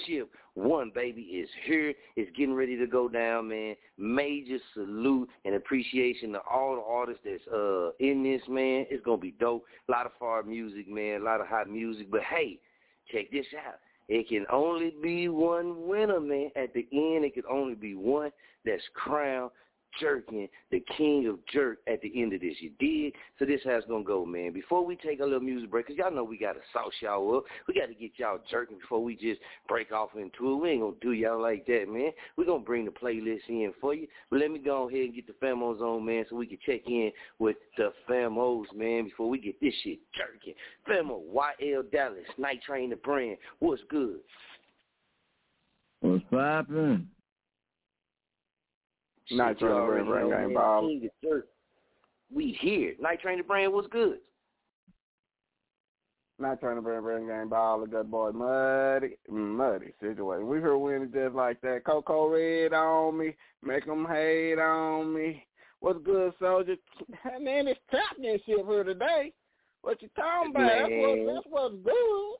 Championship. One, baby, is here. It's getting ready to go down, man. Major salute and appreciation to all the artists that's uh in this, man. It's going to be dope. A lot of far music, man. A lot of hot music. But, hey, check this out. It can only be one winner, man. At the end, it can only be one that's crowned jerking the king of jerk at the end of this. You did? So this how it's to go, man. Before we take a little music break, because y'all know we got to sauce y'all up. We got to get y'all jerking before we just break off into it. We ain't to do y'all like that, man. We're going to bring the playlist in for you. But let me go ahead and get the famos on, man, so we can check in with the famos, man, before we get this shit jerking. Famo, YL Dallas, Night Train the brand. What's good? What's poppin'? Night Train the brand, brand game ball. King of jerk. We here. Night Train the brand. What's good? Not trying to bring bring game ball the good boy muddy muddy situation. We heard winning just like that. Coco Red on me, make 'em hate on me. What's good, soldier? Man, it's championship here today. What you talking about? That's, what, that's what's good.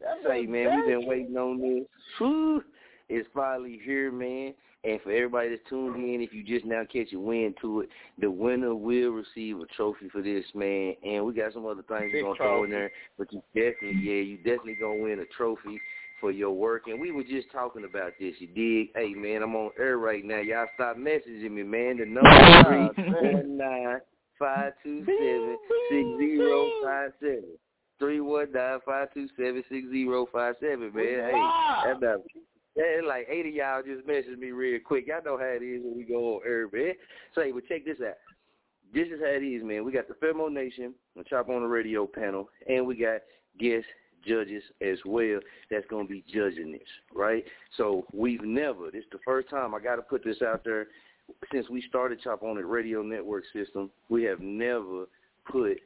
That's Say, what's man, we've been waiting on this. Whew. It's finally here, man. And for everybody that's tuned in, if you just now catch a wind to it, the winner will receive a trophy for this, man. And we got some other things we're gonna throw in there, but you definitely, yeah, you definitely gonna win a trophy for your work. And we were just talking about this. You dig? Hey, man, I'm on air right now. Y'all stop messaging me, man. The number three one nine five two seven six zero five seven. Three one nine five two seven six zero five seven, man. Hey, that's about yeah, like eight of y'all just messaged me real quick. Y'all know how it is when we go on air, man. Say, but check this out. This is how it is, man. We got the Femo Nation, the Chop On It Radio panel, and we got guest judges as well that's going to be judging this, right? So we've never, this is the first time, I got to put this out there, since we started Chop On It Radio Network system, we have never put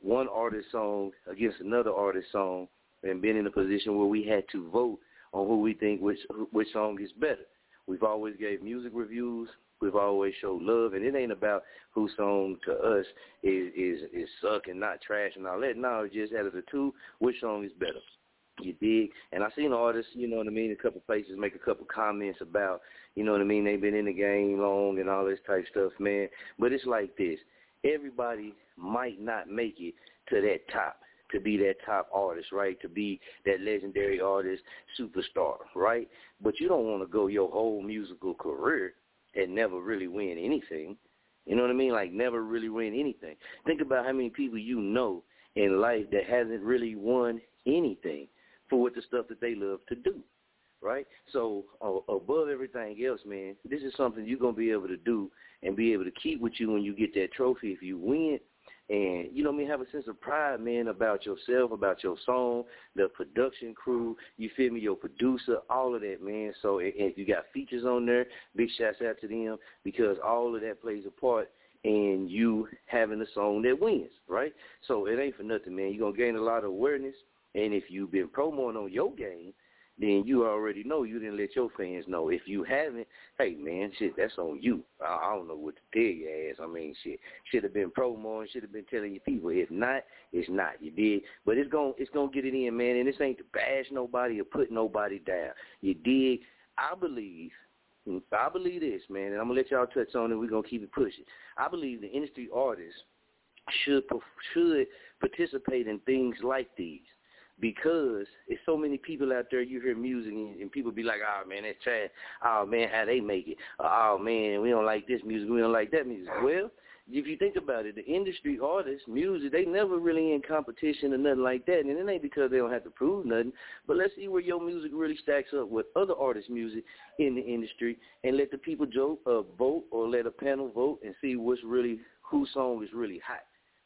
one artist song against another artist song and been in a position where we had to vote on who we think which which song is better. We've always gave music reviews. We've always showed love, and it ain't about whose song to us is is is suck and not trash and all that. No, it's just out of the two, which song is better. You dig? And I seen artists, you know what I mean, a couple places make a couple comments about, you know what I mean, they've been in the game long and all this type stuff, man. But it's like this. Everybody might not make it to that top to be that top artist, right? To be that legendary artist, superstar, right? But you don't want to go your whole musical career and never really win anything. You know what I mean? Like never really win anything. Think about how many people you know in life that hasn't really won anything for what the stuff that they love to do, right? So uh, above everything else, man, this is something you're gonna be able to do and be able to keep with you when you get that trophy if you win and you know I mean, have a sense of pride, man, about yourself, about your song, the production crew, you feel me, your producer, all of that, man. So if you got features on there, big shouts out to them because all of that plays a part in you having a song that wins, right? So it ain't for nothing, man. You're gonna gain a lot of awareness and if you've been promoting on your game, then you already know you didn't let your fans know. If you haven't, hey man, shit, that's on you. I, I don't know what to tell your ass. I mean, shit, should have been promoting, should have been telling your people. If not, it's not. You did, but it's gonna it's gonna get it in, man. And this ain't to bash nobody or put nobody down. You did. I believe. I believe this, man, and I'm gonna let y'all touch on it. We're gonna keep it pushing. I believe the industry artists should should participate in things like these because there's so many people out there. You hear music and, and people be like, "Oh man, that's trash. Oh man, how they make it? Oh man, we don't like this music. We don't like that music." Well, if you think about it, the industry artists, music, they never really in competition or nothing like that. And it ain't because they don't have to prove nothing. But let's see where your music really stacks up with other artists' music in the industry, and let the people jo- uh, vote or let a panel vote and see what's really whose song is really hot.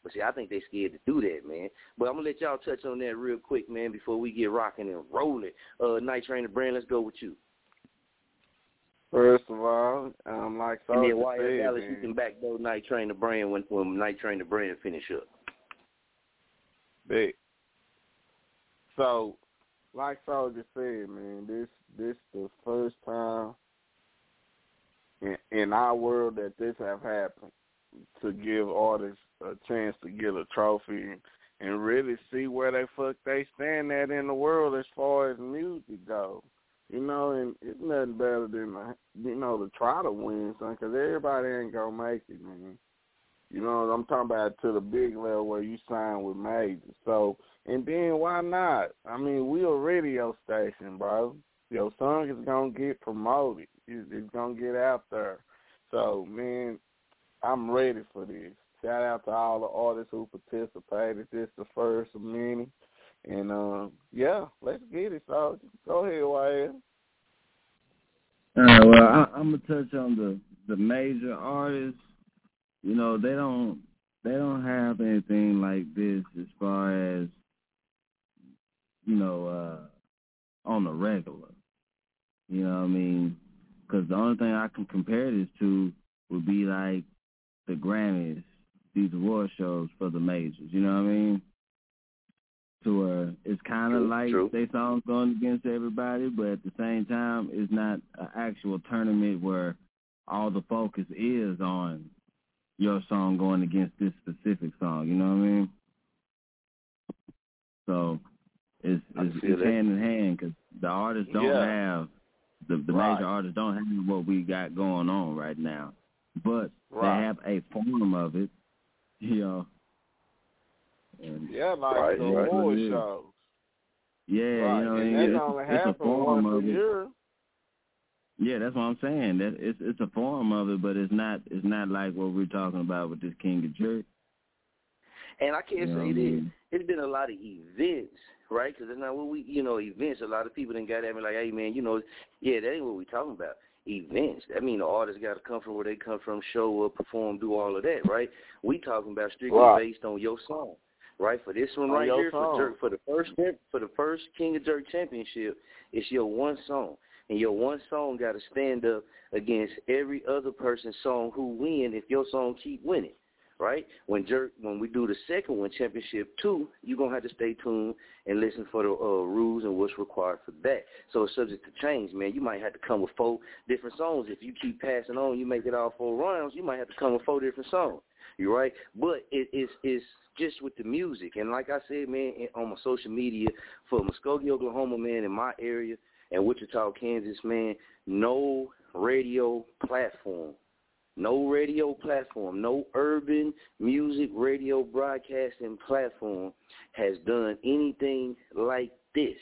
But see, I think they scared to do that, man. But I'm gonna let y'all touch on that real quick, man, before we get rocking and rolling. Uh, Night Train the brand, let's go with you. First of all, um, like and then while said, Dallas, you man, can backdoor Night Train the brand when when Night Train the brand finish up. big. So, like Soldier said, man, this this the first time in in our world that this have happened to give artists a chance to get a trophy and, and really see where they fuck they stand at in the world as far as music goes. You know, and it's nothing better than you know to try to win something because everybody ain't gonna make it, man. You know, I'm talking about to the big level where you sign with majors. So, and then why not? I mean, we a radio station, bro. Your song is gonna get promoted. It- It's gonna get out there. So man, I'm ready for this. Shout out to all the artists who participated. This the first of many. And um, yeah, let's get it, so go ahead, Wyatt. All right, well, I, I'm gonna touch on the the major artists. You know, they don't they don't have anything like this as far as you know uh on the regular. You know what I mean? Because the only thing I can compare this to would be like the Grammys, these award shows for the majors. You know what I mean? To where it's kind of like true. they songs going against everybody, but at the same time, it's not an actual tournament where all the focus is on your song going against this specific song. You know what I mean? So it's it's, it's hand in hand because the artists don't Yeah. have the the Right. major artists don't have what we got going on right now, but Right. they have a form of it. You know. And Yeah, like Right, the right. award shows. yeah, right. you know, and it's, it's a form of it. year. Yeah, that's what I'm saying. That it's it's a form of it, but it's not it's not like what we're talking about with this King of Jerk. And I can't You know what say I this. mean? It's been a lot of events, right? Because it's not what we, you know, events. A lot of people done got at me like, hey, man, you know, yeah, that ain't what we talking about. Events. I mean, the artists got to come from where they come from, show up, perform, do all of that, right? We talking about strictly Right. based on your song, right? For this one On right here, song. for Jerk, for the first for the first King of Jerk championship, it's your one song, and your one song got to stand up against every other person's song who win if your song keep winning right? When Jerk, when we do the second one, Championship Two, you're gonna have to stay tuned and listen for the uh, rules and what's required for that. So it's subject to change, man. You might have to come with four different songs. If you keep passing on, you make it all four rounds. You might have to come with four different songs. You right? But it is it's just with the music, and like I said, man, on my social media for Muskogee, Oklahoma, man, in my area, and Wichita, Kansas, man, no radio platform no radio platform, no urban music radio broadcasting platform has done anything like this.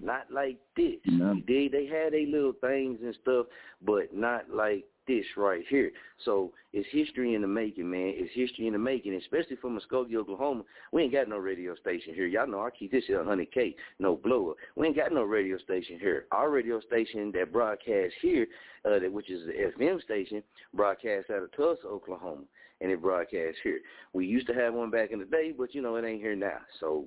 Not like this. Mm-hmm. You dig? They had their little things and stuff, but not like this right here. So it's history in the making, man. It's history in the making, especially for Muskogee, Oklahoma. We ain't got no radio station here. Y'all know I keep this at 100K, no blower. We ain't got no radio station here. Our radio station that broadcasts here, uh, that, which is the FM station, broadcasts out of Tulsa, Oklahoma, and it broadcasts here. We used to have one back in the day, but, you know, it ain't here now. So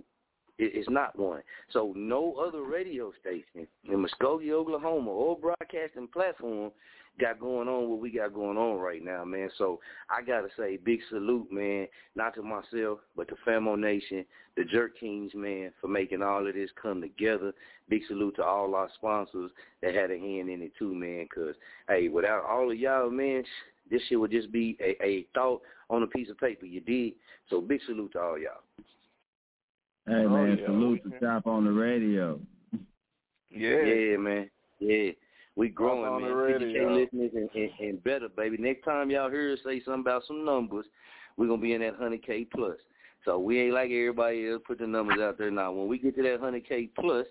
it- it's not one. So no other radio station in Muskogee, Oklahoma, or broadcasting platform got going on what we got going on right now, man. So I gotta say, big salute, man, not to myself, but to Famo Nation, the Jerk Kings, man, for making all of this come together. Big salute to all our sponsors that had a hand in it too, man. Cause hey, without all of y'all, man, this shit would just be a, a thought on a piece of paper. You did. So big salute to all y'all. Hey Oh, man, yeah. salute to Chop On It Radio. Yeah. Yeah, man. Yeah. We growing, man. the 50K radio. listeners and, and, and better, baby. Next time y'all hear us say something about some numbers, we're going to be in that 100K plus. So we ain't like everybody else put the numbers out there now. When we get to that 100K plus,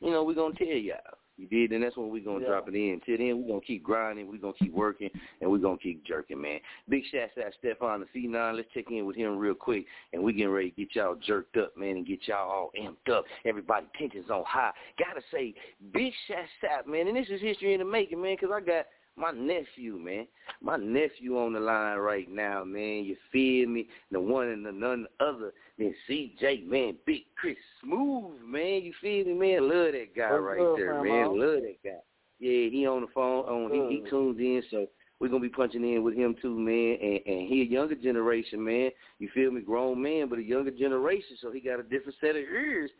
you know, we're going to tell y'all. You did, and that's when we're going to Yeah. drop it in. Till then, we're going to keep grinding, we're going to keep working, and we're going to keep jerking, man. Big shouts out to Stefan the C9. Let's check in with him real quick, and we getting ready to get y'all jerked up, man, and get y'all all amped up. Everybody tensions on high. Gotta say, big shouts out, man, and this is history in the making, man, because I got my nephew, man. My nephew on the line right now, man. You feel me? The one and the none other than CJ, man. Big Chris Smooth, man. You feel me, man? Love that guy What's right good, there, man. Love that guy. Yeah, he on the phone. On he, he tuned in, so we're gonna be punching in with him too, man. And and he a younger generation, man. You feel me? Grown man, but a younger generation, so he got a different set of ears.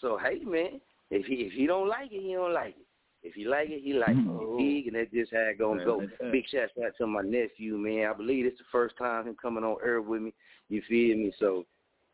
So hey, man, if he if he don't like it, he don't like it. If he like it, he like mm-hmm. it. Oh. You? And that's just how it gonna Right go. Big shout out to my nephew, man. I believe it's the first time him coming on air with me. You feel me? So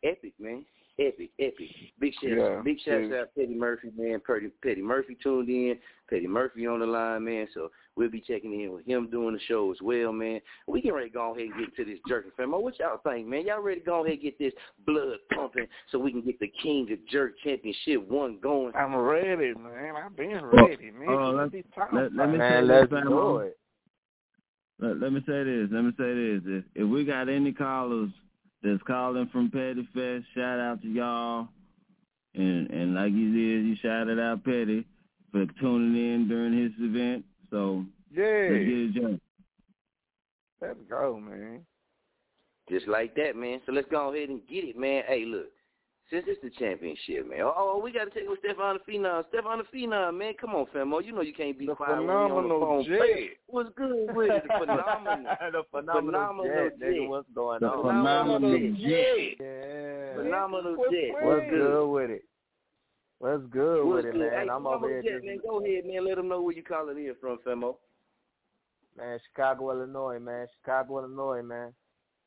epic, man. Epic, epic. Big shout Yeah, big shout yeah. out Petty Murphy, man. Petty, Petty Murphy tuned in. Petty Murphy on the line, man. So we'll be checking in with him doing the show as well, man. We can ready to go ahead and get to this jerking fam. What y'all think, man? Y'all ready to go ahead and get this blood pumping so we can get the King of Jerk Championship one going? I'm ready, man. I've been oh, ready, man. oh, What let's- you let- let me about? man, let's do it. let, let me say this. Let me say this. If, if we got any callers that's calling from Petty Fest, shout out to y'all. And and like you did, you shouted out Petty for tuning in during his event. So Yeah. let's get it jumped. Let's go, man. Just like that, man. So let's go ahead and get it, man. Hey, look. Since it's the championship, man. Oh, oh we got to take it with Stefan the Phenom. Stefan the Phenom, man. Come on, Famo. You know you can't be The quiet when we on the phone. jet. What's good with it? The phenomenal. the phenomenal, Phenomenal jet, jet. nigga, what's going The on? phenomenal jet. jet. Yeah. Phenomenal What's jet. with What's good with it? What's good What's with it, man? Hey, I'm over here jet, man. Go ahead, man. Let them know where you calling in from, Femo. man, Chicago, Illinois, man. Chicago, Illinois, man.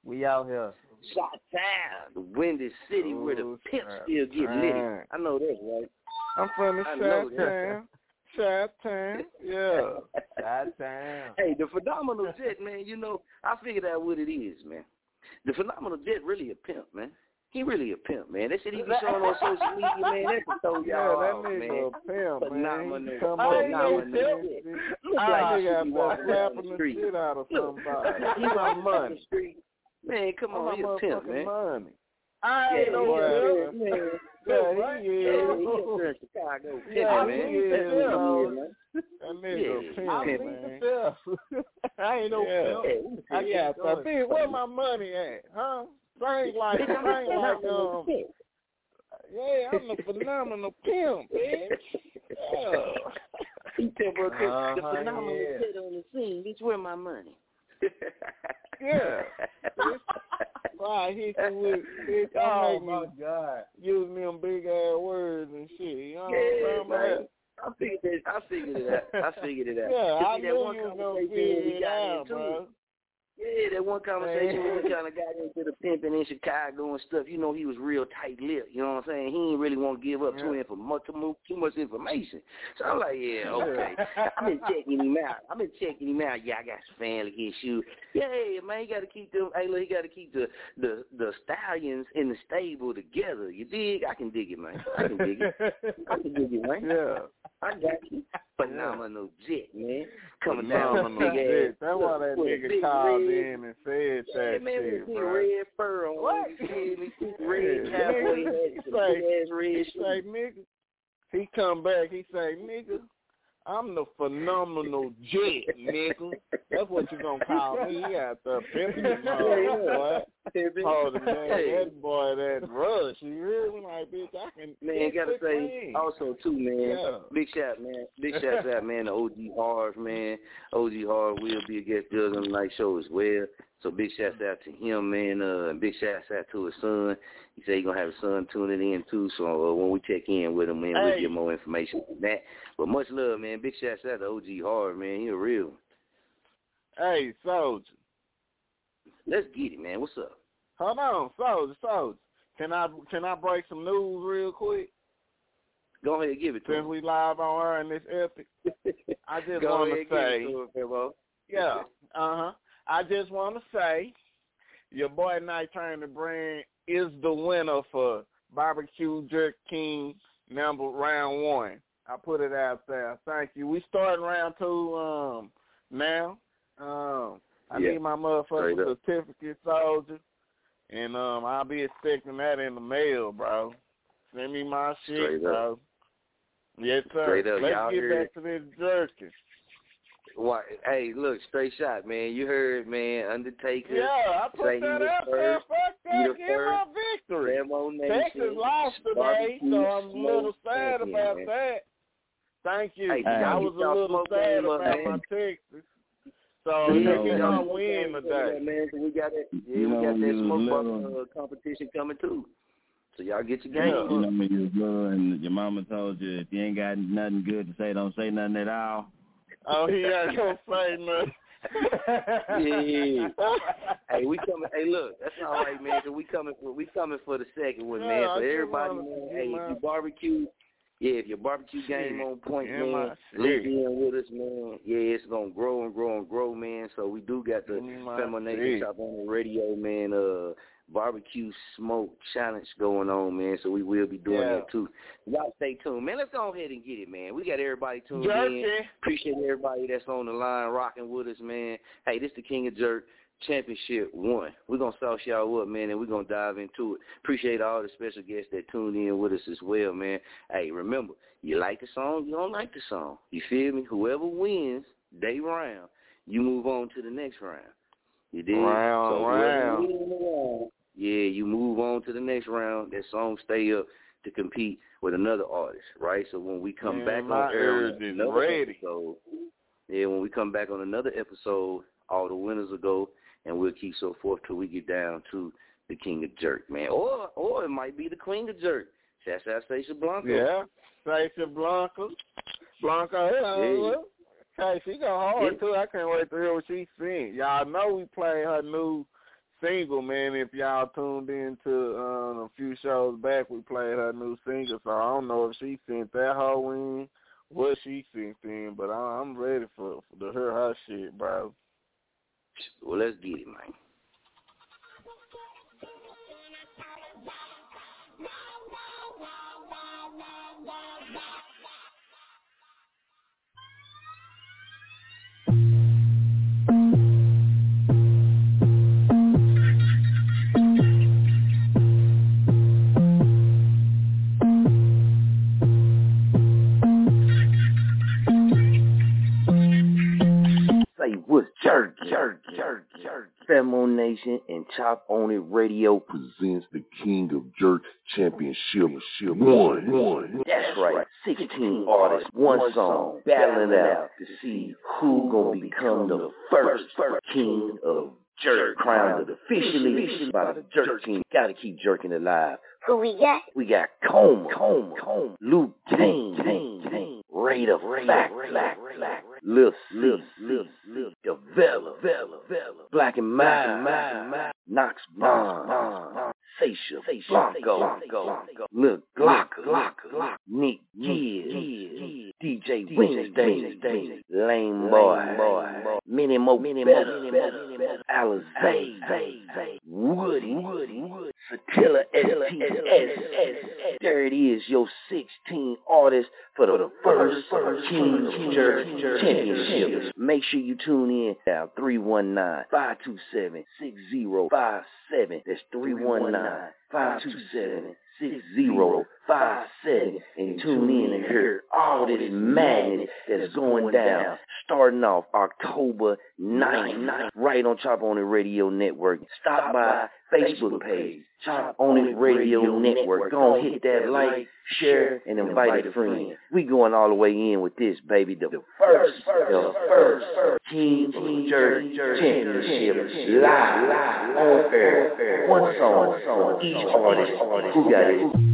We out here. Shot Town, the Windy City where the Oh, pimps still get lit. I know that's right. I'm from the Shot Town. Shot Town. Yeah. That town. Hey, the phenomenal jet, man. You know, I figured out what it is, man. The phenomenal jet really a pimp, man. He really a pimp, man. That shit he be showing on social media, man. That can throw Yeah, y'all that off, man. a pimp, man. Phenomenal. He come I up ain't no with phenomenal this jet. shit. Look like he should be walking down the street. out of Look, somebody. he my my money. Street. Man, come I'm on, he my pimp, motherfucking man. money. I ain't Yeah, no yeah, pimp. man. Yeah, he Yeah, is. he up Chicago. Yeah, pimping, man. he is, That's what he dog. is, man. That nigga Yeah, pimp, I pimp, plead man. I ain't no Yeah. pimp. I Yeah, got that. Bitch, where my money at? Huh? Sing like, sing like, um, yeah, I'm the phenomenal pimp, bitch. Yeah. He tell bro, the Uh-huh, phenomenal yeah. kid on the scene. Bitch, where my money? Yeah. Right, hit you with, bitch, Oh my me god. using them big ass words and shit. You know Yeah, what I'm saying? I figured it. I figured it out. I figured it out. Yeah, I knew that you was gonna conversation figure it out, bro. Yeah, that one conversation when we kind of got into the pimping in Chicago and stuff. You know, he was real tight-lipped. You know what I'm saying? He didn't really want to give up too, Yeah. too, mu- too much information. So I'm like, yeah, okay. I've been checking him out. I've been checking him out. Yeah, I got some family issues. Yeah, man, you got to keep them. Hey, look, you got to keep the the the stallions in the stable together. You dig? I can dig it, man. I can dig it. I can dig it, man. Yeah. I got you. Phenomenal jet, man. Coming down Phenomenal big ass. That's why that nigga called red- in and said Yeah, that man, shit, bro. red fur on. What? You feel me? Big red cowboy hat, say- red He shoes. say, nigga, he come back, he say, nigga, I'm the phenomenal jet, nigga. That's what you gonna call me. He out there pimping boy. Holding that, Hey. that boy that rush. You hear me? Like, bitch, I can Man, gotta say cream. also too, man. Yeah. Big shout, man. Big shouts out, man. To OG Hard, man. OG Hard will be a guest judge on the night show as well. So big shouts out to him, man. Uh, big shouts out to his son. He said he's gonna have his son tuning in too. So uh, when we check in with him, man, we'll get more information on that. But much love, man. Big shout out to OG Hard, man. He a real. Hey, soldier. Let's get it, man. What's up? Hold on, soldier, soldier. Can I can I break some news real quick? Go ahead, and give it to Since him. we live on air in this epic, I just want to say, give it to him, yeah, uh huh. I just want to say, your boy Night Train the Brand is the winner for Barbecue Jerk King number round one. I put it out there. Thank you. We starting round two um now. Um, I Yeah. need my motherfucking certificate, soldier, and um, I'll be expecting that in the mail, bro. Send me my shit, Straight up. bro. Yes, sir. Straight up. Let's Y'all get back to this jerking. Why, hey, look, straight shot, man. You heard, man. Undertaker, Yeah, I put Say that was out there. first. Fuck that. the Get my victory. Ramo Nation, Texas lost today, so I'm a little sad about man. that. Thank you. Hey, y'all I was a little sad game about man. my Texas. So You you know, can y'all- come win today. man. So we got that. Yeah, You know, we got that you smoke little- uh, competition coming too. So y'all get your Yeah. game. You know when you was little and your mama told you if you ain't got nothing good to say, don't say nothing at all. Oh, he ain't gonna say nothing. Yeah. Hey, we coming. Hey, look, that's all right, man. Cause we coming for we coming for the second one, Yeah, man. I So everybody, man. Hey, if you barbecue, yeah, if your barbecue game on point, Yeah, man, shit. in with us, man. Yeah, it's gonna grow and grow and grow, man. So we do got the Feminine. Chop On It Radio, man. Uh, barbecue smoke challenge going on, man. So we will be doing Yeah. that too. Y'all stay tuned, man. Let's go ahead and get it, man. We got everybody tuned Jerky. in. Appreciate everybody that's on the line rocking with us, man. Hey, this the King of Jerk Championship One. We're gonna sauce y'all up, man, and we're gonna dive into it. Appreciate all the special guests that tuned in with us as well, man. Hey, remember, you like the song, you don't like the song. You feel me? Whoever wins, they round. You move on to the next round. You did. Round, so round. Yeah, you move on to the next round. That song stay up to compete with another artist, right? So when we come Man, back on air on urge is another ready. episode, yeah, when we come back on another episode, all the winners will go, and we'll keep so forth till we get down to the King of Jerk, man. Or or it might be the Queen of Jerk. Shouts out Stacia Blanco. Yeah. Stacia Blanca. Blanca, Yeah. yeah. Hey, she go hard Yeah. too. I can't wait to hear what she sing. Y'all know we played her new single, man. If y'all tuned in to um, a few shows back, we played her new single. So I don't know if she sent that whole in, what she sent in, but I, I'm ready for, for to hear her shit, bro. Well, let's get it, man. Say what's jerk, jerk, jerk, jerk. Femo Nation and Chop On It Radio presents the King of Jerk Championship One. One. That's right. 16 artists, one song, battling it out to see who gonna become the first king of jerk, crowned officially by the jerk team. Gotta keep jerking it alive. Who we got? We got Coma, Coma, Coma, Luke Tane, Tane, Tane, Raider, Fact, Black, Black, Lil, Lil, Lil, Lil, Devella, Vella, Vella, Black and Mild, Knox Bond, Seisha, Blanco, Lil Glocker, Glocker, Nick Giz, DJ Wednesday, Lame Boy, Many Mo, Many Mo, Alizé, Woody, Satilla STS. There it is, your 16 artists for the first King Jerk Championship. Make sure you tune in now, 319-527-6057. That's 319-527-6057. And tune in and hear all this madness that's going down. Starting off October 9th, right on Chop On It Radio Network. Stop by Facebook page, Chop On It Radio Network. Go on, hit that like, share, and invite a friend. We going all the way in with this, baby. The first, the first King Jerk Championship live on air. One song, each artist. Who got it?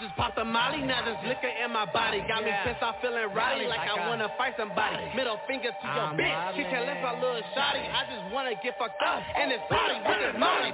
just popped a molly, now there's liquor in my body Got me pissed off feeling rowdy like I wanna fight somebody. Middle finger to your bitch, she can't lift my little shotty I just wanna get fucked up, and it's party with this molly,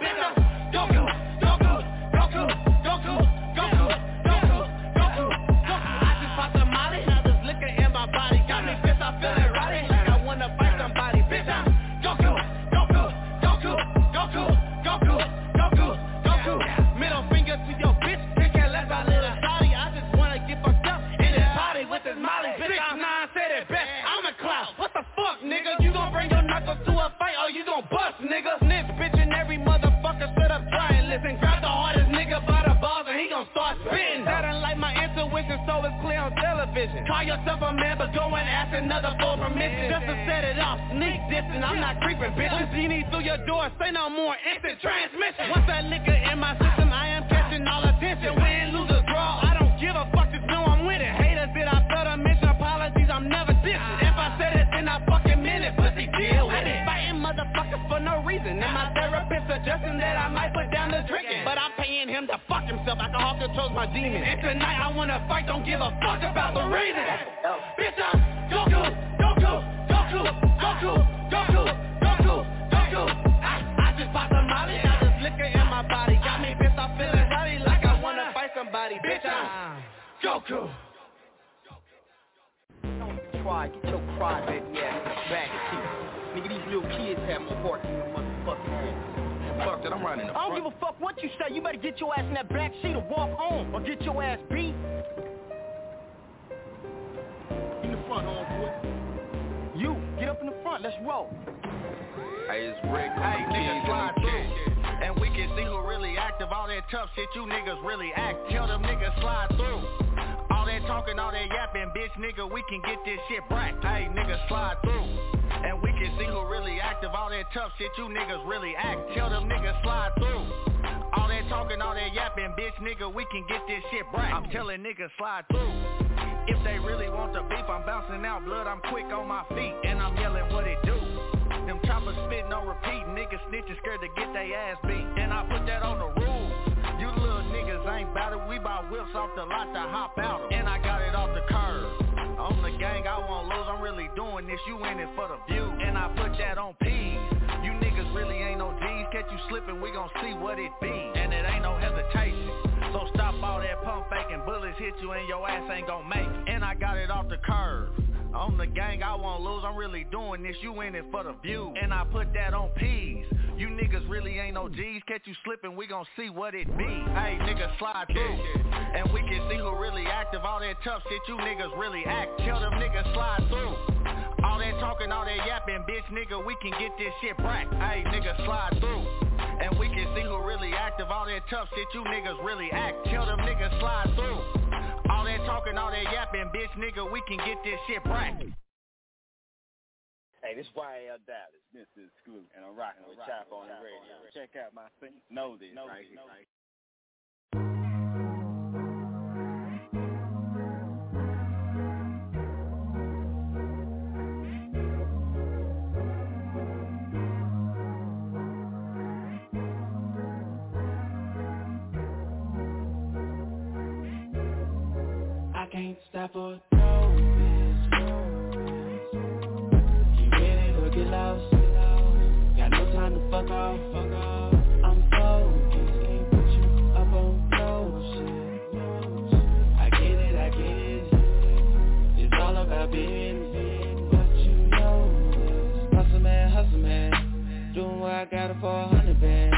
tough shit, you niggas really act. Tell them niggas slide through. All that talking, all that yapping, bitch nigga, we can get this shit brack. Hey, nigga, slide through. And we can see who really active, all that tough shit, you niggas really act. Tell them niggas slide through. All that talking, all that yapping, bitch nigga, we can get this shit brack. Hey, this is YL Dallas, Mr. Screw, and I'm rocking with Chop On It Radio. Check out my thing. Know this right here. Can't stop or no bitch. You ready to get lost? Got no time to fuck off. Fuck off. I'm focused, can't put you up on no shit. I get it, I get it. It's all about business, but you know this. Hustle man, hustle man, doing what I got it for a hundred bands.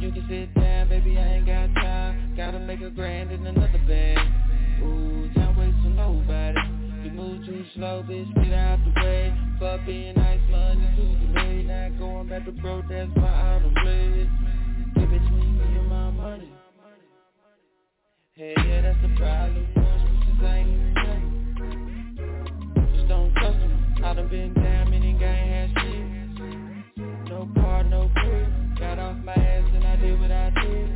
You can sit down, baby, I ain't got time. Gotta make a grand in another band. Ooh, nobody. You move too slow, bitch, get out the way. Fuck being nice, money too delayed. Not going back to that's why I don't play it. Get between me and my money. Hey, yeah, that's the problem. Most bitches ain't even. Just don't trust them. I done been down, many gang had shit. No car, no crib. Got off my ass and I did what I did.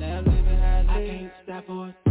Now I'm living how I live. I can't stop or no,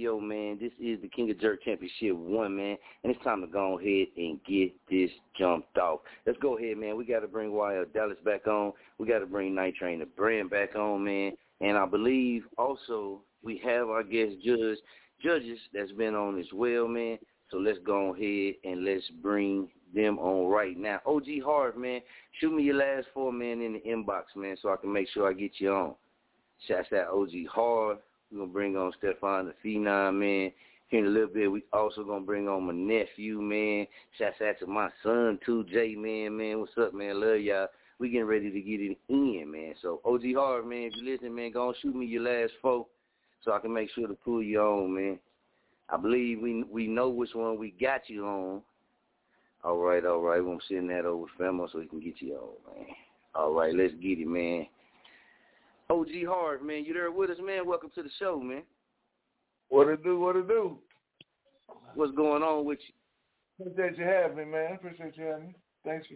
Radio, man. This is the King of Jerk Championship 1, man. And it's time to go ahead and get this jumped off. Let's go ahead, man. We got to bring YL Dallas back on. We got to bring Night Train the Brand back on, man. And I believe also we have our guest judge, judges that's been on as well, man. So let's go ahead and let's bring them on right now. OG Harv, man, shoot me your last four, man, in the inbox, man, so I can make sure I get you on. Shouts out OG Harv. We're to bring on Stefan the Phenom, man. Here in a little bit, we also to bring on my nephew, man. Shouts out to my son, too, Jay, man, man. What's up, man? Love y'all. We getting ready to get it in, man. So, OG Harv, man, if you listen, man, go on shoot me your last four so I can make sure to pull you on, man. I believe we we know which one we got you on. All right, all right. We're send that over Femo so he can get you on, man. All right, let's get it, man. OG Harv, man, you there with us, man? Welcome to the show, man. What it do? What it do? What's going on with you? Appreciate you having me, man. Appreciate you having me. Thanks for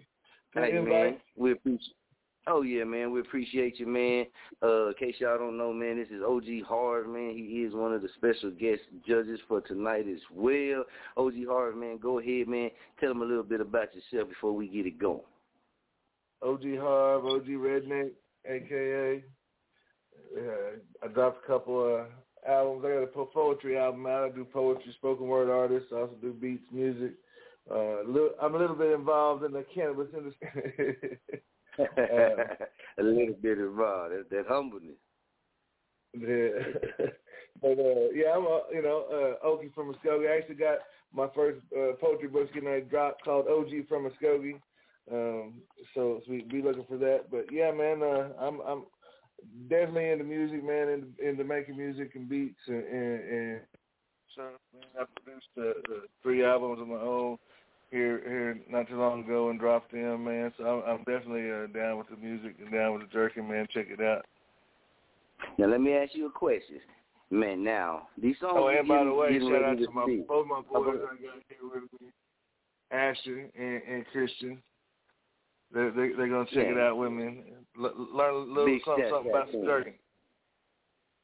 for Hey, the man, we appreciate. Oh yeah, man, we appreciate you, man. Uh, in case y'all don't know, man, this is OG Harv, man. He is one of the special guest judges for tonight as well. OG Harv, man, go ahead, man. Tell them a little bit about yourself before we get it going. OG Harv, OG Redneck, aka. Uh, I dropped a couple of albums. I got a poetry album out. I do poetry, spoken word artist. I also do beats, music. Uh, I'm a little bit involved in the cannabis industry. a little bit involved. That, that humbleness. Yeah. but uh yeah, I'm uh, you know, uh Okie from Muskogee. I actually got my first uh, poetry book getting ready to drop called OG from Muskogee. Um so, so we be looking for that. But yeah, man, uh I'm I'm definitely into music, man, into, into making music and beats and and, and so man, I produced uh, uh, three albums of my own here here not too long ago and dropped them, man. So I'm, I'm definitely uh, down with the music and down with the jerky, man. Check it out. Now let me ask you a question. Man, now these songs Oh, and by getting- the way, getting shout out to to my see. both my boys I got here with me, Ashton and, and Christian. They they they're gonna check it out with me, and l- learn a little Big something, something about to some them.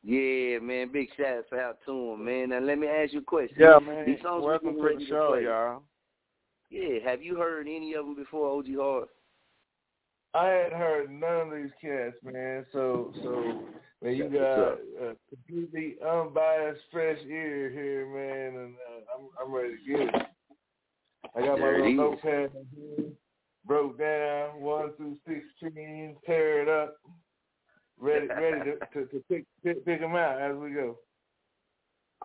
Yeah, man, big shout out to him, man. Now let me ask you a question. Yeah, man. These songs we Welcome getting to the show, play. y'all. Yeah, have you heard any of them before, OG Harv? I hadn't heard none of these cats, man. So so man, you got a completely unbiased, fresh ear here, man, and uh, I'm I'm ready to get it. I got There my little is. notepad here, broke down one through sixteen, tear it up, ready ready to to, to pick, pick pick them out as we go.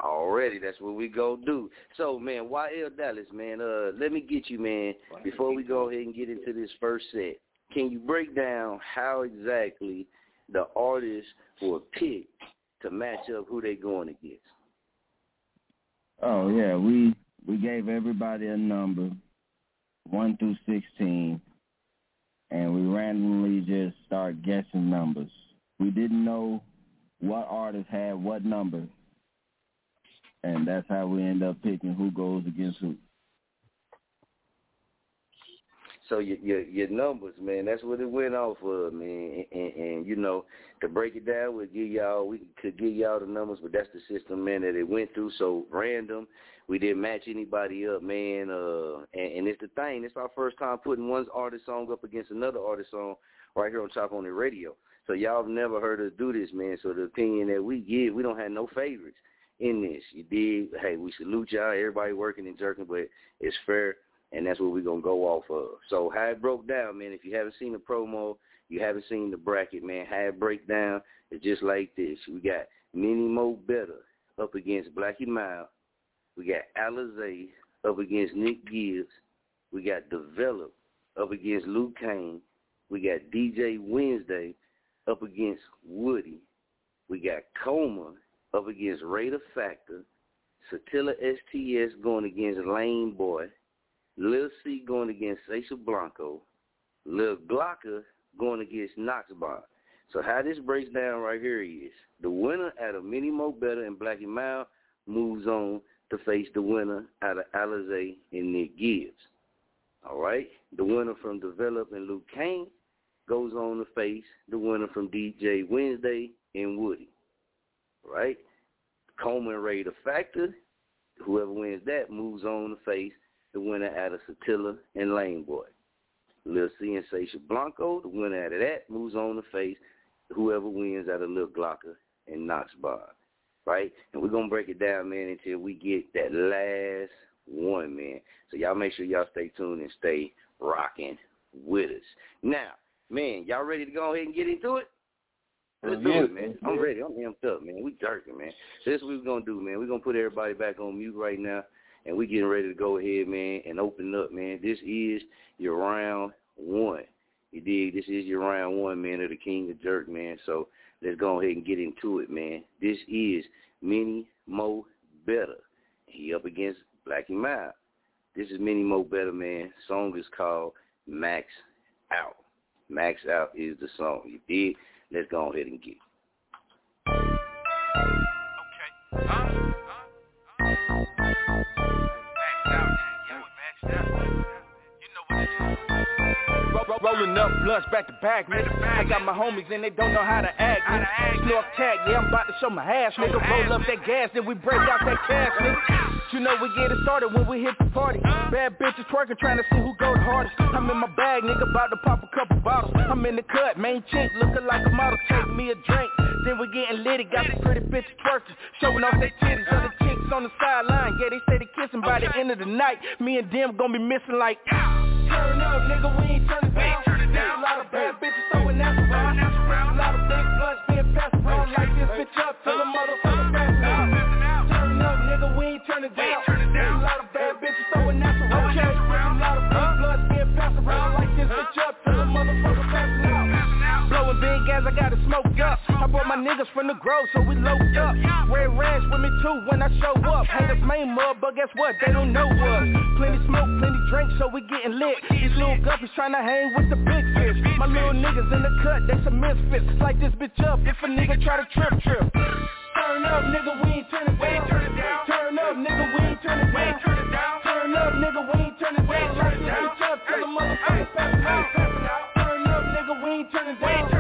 Already, that's what we go do. So, man, YL Dallas, man, uh, let me get you, man, before we go ahead and get into this first set. Can you break down how exactly the artists were picked to match up who they're going against? Oh yeah, we we gave everybody a number, one through sixteen, and we randomly just start guessing numbers. We didn't know what artist had what number, and that's how we end up picking who goes against who. So your your your numbers, man, that's what it went off of, man. And, and, and you know, to break it down, we'll give y'all we could give y'all the numbers, but that's the system, man, that it went through. So random, we didn't match anybody up, man. Uh, and, and it's the thing. It's our first time putting one artist song up against another artist song right here on Chop On It Radio. So y'all have never heard us do this, man. So the opinion that we give, we don't have no favorites in this. You did. Hey, we salute y'all. Everybody working and jerking, but it's fair and that's what we're gonna go off of. So how it broke down, man. If you haven't seen the promo, you haven't seen the bracket, man. How it break down is just like this. We got Mini Mo Better up against Blackie Miles. We got Alizé up against Nick Gibbs. We got Develop up against Luke Kane. We got DJ Wednesday up against Woody. We got Coma up against Raider Factor. Satilla STS going against Lane Boy. Lil C going against Sasha Blanco, Lil Glocker going against Knoxbar. So how this breaks down right here is the winner out of Mini Mo Better and Black and Mild moves on to face the winner out of Alizé and Nick Gibbs. All right? The winner from Develop and Luke Kane goes on to face the winner from DJ Wednesday and Woody. All right? Coma and Raider Factor, whoever wins that moves on to face the winner out of Satilla and Lane Boy. Lil C and Sasha Blanco, the winner out of that, moves on to face whoever wins out of Lil Glocker and Knox Bar. Right? And we're to break it down, man, until we get that last one. Man. So y'all make sure y'all stay tuned and stay rocking with us. Now, man, y'all ready to go ahead and get into it? Let's do it, man. I'm ready. I'm amped up, man. We jerking, man. So this is what we're gonna do, man. We're gonna put everybody back on mute right now, and we getting ready to go ahead, man, and open up, man. This is your round one. You dig? This is your round one, man, of the King of Jerk, man. So let's go ahead and get into it, man. This is Mini Mo Better. He up against Black and Mild. This is Mini Mo Better, man. Song is called Max Out. Max Out is the song. You dig? Let's go ahead and get it. Ro- ro- Rolling up blunts back to back, nigga. I got my homies and they don't know how to act, nigga. Snork tag, yeah, I'm about to show my ass, nigga. Roll up that gas, then we break out that cash, nigga. You know we get it started when we hit the party. Bad bitches twerking, trying to see who go the hardest. I'm in my bag, nigga, about to pop a couple bottles. I'm in the cut, main chick, looking like a model. Take me a drink, then we getting litty. Got some pretty bitches twerking, showing off their titties. Other chicks on the sideline, yeah, they say they kissing by the end of the night. Me and them gonna be missing like. Turn up, nigga, we ain't turning down. There's a lot niggas from the grove, so we loaded up. Red rags with me too when I show up. Haters main mud, but guess what? They don't know us. Plenty smoke, plenty drink, so we getting lit. These little guppies tryna hang with the big fish. My little niggas in the cut, they some misfits. Light this bitch up if a nigga try to trip trip. Turn up, nigga, we ain't turning down. Turn up, nigga, we ain't turning down. Turn up, nigga, we ain't turning down. Light this bitch up till the motherfucker pass out. Turn up, nigga, we ain't turning down.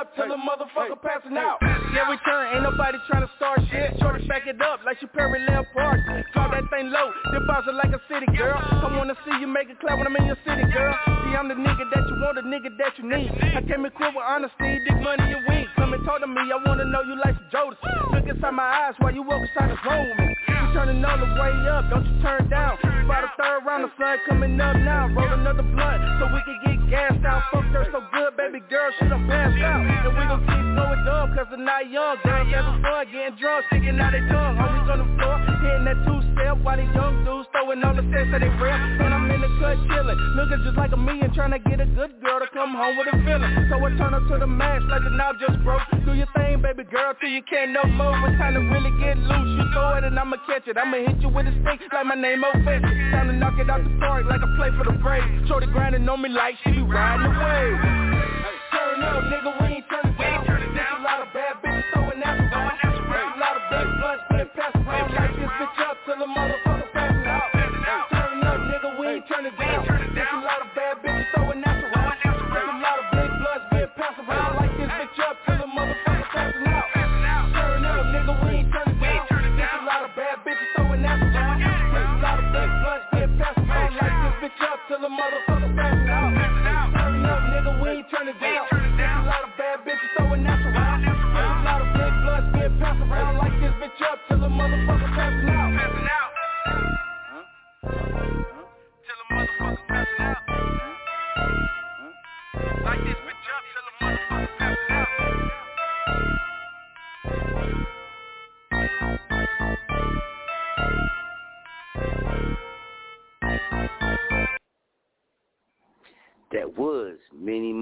Up till the motherfucker passing out. Yeah, we turn, ain't nobody trying to start shit. Shorty back it up like she parallel Park. Drop that thing low, then bounce it like a city girl. I wanna see you make it clap when I'm in your city, girl. See, I'm the nigga that you want, the nigga that you need. I came equipped with honesty, dig money and weed. Come and talk to me, I wanna know you like some Jodeci. Look inside my eyes while you walk inside the room. We turning all the way up, don't you turn down. About the third round, the sun coming up now. Roll another blunt so we can get gassed out. Fuck her so good, girl, she done passed out. And we gon' keep going dumb, cause they're not young. Girls having fun, getting drunk, sticking out their tongue. Homies on the floor, hitting that two-step while these young throwing all the sets that they real. And I'm in the cut chillin', looking just like a and trying to get a good girl to come home with a feeling. So I turn up to the max like the knob just broke. Do your thing, baby girl, till you can't no more. It's time to really get loose. You throw it and I'ma catch it. I'ma hit you with a stick like my name O'Fetch. Time to knock it out the park like I play for the Braves. Shorty grinding on me like she be riding the wave. Turn up, nigga, we ain't turning down. A lot of bad bitches throwing around. There's a lot of big blunts being passed around. Light this bitch up till the motherfucker we ain't down.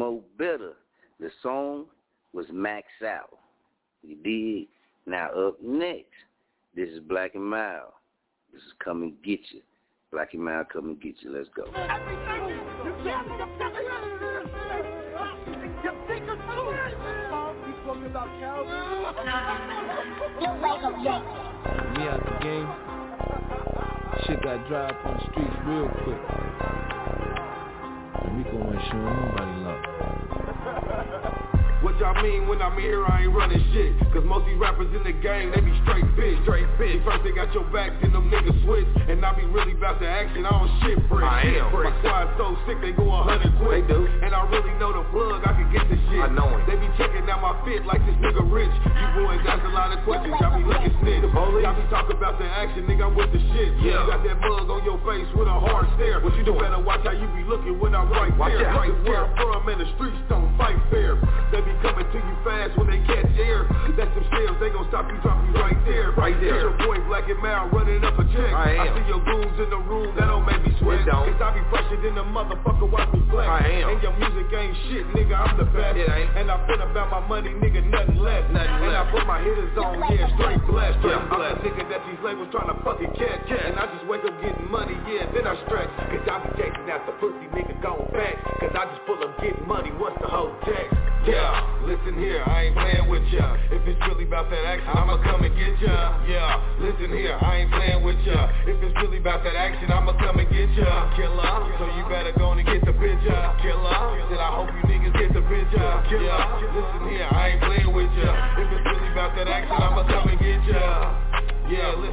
Many Better. The song was Max Out. You dig? Now up next, this is Black and Mild. This is Come and Get You. Black and Mild, Come and Get You. Let's go. Me out the game. Shit got dry up on the streets real quick. And we gonna show nobody love. What y'all mean when I'm here, I ain't running shit. Cause most these rappers in the game, they be straight bitch. Straight bitch. First they got your back, then them niggas switch. And I be really about the action, I don't shit freak. I am. My squad so sick, they go a hundred quick. They do. And I really know the plug, I can get the shit. I know it. They be checking out my fit like this nigga rich. You boys ask a lot of questions, y'all be looking snitch. Y'all be talking about the action, nigga, I'm with the shit. Yeah. You got that mug on your face with a hard stare. What you doing? better watch how you be looking when I'm right Watch there. out. Right where I'm from, and the streets don't fight fair. They be coming to you fast when they catch air. That's them shells, they gon' stop you, drop you right there. Right there. It's your boy Black and Mild running up a check. I am. see your goons in the room, that don't make me sweat. Cause I be fresher than the motherfucker, watch me flex. I am. And your music ain't shit, nigga, I'm the best. It ain't. And I been about my money, nigga, nothing less. Nothing and less. I put my hitters on, yeah, straight blessed. Yeah, I'm blessed. nigga that these labels trying tryna fucking catch. And I just wake up getting money, yeah, then I stretch. Cause I be chasing after pussy nigga going back. Cause I just pull up getting money what's the whole text. Yeah, listen here, I ain't playing with ya. If it's really about that action, I'ma come and get ya. Yeah, listen here, I ain't playing with ya. If it's really about that action, I'ma come and get ya. Killer, so you better go and get the picture. Killer, said I hope you niggas get the picture. Killer, listen here, I ain't playing with ya. If it's really about that action, I'ma come and get ya.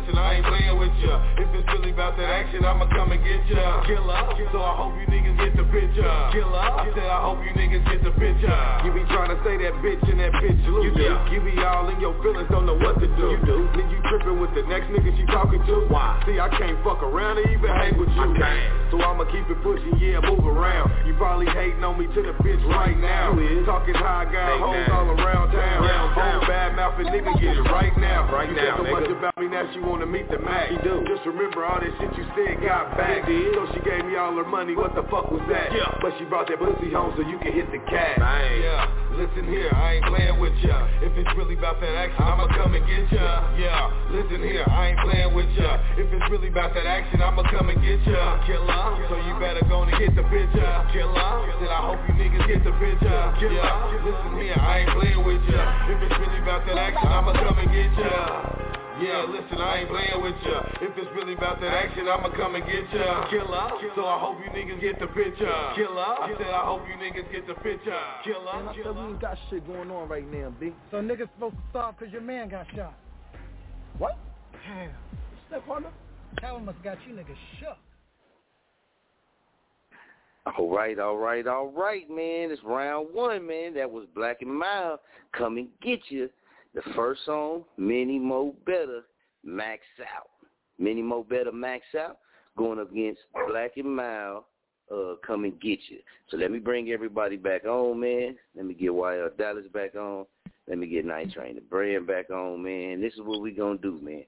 Listen, I ain't playing with ya. If it's really about that action, I'ma come and get ya. Killer, so I hope you niggas get the picture. Killer, I said I hope you niggas get the picture. You be trying to say that bitch and that bitch loose. You, do. you be all in your feelings, don't know what to do. You do. Then you tripping with the next nigga she talking to. Why? See, I can't fuck around or even hang with you. I can't. So I'ma keep it pushing, yeah, move around. You probably hating on me to the bitch right now. Talking how I got hoes all around town. Whole bad mouth and nigga get it right now. Right you now, said so much about me now she wanna meet the max. She do. Just remember all that shit you said got back. So she gave me all her money. What the fuck was that? Yeah. But she brought that pussy home so you can hit the cash. Bang. Yeah. Listen here, I ain't playing with ya. If it's really about that action, I'ma come and get ya. Yeah. Listen here, I ain't playing with ya. If it's really about that action, I'ma come and get ya. Killer. So you better go and get the picture. Killer. Said I hope you niggas get the picture. Killer. Yeah. Listen here, I ain't playing with ya. If it's really about that action, I'ma come and get ya. Yeah, listen, I ain't playing with ya. If it's really about that action, I'ma come and get ya. Killer. So I hope you niggas get the picture. Killer. I said I hope you niggas get the picture. Killer. Man, I said we ain't got shit going on right now, B. So niggas supposed to starve cause your man got shot. What? Hell, Step partner? Calvin must got you niggas shook. All right, all right, all right, man. It's round one, man. That was Black and Mild. Come and get you. The first song, Mini Mo Better, Max Out. Mini Mo Better, Max Out, going up against Black and uh, Come and Get You. So let me bring everybody back on, man. Let me get YL Dallas back on. Let me get Night Train the Brand back on, man. This is what we gonna do, man.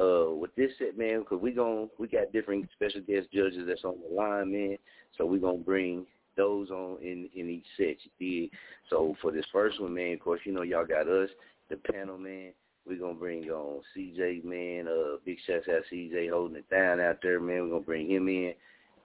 Uh, with this set, man, because we gon' we got different special guest judges that's on the line, man. So we gonna bring those on in in each set. You dig? So for this first one, man, of course, you know y'all got us, the panel, man. We're gonna bring on CJ, man. Uh, big shouts out CJ holding it down out there, man. We're gonna bring him in.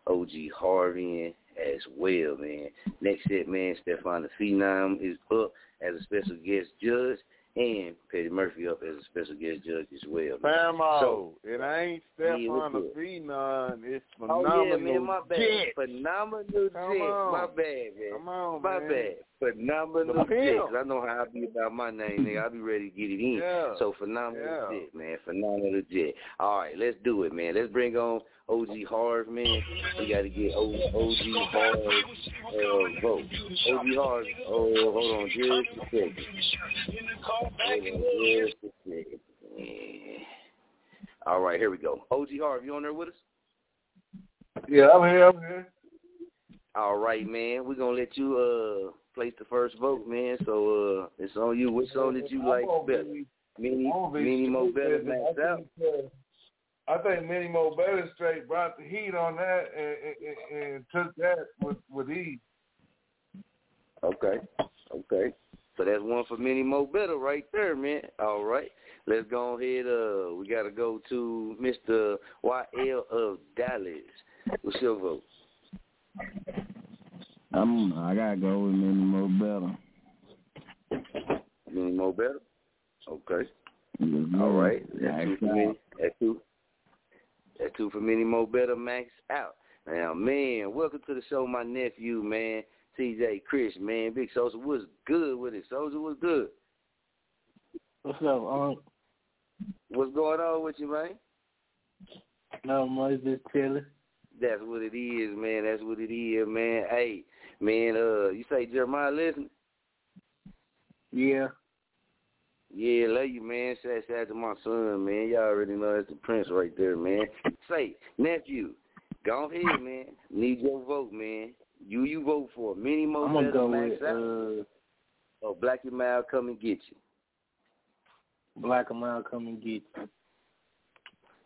OG Harvey in as well, man. Next set, man, Stefan the Phenom is up as a special guest judge, and Petty Murphy up as a special guest judge as well. Famo, oh, So, it uh, ain't Yeah, Stefan the good? Phenom. It's Oh phenomenal. yeah, man, my bad. Jet. Phenomenal Come jet. on. My bad, man. Come on, My man. bad. Phenomenal The jet. I know how I be about my name, nigga. I be ready to get it in. Yeah. So phenomenal Yeah. jet, man. Phenomenal jet. All right, let's do it, man. Let's bring on OG Harv, man. We got to get O- OG Harv uh, vote. OG Harv. Oh, hold on, just a second. Hold on, just a second. Yeah. All right, here we go. OG Harv, you on there with us? Yeah, I'm here. I'm here. All right, man. We're gonna let you uh place the first vote, man. So uh it's on you. Which song did you like better? be- Mini I'm gonna be Mini Mo stupid, better maxed out. Think, I think Mini Mo Better straight brought the heat on that and, and, and took that with with ease. Okay. Okay. So that's one for Mini Mo better right there, man. All right. Let's go ahead. Uh, we gotta go to Mr. YL of Dallas. What's your vote? I'm I gotta go with Mini Mo Better. Mini Mo better. Okay. Yes, All sir. right. That's two for out. That's two. That's two for Mini Mo better. Max out. Now, man, welcome to the show, my nephew, man. TJ Chris, man. Big Sosa was good with it. Sosa was good. What's up, Unc? What's going on with you, man? No much, just chilling. That's what it is, man. That's what it is, man. Hey, man, uh, you say Jeremiah listen? Yeah. Yeah, love you, man. Shout shout out to my son, man. Y'all already know that's the prince right there, man. Say, nephew, go ahead, man. Need your vote, man. You you vote for Mini Mo I'm gonna go Max with uh, or Black and Mild come and get you. Black and Mild come and get you.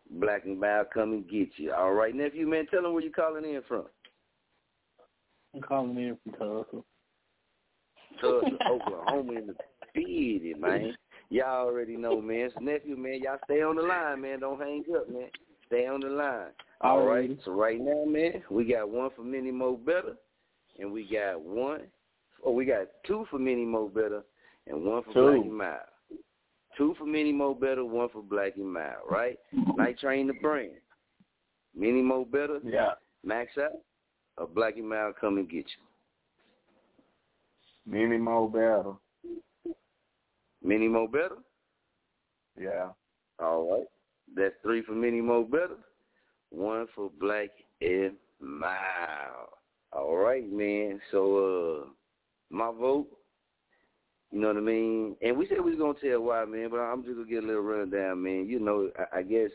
Black and Mild come and get you. All right, nephew, man. Tell them where you calling in from. I'm calling in from Tulsa. Tulsa, Oklahoma in the city, man. Y'all already know, man. So nephew, man, y'all stay on the line, man. Don't hang up, man. Stay on the line. All right. So right now, man, we got one for Mini Mo Better, and we got one. Oh, we got two for Mini Mo Better, and one for Two. Black and Mild. Two for Mini Mo Better, one for Black and Mild. Right? Night Train the brand. Mini Mo Better. Yeah. Max out. Or Black and Mild come and get you. Mini Mo Better. Mini Mo Better. Yeah. All right. That's three for Mini Mo Better, one for Black and Mild. All right, man. So uh my vote, you know what I mean? And we said we was gonna tell why, man, but I'm just gonna get a little rundown, man. You know, I, I guess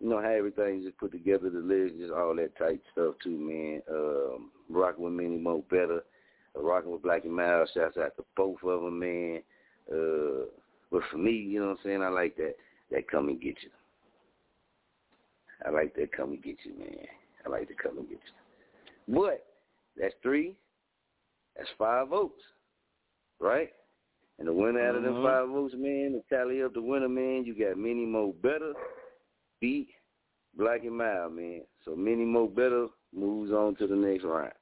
you know how everything's just put together, the lyrics, just all that type stuff too, man. Um, rocking with Mini Mo Better, uh, rocking with Black and Mild. Shouts out to both of them, man. Uh, but for me, you know what I'm saying? I like that. That come and get you. I like that come and get you, man. I like to come and get you. But that's three. That's five votes, right? And the winner out of them Mhm. five votes, man, to tally up the winner, man, you got Mini Mo Better beat Black and Mild, man. So Mini Mo Better moves on to the next round.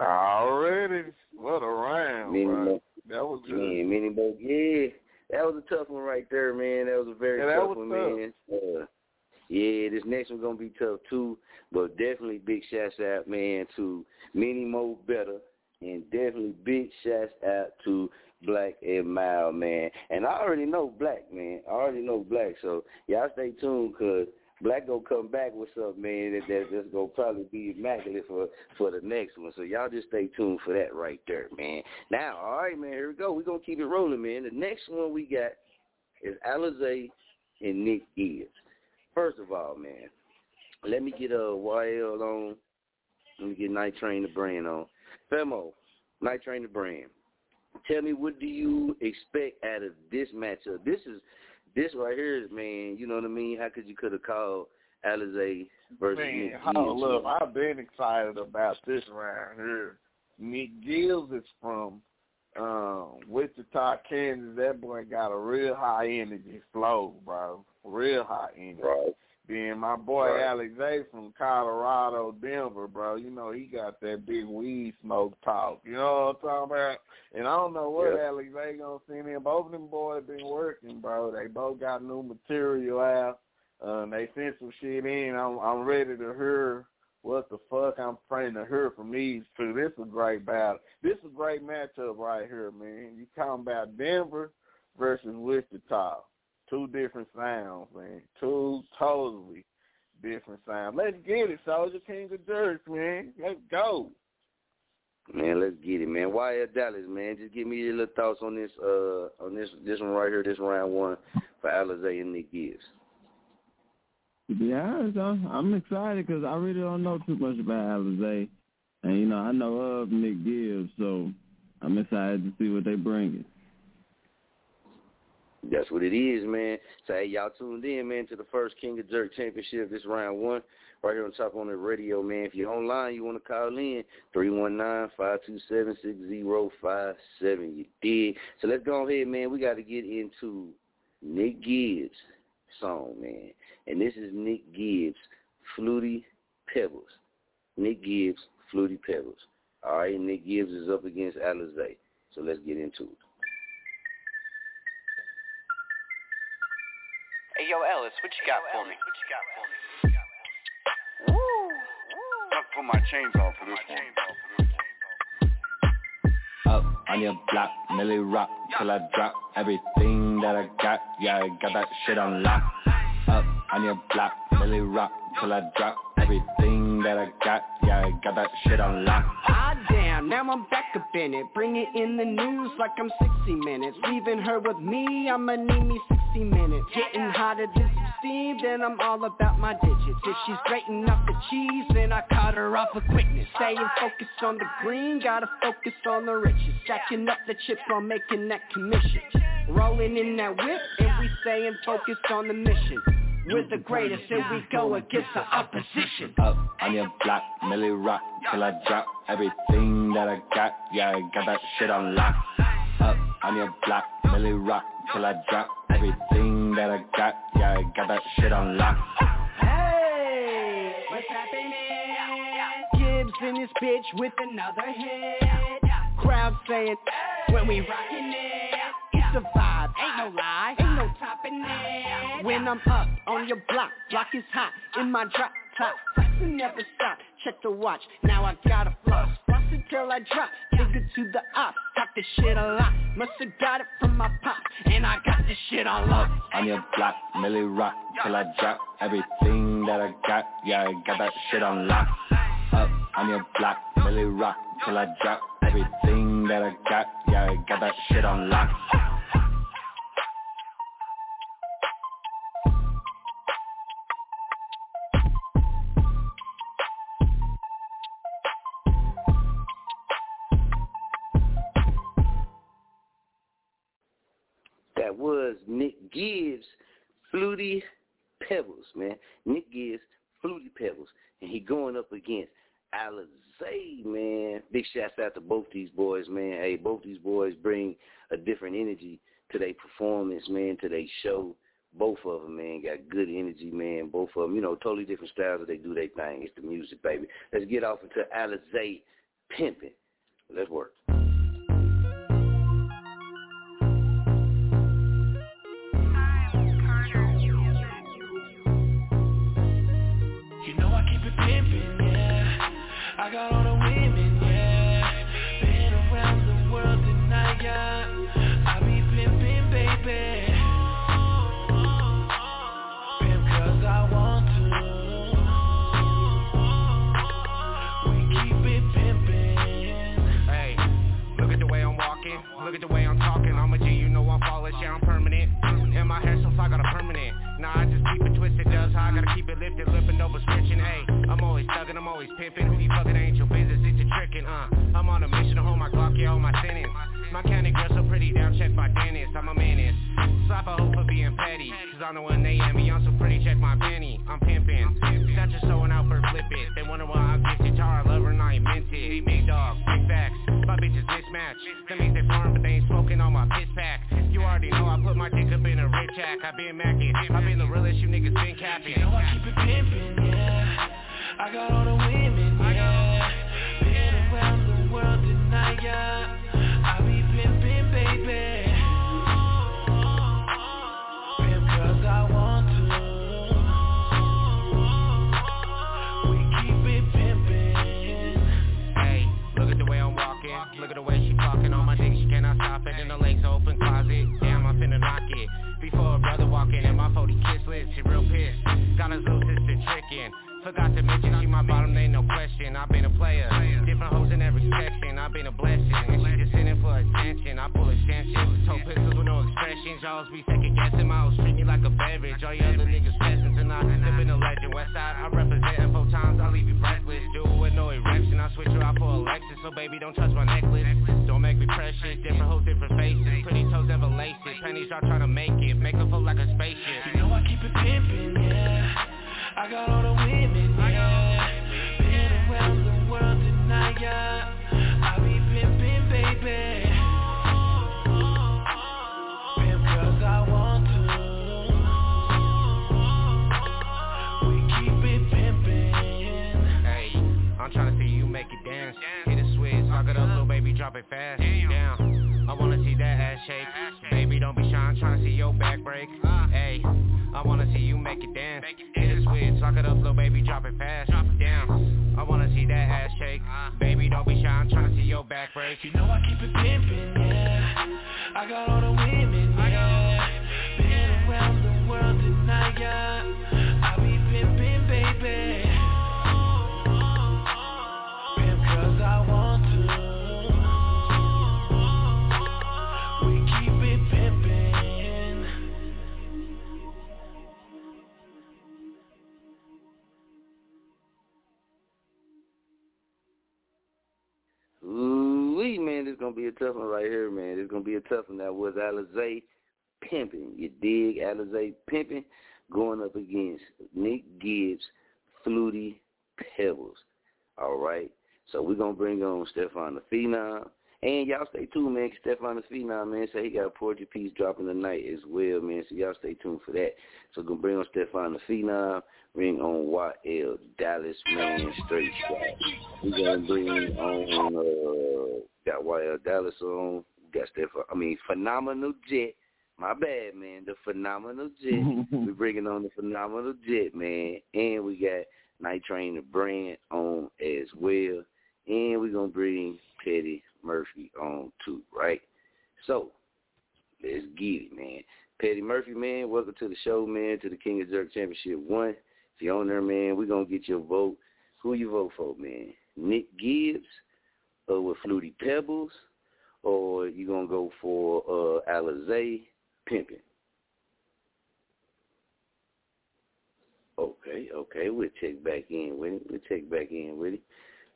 Already. What a round, Mini bro. Mo, That was good. man, Mini Mo, yeah, that was a tough one right there, man. That was a very Yeah, tough one, tough. man. Uh, yeah, this next one's gonna be tough too, but definitely big shouts out, man, to Mini Mo Better, and definitely big shouts out to Black and Mild, man. And I already know Black, man. I already know Black, so y'all stay tuned, cause Black gonna come back with something, man. That, that that's gonna probably be immaculate for for the next one. So y'all just stay tuned for that right there, man. Now, all right, man. Here we go. We're gonna keep it rolling, man. The next one we got is Alizé and Nick Gibbs. First of all, man, let me get uh, a YL on. Let me get Night Train the brand on. Femo, Night Train the brand. Tell me what do you expect out of this matchup? This is this right here is man, you know what I mean? How could you could have called Alizé versus Man, Nick Gibbs? up. I've been excited about this round here. Nick Gibbs is from um, Wichita, Kansas. That boy got a real high energy flow, bro. Real high energy. Right. Then my boy Right. Alizé from Colorado, Denver, bro. You know he got that big weed smoke talk. You know what I'm talking about? And I don't know what Yeah. Alizé gonna send in. Both of them boys been working, bro. They both got new material out. Um, they sent some shit in. I'm I'm ready to hear what the fuck I'm praying to hear from these two. This is a great battle. This is a great matchup right here, man. You talking about Denver versus Wichita. Two different sounds, man. Two totally different sounds. Let's get it, Soldier King of Jerks, man. Let's go. Man, let's get it, man. YL Dallas, man. Just give me your little thoughts on this uh on this this one right here, this round one for Alizé and Nick Gibbs. To be honest, I'm, I'm excited because I really don't know too much about Alizé. And, you know, I know of Nick Gibbs, so I'm excited to see what they bring. That's what it is, man. So hey, y'all tuned in, man, to the first King of Jerk Championship. This round one, right here on Chop On It Radio, man. If you're online, you want to call in three one nine five two seven six zero five seven. You did. So let's go ahead, man. We got to get into Nick Gibbs' song, man. And this is Nick Gibbs, Flutie Pebbles. Nick Gibbs, Flutie Pebbles. All right, Nick Gibbs is up against Alizé. So let's get into it. Yo, Ellis, what you got for me? What you got for me? Woo! I put my chains on for this one. Up on your block, Millie rock till I drop everything that I got. Yeah, I got that shit on lock. Up on your block, Millie rock till I drop everything that I got. Yeah, I got that shit on lock. Ah damn, now I'm back up in it. Bring it in the news like I'm 60 minutes. Leaving her with me, I'ma need me 60 minutes. Getting hotter than some steam, then I'm all about my digits. If she's grating off the cheese, then I cut her off with quickness. Staying focused on the green, gotta focus on the riches. Stacking up the chips while making that commission. Rolling in that whip, and we staying focused on the mission. We're the greatest and we go against the opposition. Up on your block, Millie rock till I drop everything that I got. Yeah, I got that shit on lock. Up on your block, Millie rock till I drop everything that I got. Yeah, I got that shit on lock. Hey, what's happening? Gibbs in this bitch with another hit. Crowd saying when we rockin' it. It's a vibe, ain't no lie, ain't no topping it. When I'm up on your block, block is hot in my drop top. Flexing never stop, check the watch. Now I gotta floss until I drop. Figure to the op, got this shit a lot. Musta got it from my pop, and I got this shit on lock. On your block, Millie rock till I drop everything that I got. Yeah, I got that shit on lock. Up on your block, Millie rock till I drop everything that I got. Yeah, I got that shit on lock. Flutie Pebbles, man. Nick Gibbs, Flutie Pebbles. And he going up against Alizé, man. Big shouts out to both these boys, man. Hey, both these boys bring a different energy to their performance, man, to their show. Both of them, man, got good energy, man. Both of them, you know, totally different styles, but they do their thing. It's the music, baby. Let's get off into Alizé pimping. Let's work. Look at the way I'm walking, look at the way I'm talking. I'm a G, you know I'm flawless, yeah I'm permanent. My hair so fly, got a permanent. Nah, I just keep it twisted, does how I gotta keep it lifted, lipping over switching. Hey, I'm always thugging, I'm always pimping. Who you fucking ain't your business, it's your trickin', uh. I'm on a mission to hold my Glock, yeah, hold my sentence. My county girl so pretty, down check my dentist, I'm a menace. Slap a hoe for being petty, cause I know when they I'm so pretty, check my penny. I'm pimping, got your sewing out for flip it. They wonder why I'm gifted, tar, I love her and I ain't meant it. Big dog, big facts, my bitches mismatch. That means they foreign, but they ain't smoking on my piss pack. You already know I put my dick up in a rich hack. I been macking, I been the realest you niggas been capping. You know I keep it pimpin', yeah. I got all the women, yeah. Been around the world tonight, yeah. I be pimpin', baby. Brother walk in my 40 kiss list, she real pissed. Got his little sister tricking. Forgot to mention she my bottom, ain't no question. I've been a player, different hoes in every section. I've been a blessing, and she just sitting for attention. I pull extensions, toe pistols with no expressions. Y'all be second guessing, my hoes treat me like a beverage. All you other niggas peasants, and I step in the legend. West side, I represent four times. I leave you breathless. Do it with no erection. I switch her out for Alexis, so baby don't touch my necklace. Make me precious. Different hoes, different faces. Pretty toes ever laces. Pennies y'all trying to make it, make her feel like a spaceship. You know I keep it pimpin', yeah. I got all the women, yeah. Been around the world tonight, yeah. Drop it fast. Down. I wanna see that ass shake. Baby, don't be shy, I'm trying to see your back break. Hey, I wanna see you make it dance. Hit a switch, lock it up, little baby, drop it fast. Down. I wanna see that ass shake. Baby, don't be shy, I'm tryna see your back first. You know I keep it pimpin', yeah. I got all the tough one right here, man. It's gonna be a tough one. That was Alizé pimping. You dig Alizé pimping going up against Nick Gibbs, Flutie Pebbles. All right. So we're gonna bring on Stefan the Phenom. And y'all stay tuned, man. Stefan the Phenom, man, say he got a poetry piece dropping tonight as well, man. So y'all stay tuned for that. So gonna bring on Stefan the Phenom, bring on YL Dallas, man, straight shot. We're gonna bring on uh got YL Dallas on, got Stefan I mean Phenomenal Jet. My bad, man. The Phenomenal Jet. We're bringing on the Phenomenal Jet, man. And we got Night Train the brand on as well. And we're gonna bring Petty Murphy on too, right? So let's get it, man. Petty Murphy, man, welcome to the show, man, to the King of Jurk Championship One. If you're on there, man, we're gonna get your vote. Who you vote for, man? Nick Gibbs or with Flutie Pebbles? Or you gonna go for uh Alizé Pimpin'? Okay, okay, we'll check back in with it. We'll check back in with it.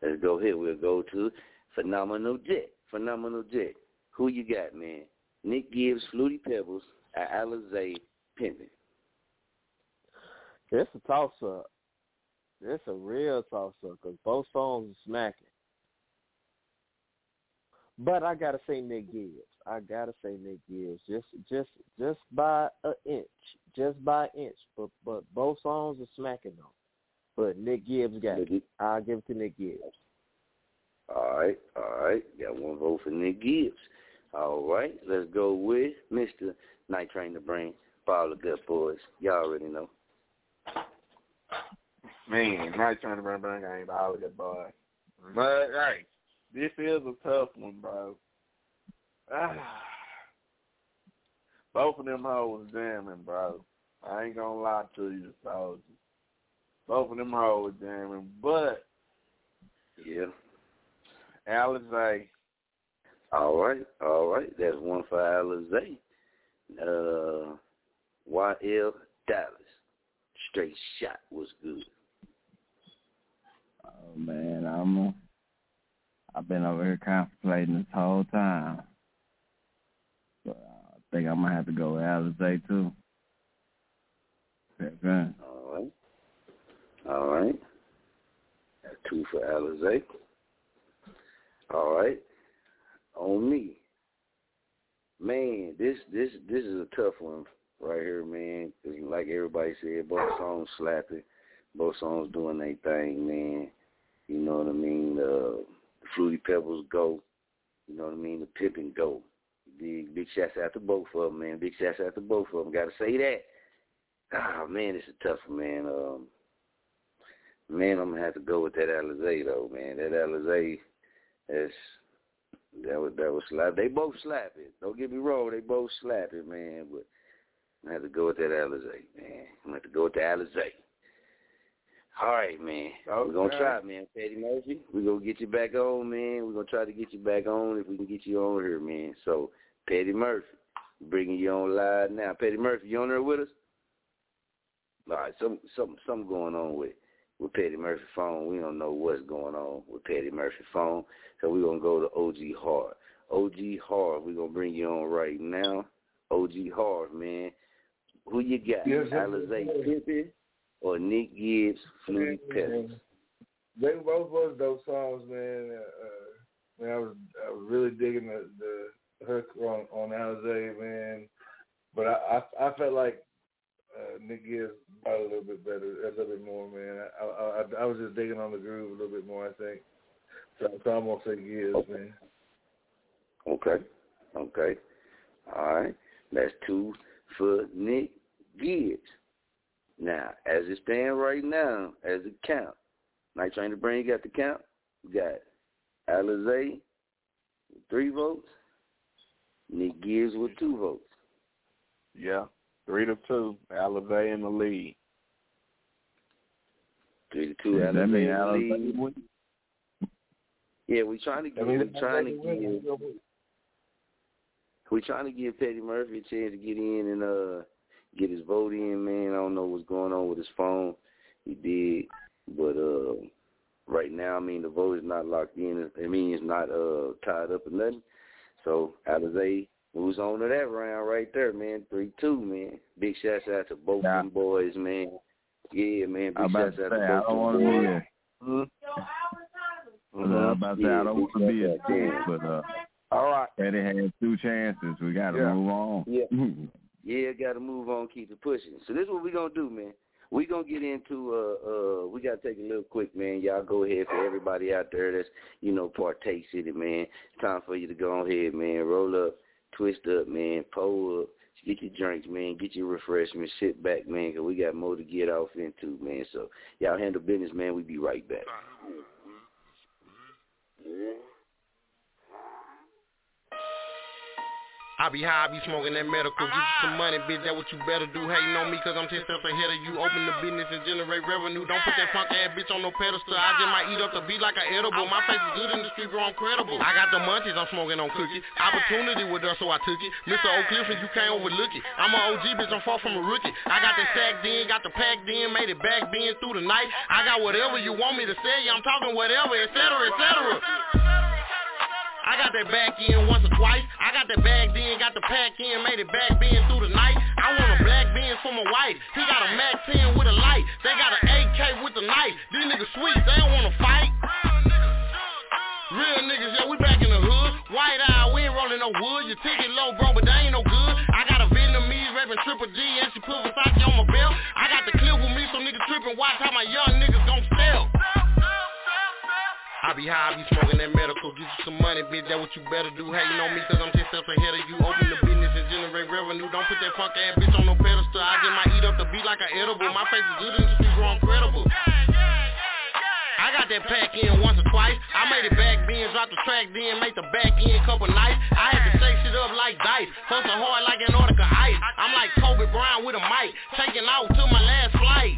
Let's go here. We'll go to Phenomenal Jet. Phenomenal Jet. Who you got, man? Nick Gibbs, Flutie Pebbles, or Alizé Pimpin'? It's a toss up. It's a real toss up because both songs are smacking. But I gotta say Nick Gibbs. I gotta say Nick Gibbs. Just just just by an inch. Just by an inch. But but both songs are smacking though. But Nick Gibbs got it. I'll give it to Nick Gibbs. All right, all right. Got one vote for Nick Gibbs. All right, let's go with Mr. Night Train the Brand. Follow the good boys. Y'all already know. Man, Night Train to Burn Burn game, all good boy. But hey, this is a tough one, bro. Ah. Both of them hoes jamming, bro. I ain't gonna lie to you, soldiers. Both of them hoes jamming, but Yeah. Alizé, All right, all right. That's one for Alizé. Uh, YL Dallas. Straight shot was good. Oh man, I'm. I've been over here contemplating this whole time. So I think I'm gonna have to go with Alizé too. Okay. All right. All right. Two for Alizé. All right. On me. Man, this this this is a tough one right here, man. like everybody said, both songs slapping, both songs doing their thing, man. You know what I mean? Uh, the Fruity Pebbles go. You know what I mean? The Pippin go. Big big shouts out to both of them, man. Big shouts out to both of them. Got to say that. Ah, man, it's a tough one, man. Um, man, I'm gonna have to go with that Alizé though, man. That Alizé, that's that was that was slap. They both slap it. Don't get me wrong, they both slap it, man. But I have to go with that Alizé, man. I'm gonna have to go with the Alizé. All right, man. Okay. We're gonna try, man. Petty Murphy, we're gonna get you back on, man. We're gonna try to get you back on if we can get you on here, man. So, Petty Murphy, bringing you on live now. Petty Murphy, you on there with us? All right, some some something going on with with Petty Murphy phone. We don't know what's going on with Petty Murphy phone, so we're gonna go to OG Harv. OG Harv, we're gonna bring you on right now. OG Harv, man. Who you got? Yes, Alizé. Pimpin or Nick Gibbs, Flutie Pebbles? They both was dope songs, man. Uh, man, I was I was really digging the the hook on on Alizé, man. But I I, I felt like uh, Nick Gibbs brought a little bit better, a little bit more, man. I, I I I was just digging on the groove a little bit more, I think. So, so I'm gonna say Gibbs, man. Okay. Okay. All right. That's two for Nick Gibbs. Now, as it stand right now, as it count, Night Train the Brand got the count? We got Alizé with three votes. Nick Gibbs with two votes. Yeah, three to two. Alizé in the lead. Three to two. Does that in the lead. win? Yeah, we trying to give. I mean, we trying to Alizé give. We trying to give Petty Murphy a chance to get in and uh get his vote in. Man, I don't know what's going on with his phone. He did, but uh, right now, I mean, the vote is not locked in. I mean, it's not uh tied up or nothing. So Alizé moves on to that round right there, man. Three two, man. Big shouts out to both Yeah. them boys, man. Yeah, man. Big shouts to out to I both don't them want to be boys. Mhm. I'm about to say, I don't want to be Yeah, here. But uh, All right. Petty had two chances. We got to Yeah. move on. Yeah. Yeah, gotta move on, keep it pushing. So this is what we gonna do, man. We gonna get into uh uh we gotta take a little quick, man. Y'all go ahead for everybody out there that's, you know, partakes in it, man. It's time for you to go ahead, man. Roll up, twist up, man, pull up, get your drinks, man, get your refreshments, sit back, man, because we got more to get off into, man. So y'all handle business, man. We be right back. Mm-hmm. Mm-hmm. Mm-hmm. I be high, I be smoking that medical. Get you some money, bitch. That what you better do. Hating on me, cause I'm 10 steps ahead of you. Open the business and generate revenue. Don't put that funk ass bitch on no pedestal. I just might eat up the beat like an edible. My face is good in the street, bro. I'm credible. I got the munchies, I'm smoking on cookie. Opportunity with us, so I took it. Mr. Oak Cliff, and you can't overlook it. I'm an OG, bitch. I'm far from a rookie. I got the sack in, got the pack in, made it back being through the night. I got whatever you want me to say. I'm talking whatever, etc., etc. I got that back in once or twice. I got that bag in, got the pack in, made it back being through the night. I want a black Benz for my wife. He got a Mac 10 with a light. They got an AK with a knife. These niggas sweet, they don't wanna fight. Real niggas, yeah, we back in the hood. White eye, we ain't rolling no wood. Your ticket low, bro, but they ain't no good. I got a Vietnamese rapping Triple G and she put Versace on my belt. I got the clip with me, so niggas tripping. Watch how my young niggas gon' stealth. I be high, I be smoking that medical. Get you some money, bitch, that what you better do. Hating on me, cause I'm 10 steps ahead of you. Open the business and generate revenue. Don't put that funk ass bitch on no pedestal. I just might eat up the beat like an edible. My face is good in the street, bro, I'm credible. I got that pack in once or twice. I made it back then, dropped the track then, made the back end couple nights. I had to shake shit up like dice, hustle hard like an Antarctica ice. I'm like Kobe Bryant with a mic, taking off to my last flight.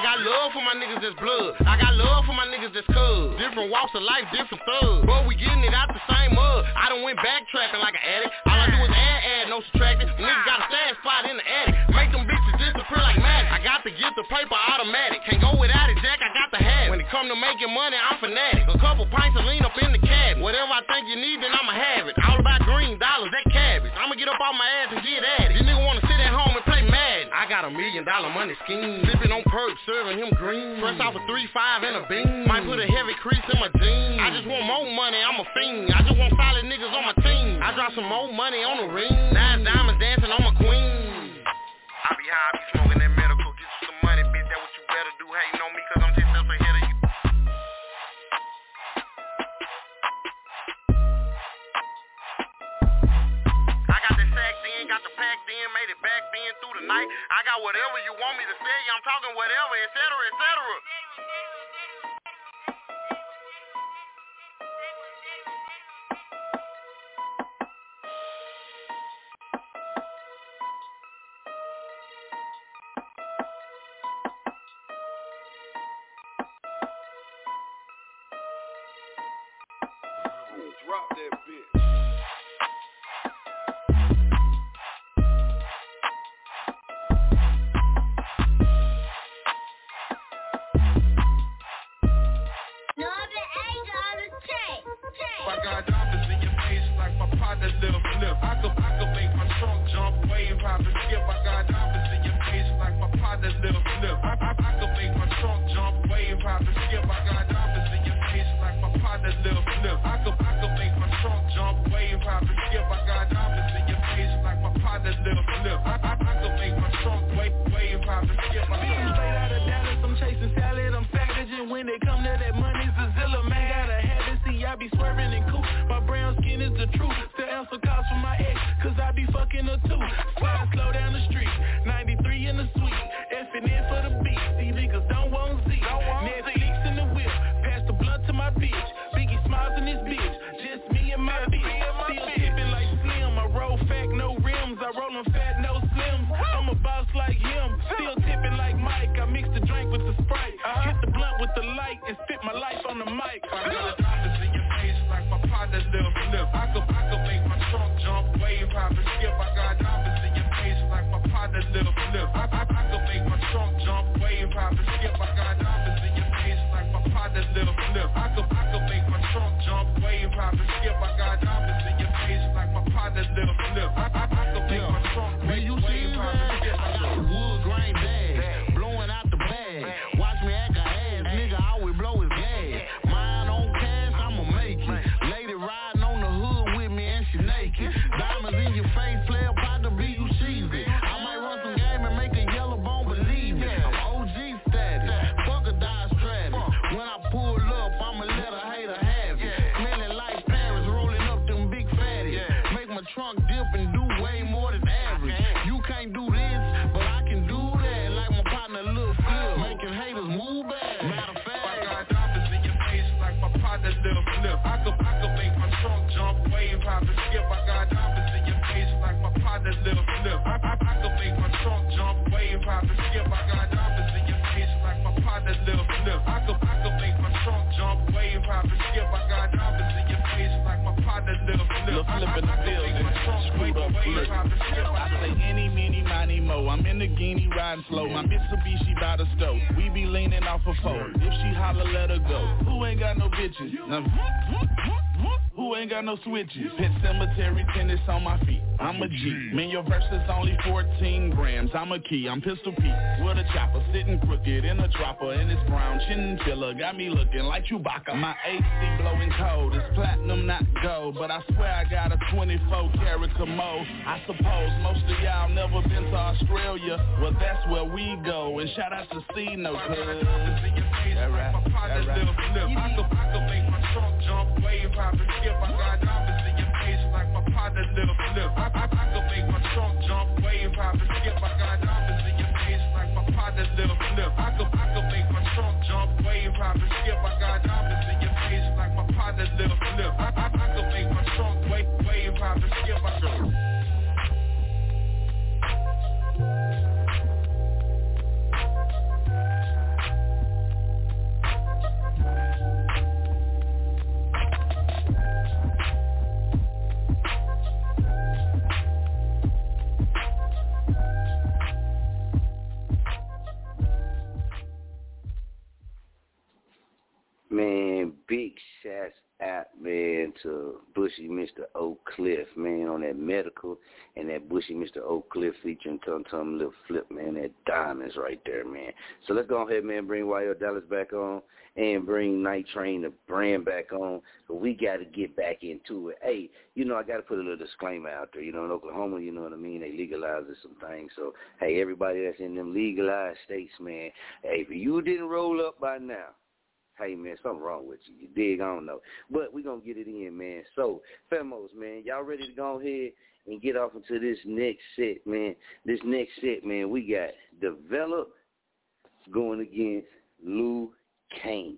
I got love for my niggas that's blood. I got love for my niggas that's cuz. Different walks of life, different thugs. But we getting it out the same mud. I done went backtracking like an addict. All I do is add, add, no subtracting. Niggas got a stash spot in the attic. Make them bitches disappear like magic. I got to get the paper automatic. Can't go without it, Jack. I got to have it. When it come to making money, I'm fanatic. A couple pints of lean up in the cab. Whatever I think you need, then I'ma have it. All about green dollars, that cabbage. I'ma get up off my ass and get at it. Got a million dollar money scheme. Sipping on perks, serving him green. Fresh off a 3-5 and a bean. Might put a heavy crease in my jeans. I just want more money, I'm a fiend. I just want solid niggas on my team. I drop some more money on the ring. Nine diamonds dancing on my queen. I be high, I be smoking that medical. Get you some money, bitch. That what you better do. Hating on back then through the night. I got whatever you want me to say. I'm talking whatever, etc., etc. Dallas, let flip. I, I, I can make my trunk wave, wave, hop and skip. I'm straight out of Dallas, I'm chasing salad, I'm packaging. When they come to that money's a zilla, man, got a habit. See, I be swerving and cool. My brown skin is the truth. Still answer calls from my ex, cause I be fucking her too. my life on the mic. I got diamonds in your face like my partner Lil Flip. I could, I could make my trunk jump, wave, hop and skip. I got diamonds in your face like my partner Lil Flip. I, I, I could make my trunk jump, wave, hop and skip. I got diamonds in your face like my partner Lil Flip. I could, I could make my trunk jump, wave, hop and skip. I got diamonds in your face like my partner Lil Flip. I, I, I say any, meeny, miny, mo. I'm in the guinea riding slow. My Mitsubishi by the stove. We be leaning off a phone. If she holler, let her go. Who ain't got no bitches? Now, ain't got no switches? Pet cemetery tennis on my feet. I'm a G. Man, your verse is only 14 grams. I'm a key. I'm pistol Pete with a chopper sitting crooked in a dropper and it's brown chinchilla. Got me looking like Chewbacca. My AC blowing cold. It's platinum, not gold. But I swear I got a 24 karat commode. I suppose most of y'all never been to Australia. Well, that's where we go. And shout out to C No cuz. That right. My partner Trunk jump, wave, hop and skip. I got diamonds in your face like my partner Lil Flip. I, I, I could make my trunk jump, wave, hop and skip. I got diamonds in your face like my partner Lil Flip. I could, I could make my trunk jump, wave, hop and skip. I got diamonds in your face like my partner Lil Flip. I, I Man, big shouts out, man, to Bushy Mr. Oak Cliff, man, on that medical and that Bushy Mr. Oak Cliff featuring Tum Tum Lil Flip, man, that diamonds right there, man. So let's go ahead, man, bring YL Dallas back on and bring Night Train the brand back on. So we got to get back into it. Hey, you know, I got to put a little disclaimer out there. You know, in Oklahoma, you know what I mean? They legalizing some things. So, hey, everybody that's in them legalized states, man, hey, if you didn't roll up by now, hey man, something wrong with you. You dig? I don't know. But we're gonna get it in, man. So, Femos, man, y'all ready to go ahead and get off into this next set, man. This next set, man, we got Develop going against Luke Kane.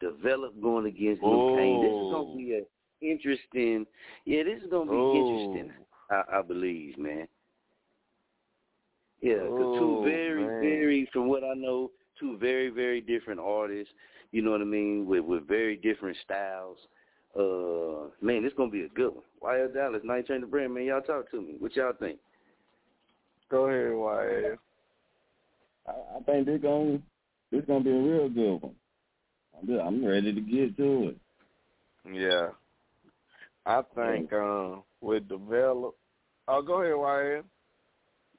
Develop going against Luke Kane. This is gonna be a oh. interesting yeah, this is gonna be Oh. interesting, I, I believe, man. Yeah, Oh, two very, man. very, from what I know, two very, very different artists. You know what I mean? With with very different styles. Uh, man, it's gonna be a good one. YL Dallas, Night Train the Brand, man. Y'all talk to me. What y'all think? Go ahead, YL. I, I think this gonna this gonna be a real good one. I'm just, I'm ready to get to it. Yeah. I think um with develop Oh go ahead, YL.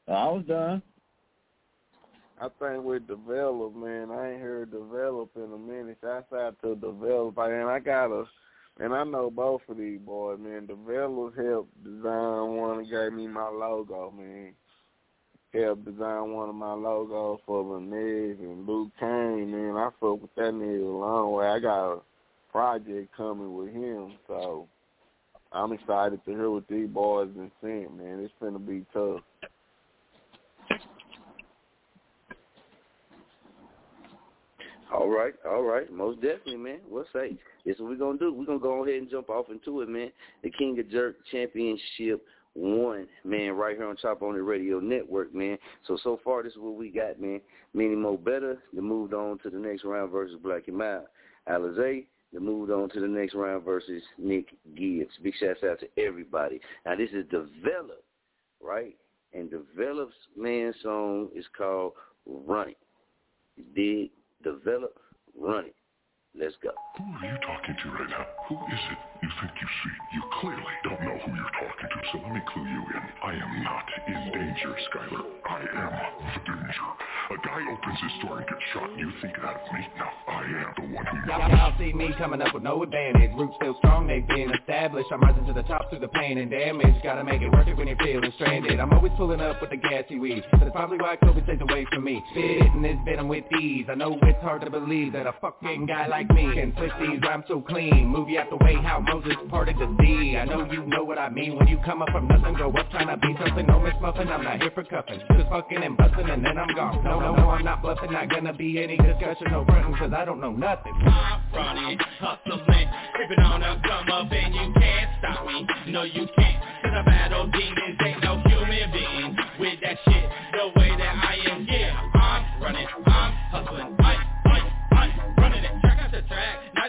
I was done. I think with develop, man, I ain't heard develop in a minute. Shouts out to develop, and I got a, and I know both of these boys, man. Develop helped design one and gave me my logo, man. Helped design one of my logos for Laneige and Luke Kane, man. I fuck with that nigga a long way. I got a project coming with him, so I'm excited to hear what these boys been saying, man. It's gonna be tough. All right, all right, most definitely, man. We'll say this is what we're gonna do. We're gonna go ahead and jump off into it, man. The King of Jurk Championship one, man, right here on Chop On It Radio Network, man. So so far this is what we got, man. Mini Mo Better, they moved on to the next round versus Black and Mild. Alizé, they moved on to the next round versus Nick Gibbs. Big shouts out to everybody. Now this is Develop, right? And Develop's man song is called Run It. You dig? Develop, run it. Let's go. Who are you talking to right now? Who is it? You think you see. You clearly don't know who you're talking to, so let me clue you in. I am not in danger, Skylar. I am the danger. A guy opens his door and gets shot, and you think that of me? No, I am the one who Y'all, y'all see me coming up with no advantage. Roots still strong, they've been established. I'm rising to the top through the pain and damage. Gotta make it worth it when you're feeling stranded. I'm always pulling up with the gassy weed. That's probably why COVID stays away from me. Spitting this venom with ease. I know it's hard to believe that a fucking guy like me can flip these rhymes so clean. Move you out the way how Moses parted the sea. I know you know what I mean when you come up from nothing, go up trying to be something. No miss muffin, I'm not here for cuffing. Just fucking and busting and then I'm gone. No, no, no, I'm not bluffing. Not gonna be any discussion, no frontin' cause I don't know nothing. I'm running, hustling, creeping on a come up and you can't stop me. No, you can't, cause I battle demons, ain't no human being with that shit the way that I am. Yeah, I'm running, I'm hustling,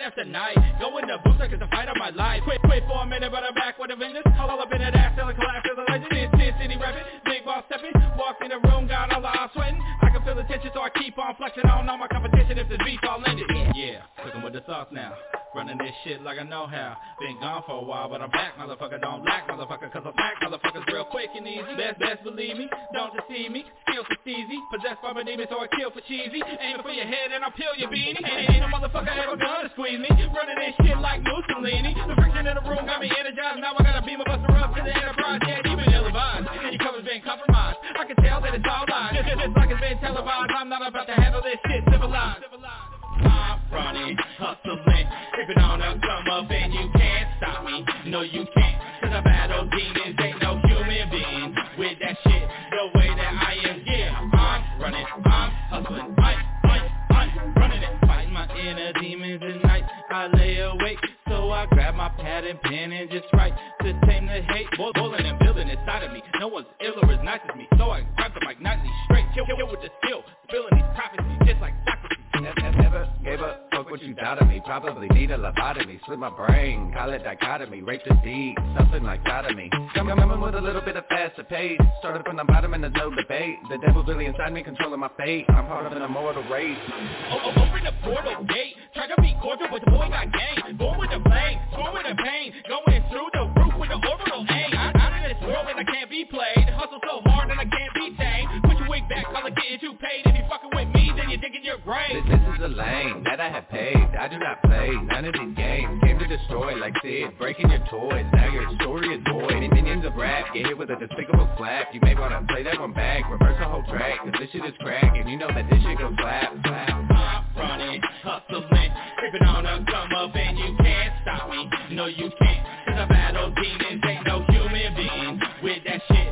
after night. Go in the booster cause the fight of my life. Quit, quit for a minute, but I'm back with a vengeance. All up in that ass, I collapse as a legend. It's Sin City rapping, big boss stepping. Walked in the room, got all the eyes sweating. I can feel the tension, so I keep on flexing. I don't know my competition if this beef all ended. Yeah, cooking with the sauce now. Running this shit like I know how. Been gone for a while, but I'm back, motherfucker. Don't lack, motherfucker, cause I'm back, motherfuckers, real quick and easy. Best, best believe me, don't deceive me. Skills for easy, possessed by my demons, so I kill for cheesy. Aiming for your head and I'll peel your beanie. Ain't, ain't no motherfucker ever gonna squeeze me. Running this shit like Mussolini. The friction in the room got me energized. Now I gotta beam a buster up to the enterprise. Yeah, you been ill-advised, and your cover's been compromised. I can tell that it's all lies. Just, just, just like it's been televised. I'm not about to handle this shit civilized. I'm running, hustling, creeping on a come up and you can't stop me. No, you can't, cause I battle demons, ain't no human being with that shit the way that I am. Yeah, I'm running, I'm hustling, I, I, I'm running it, fighting my inner demons at night. I lay awake, so I grab my pad and pen and just write to tame the hate, boil- boiling and building inside of me. No one's ill or as nice as me, so I grab the mic nightly straight, kill, kill with the skill, spilling these prophecies just like. Never, gave a fuck what you thought of me. Probably need a lobotomy. Split my brain, call it dichotomy. Rape the deed, something like sodomy. Come, coming with a little bit of faster pace. Started from the bottom and there's no debate. The devil's really inside me, controlling my fate. I'm part of an immortal race. O- o- Open the portal gate. Try to be cordial but the boy got game. Born with the flame, born with the pain. Going through the roof with the orbital aim. Out of this world and I can't be played. Hustle so hard and I can't wig back, call it getting too paid. If you fucking with me then you're digging your grave. This, this is a lane that I have paved. I do not play none of these games. Came to destroy like Sid Breaking your toys, now your story is void. Minions of rap, get hit with a despicable slap You may wanna play that one back Reverse the whole track, cause this shit is crack And you know that this shit goes slap, slap. I'm running, hustling, creeping on a come up and you can't stop me. No, you can't, cause I battle demons, ain't no human being with that shit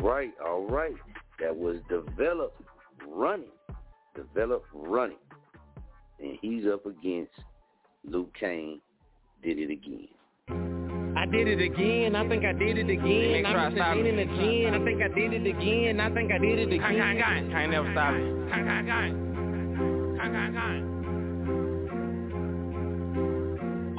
right, all right. That was develop running. Develop running. And he's up against Luke Kane. Did it again. I did it again, I think I did it again. I'm just in the gym, I think I did it again. I think I did it again. Can't never stop it.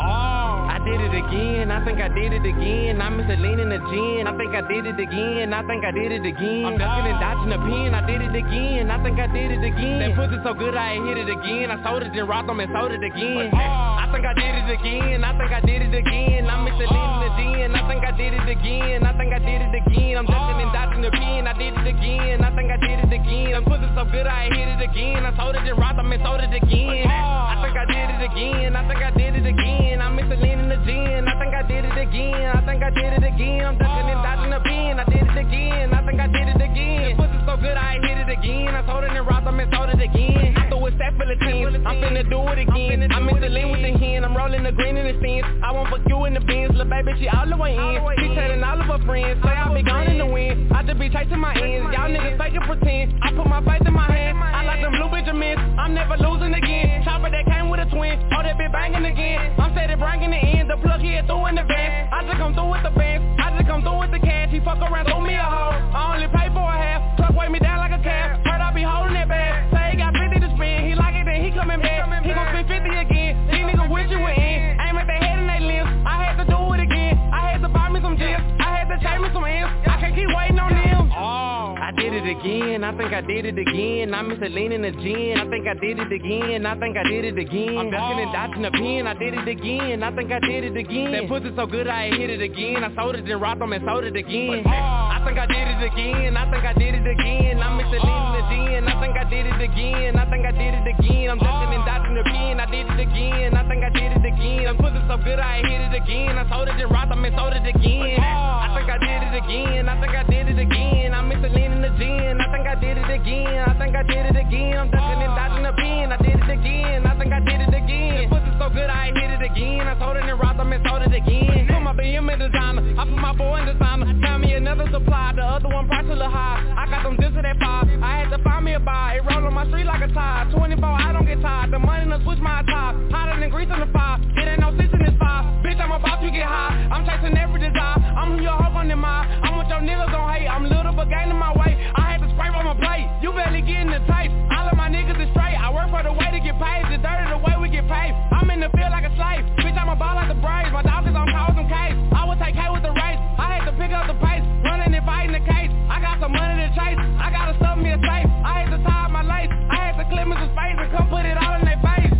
I did it again, I think I did it again. I'm Mr. Lean in the gym, I think I did it again. I think I did it again. I'm ducking and dodging the pin, I did it again. I think I did it again. That pussy so good I hit it again. I sold it and robbed them and sold it again. I think I did it again, I think I did it again. I'm Mr. Lean in the gym, I think I did it again. I think I did it again. I'm ducking and dodging the pin, I did it again. I think I did it again. That pussy so good I hit it again. I sold it and robbed them and sold it again. I think I did it again, I think I did it again. I'm Mr. Lean in the I think I did it again. I think I did it again. I'm ducking and dodging the pin, I did it again. I think I did it again. That pussy so good I ain't hit it again. I sold it and robbed them and sold it again. I threw a stack full of tens, I'm finna do it again. I'm Mr. Lean with the hen, I'm rolling the green in the sins. I won't fuck you in the bins, little baby, she all the way in. She telling all of her friends, say I'll be gone in the wind. I just be chasing my ends, y'all niggas fake and pretend. I put my faith in my hand, I like them blue Benjamins. I'm never losing again. Chopper that came with a twin, oh that bitch banging again. I'm steady bringing in, the plug, he through in the van. I just come through with the bands, I just come through with the cash. He fuck around, throw me a hoe. I only pay for a half, truck weigh me down like a calf. Heard I be holding it back. Say he got 50 to spend, he like it, then he coming back. He gon' spend 50 again, these niggas wish you were in. Aim at their head and they limbs, I had to do it again. I had to buy me some gems, I had to change me some M's. I can't keep waiting on this did it again. I miss it again. I'm leaning the gin. I think I did it again. I think I did it again. I'm ducking and dodging the pin. I did it again. I think I did it again. That pussy so good I hit it again. I sold it and rocked them and sold it again. I think I did it again. I think I did it again. I miss it leaning the gin. I think I did it again. I think I did it again. I'm ducking and dodging the pin. I did it again. I think I did it again. That pussy so good I hit it again. I sold it and rocked them and sold it again. I think I did it again. I think I did it again. I miss it leaning the gin. I think I did it again. I think I did it again. I'm ducking and dodging the pin. I did it again. I think I did it again. This Pussy so good I hit it again. I sold it and rocked them and sold it again. Put my BM in designer. I put my boy in designer. Found me another supply. The other one price a little high. I got them this at that five. I had to find me a buy. It roll on my street like a tide. 24, I don't get tired. The money done switch my top. Hotter than grease on the fire. It ain't no six in this fire. Bitch, I'm about to get high. I'm chasing every desire. I'm who your hoe on the mile. I'm what your niggas gon' hate. I'm little but gaining my weight. I had to spray on my plate. You barely getting the taste. All of my niggas is straight. I work for the way to get paid. The dirty the way we get paid. I'm in the field like a slave. Bitch, I'm a ball like the Braves. My dog is on call some case. I would take K with the race. I had to pick up the pace. Running and fighting the case. I got some money to chase. I gotta stuff me a safe. I had to tie up my lace. I had to clip Mrs. face and come put it all in their face.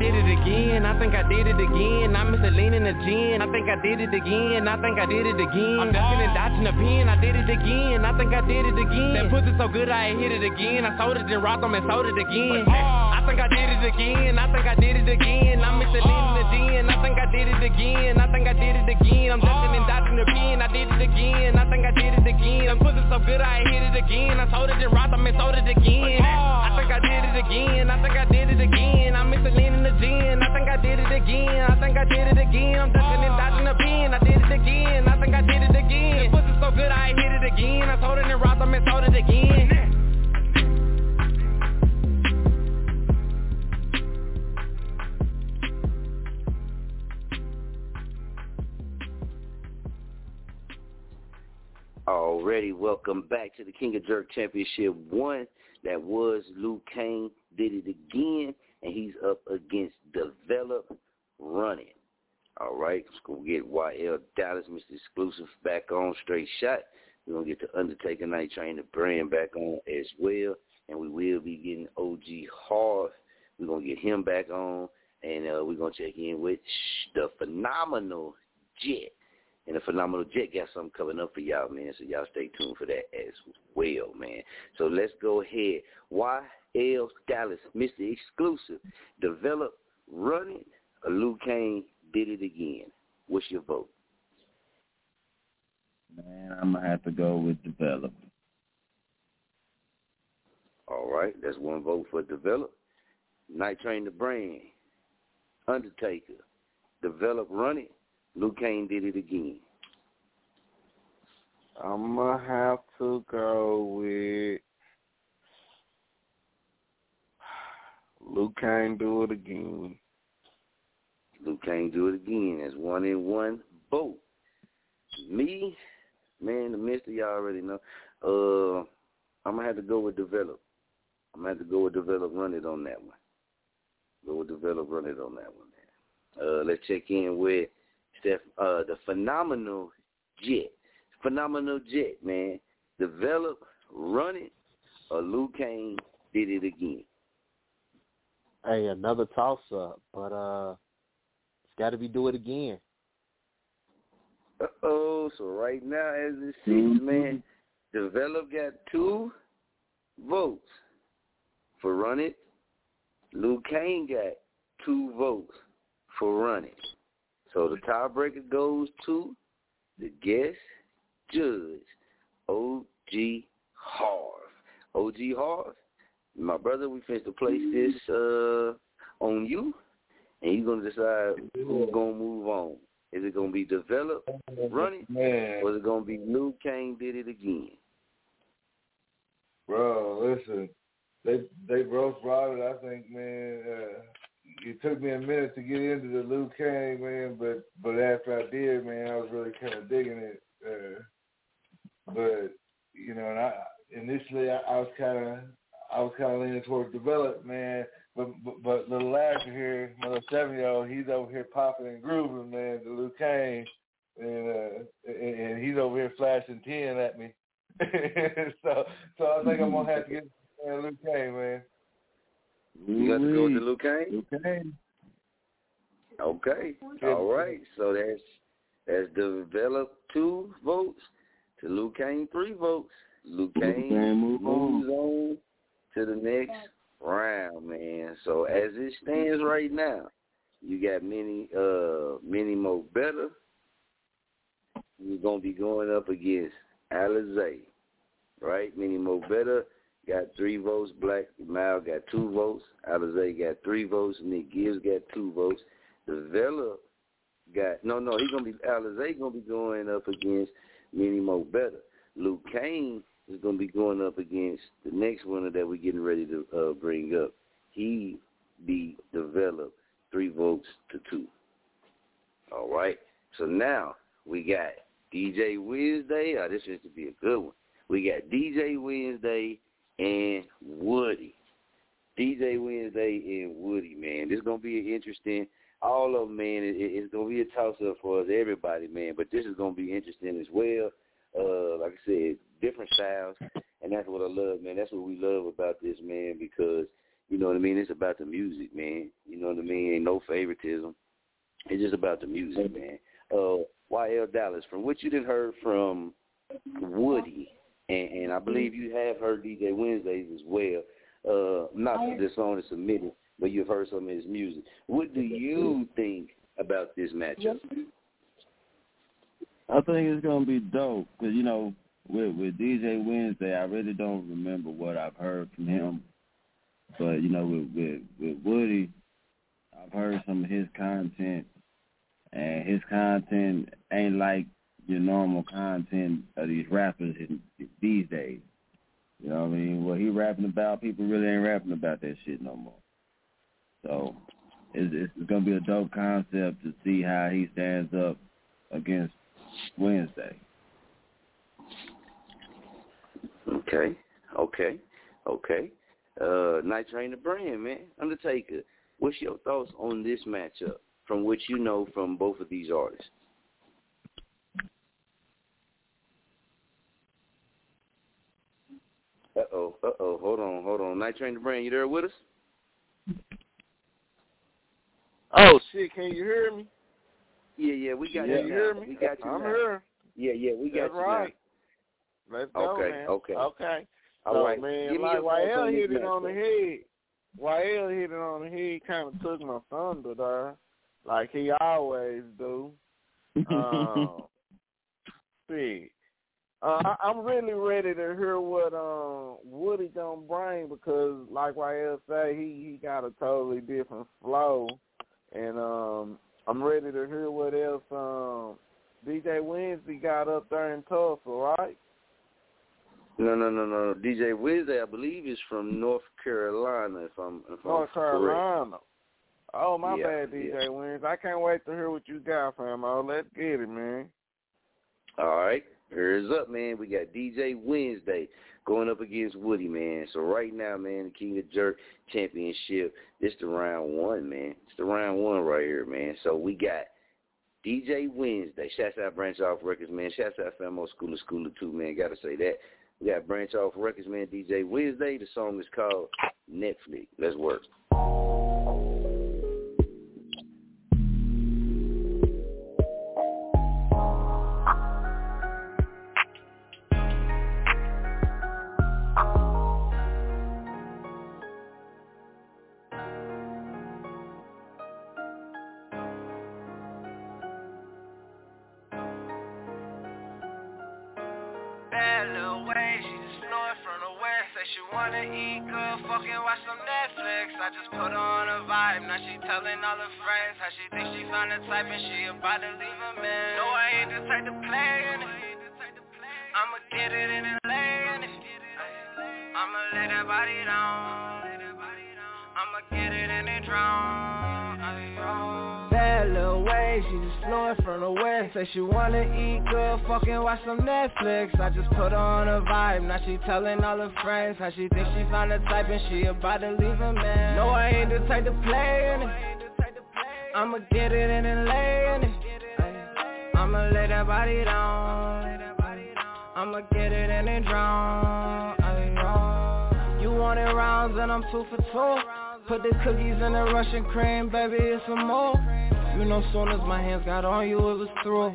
Oh, I did it again. I think I did it again. I miss it leaning the gin. I think I did it again. I think I did it again. I'm ducking and dodging the pin. I did it again. I think I did it again. That pussy so good I hit it again. I sold it and rocked them and sold it again. I think I did it again. I think I did it again. I miss it leaning the gin. I think I did it again. I think I did it again. I'm ducking and dodging the pin. I did it again. I think I did it again. That pussy so good I hit it again. I sold it and rocked them and sold it again. I think I did it again. I think I did it again. I miss it leaning the gin. I think I did it again. I think I did it again. I'm ducking and dodging the pin. I did it again. I think I did it again. Pussy so good I hit it again. I sold it and rocked them and sold it again. Already, welcome back to the King of Jurk Championship One. That was Luke Kane did it again, and he's up against Develop Running. All right, let's go get YL Dallas, Mr. Exclusive, back on straight shot. We're gonna get the Undertaker Night Train the brand back on as well, and we will be getting OG Harv. We're gonna get him back on, and uh, we're gonna check in with the phenomenal Jet. And the Phenomenal Jet got something coming up for y'all, man. So y'all stay tuned for that as well, man. So let's go ahead. YL Dallas, Mr. Exclusive, develop, run it. Or Luke Kane did it again. What's your vote? Man, I'm gonna have to go with develop. All right, that's one vote for develop. Night Train the Brand, Undertaker, develop, run it. Luke Kane did it again. I'm gonna have to go with Luke Kane. Do it again. Luke Kane do it again. That's one in one vote. Me, man, the mister y'all already know. Uh, I'm gonna have to go with develop. I'm gonna have to go with develop. Run it on that one. Go with develop. Run it on that one. Man. Uh, let's check in with Steph, uh, the phenomenal Jet. Phenomenal Jet, man. Develop, run it, or Luke Kane did it again. Hey, another toss up, but uh, it's got to be do it again. Uh oh, so right now as it sits, man, Develop got two votes for run it. Luke Kane got two votes for run it. So the tiebreaker goes to the guest judge, OG Harv. OG Harv, my brother, we finished to place this uh, on you, and you're gonna decide who's gonna move on. Is it gonna be developed, run it, Man. or is it gonna be Luke Kane did it again? Bro, listen, they they both brought it. I think, man, uh, it took me a minute to get into the Luke Kane, man, but but after I did, man, I was really kind of digging it. Uh, but you know, and I initially I, I was kind of I was kind of leaning towards develop, man. But but, but little Lasher here, my little seven year old, he's over here popping and grooving, man, to Luke Kane, and uh, and, and he's over here flashing ten at me. so so I think I'm gonna have to get uh, Luke Kane, man. You got to go to Luke Kane. Luke Kane. Okay. All right. So that's that's developed two votes to Luke Kane three votes. Luke Luke Kane Kane move moves on to the next round, man. So as it stands right now, you got many uh many more better. You're gonna be going up against Alizé, right? Many more better got three votes. Black Mal got two votes. Alizé got three votes. Nick Gibbs got two votes. Vela got no, no. He's gonna be Alizé gonna be going up against Mini Mo Better. Luke Kane is gonna be going up against the next winner that we're getting ready to uh, bring up. He be developed three votes to two. All right. So now we got DJ Wednesday. Oh, this is to be a good one. We got DJ Wednesday and Woody. DJ Wednesday and Woody, man. This is gonna be interesting. All of them, man. It, it's gonna be a toss up for us, everybody, man. But this is gonna be interesting as well. Uh, like I said, different styles, and that's what I love, man. That's what we love about this, man, because you know what I mean. It's about the music, man. You know what I mean. Ain't no favoritism. It's just about the music, man. Uh, YL Dallas, from what you did heard from Woody, and, and I believe you have heard DJ Wednesdays as well. Uh, not that this song is submitted, but you've heard some of his music. What do you think about this matchup? I think it's gonna be dope because you know with with DJ Wednesday, I really don't remember what I've heard from him, but you know with with, with Woody, I've heard some of his content, and his content ain't like your normal content of these rappers these days. You know what I mean? What he rapping about, people really ain't rapping about that shit no more. So it's, it's gonna be a dope concept to see how he stands up against Wednesday. Okay, okay, okay. Uh, Night Train the brand, man. Undertaker, what's your thoughts on this matchup from what you know from both of these artists? Uh oh, uh oh, hold on, hold on. Night Train the brand, you there with us? Oh shit! Can you hear me? Yeah, yeah, we got yeah, you. now. hear me? We got you. I'm now. here. Yeah, yeah, we got That's you. right. Let's go, Okay, man. okay. Okay. All so, right. man, Give like YL hit it on the head. YL hit it on the head. Kind of took my thunder there, like he always do. Um, see, uh, I, I'm really ready to hear what um Woody gonna bring because, like YL say, he he got a totally different flow, and um I'm ready to hear what else um DJ Wednesday got up there in Tulsa, right? No, no, no, no. DJ Wednesday, I believe, is from North Carolina. If I'm, if North I'm correct. Carolina. Oh my Yeah, bad, DJ yeah. Wins. I can't wait to hear what you got, fam. Oh, let's get it, man. All right, here's up, man. We got DJ Wednesday going up against Woody, man. So right now, man, the King of Jurk Championship. This the round one, man. It's the round one right here, man. So we got DJ Wednesday. Shouts out Branch Off Records, man. Shouts out Famo Schooler Schooler Two, man. Gotta say that. We got Branch Off Records, man. DJ Wednesday. The song is called Netflix. Let's work. Say she wanna eat good, fucking watch some Netflix. I just put her on a vibe, now she telling all her friends how she think she found a type and she about to leave a man. No, I ain't the type to play in it. I'ma get it in and lay in it. I'ma lay that body down. I'ma get it in and drown. You wanted rounds and I'm two for two. Put the cookies in the Russian cream, baby, it's a move. You know soon as my hands got on you, it was through.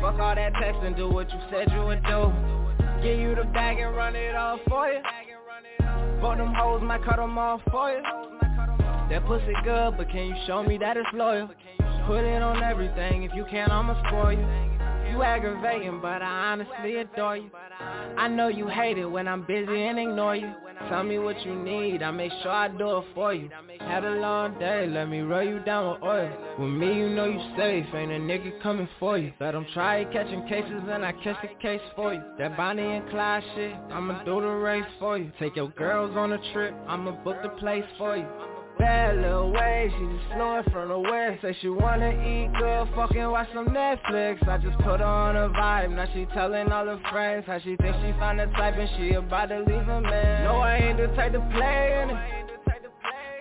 Fuck all that text and do what you said you would do. Give you the bag and run it off for you. Both them hoes might cut them off for you. That pussy good, but can you show me that it's loyal? Put it on everything, if you can't, I'ma spoil you. You aggravating, but I honestly adore you. I know you hate it when I'm busy and ignore you. Tell me what you need, I make sure I do it for you. Had a long day, let me roll you down with oil. With me, you know you safe, ain't a nigga coming for you. Let them try catching cases and I catch the case for you. That Bonnie and Clyde shit, I'ma do the race for you. Take your girls on a trip, I'ma book the place for you. Bad little way, she just flowing from the west. Say she wanna eat good, fucking watch some Netflix. I just put her on a vibe, now she telling all her friends How she think she found the type and she about to leave a man. No, I ain't the type to play in it.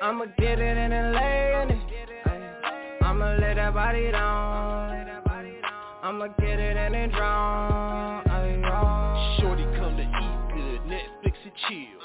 I'ma get it in and lay in it. I'ma lay that body down. I'ma get it in and drown. Shorty come to eat good, Netflix and chill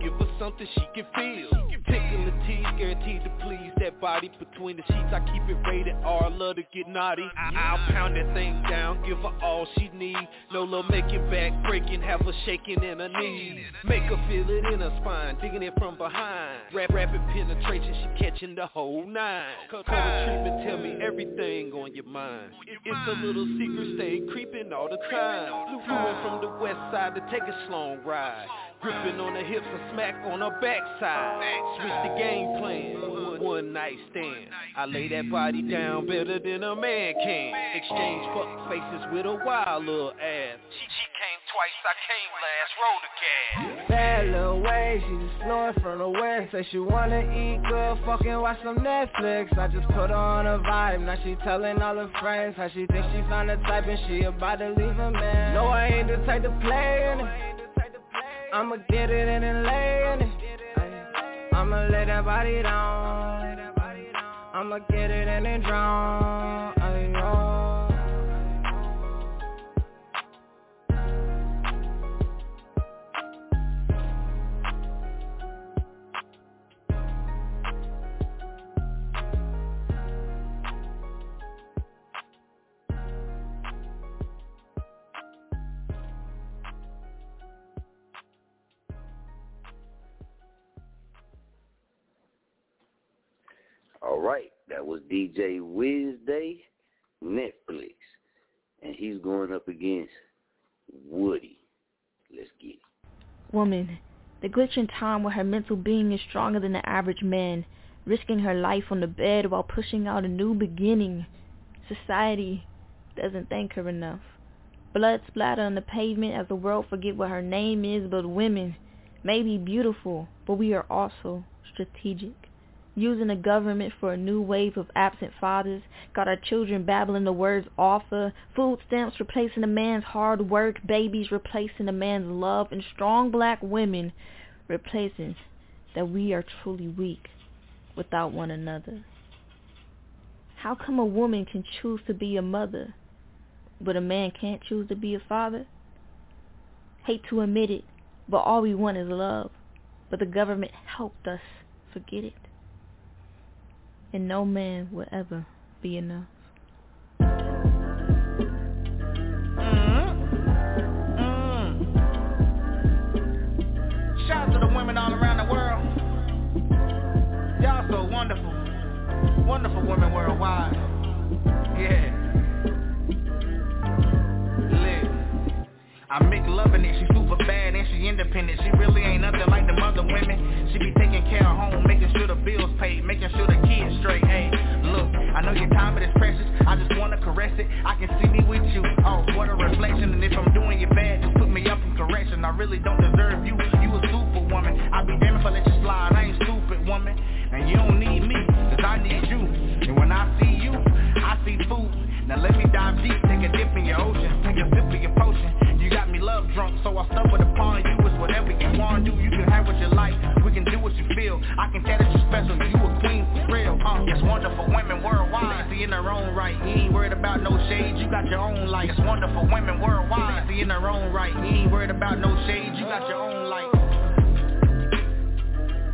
give her something she can feel. Tickle the teeth, guaranteed to please that body Between the sheets. I keep it rated R, love to get naughty. I'll pound that thing down, give her all she need. No love making back breaking, have her shaking in her knees. Make her feel it in her spine, digging it from behind. Rap, rapid penetration, she catching the whole nine. Cover treatment, tell me everything on your mind. It's a little secret, stay creeping all the time. Flew from the west side to take a slow ride Gripping on the hips and smack on her backside. Switch the game plan. One night stand. I lay that body down better than a man can. Exchange fuck faces with a wild little ass. She, she came twice, I came last. Roll the gas. Bad little way, she just flowing from the west Say she wanna eat good, fucking watch some Netflix I just put her on a vibe, now she telling all her friends How she thinks she found the type and she about to leave a man No, I ain't the type to play in it I'ma get it in and lay in it. I'ma lay that body down. I'ma get it in and drown. All right, that was DJ Wednesday, Netflix, and he's going up against Woody. Let's get it. Woman, the glitch in time where her mental being is stronger than the average man, risking her life on the bed while pushing out a new beginning. Society doesn't thank her enough. Blood splatter on the pavement as the world forget what her name is, but women may be beautiful, but we are also strategic using the government for a new wave of absent fathers, got our children babbling the words offer, food stamps replacing a man's hard work, babies replacing a man's love, and strong black women replacing that we are truly weak without one another. How come a woman can choose to be a mother, but a man can't choose to be a father? Hate to admit it, but all we want is love. But the government helped us forget it and no man will ever be enough. Mm-hmm. Shout out to the women all around the world. Y'all so wonderful. Wonderful women worldwide. Yeah. I make loving it, she super bad and she independent. She really ain't nothing like the other women. She be taking care of home, making sure the bills paid Making sure the kids straight, hey Look, I know your time it is precious. I just wanna caress it, I can see me with you. Oh, what a reflection. And if I'm doing you bad, just put me up in correction. I really don't deserve you, you a superwoman. I be damn if I let you slide, I ain't stupid woman. And you don't need me, cause I need you. And when I see you, I see food Now let me dive deep, take a dip in your ocean drunk, so I stumbled upon you It's whatever you wanna do, you can have what you like We can do what you feel, I can tell that you're special You a queen for real, uh Fancy in their own right. You ain't worried about no shade, you got your own light. It's wonderful women worldwide. Fancy in their own right. You ain't worried about no shade, you got your own light.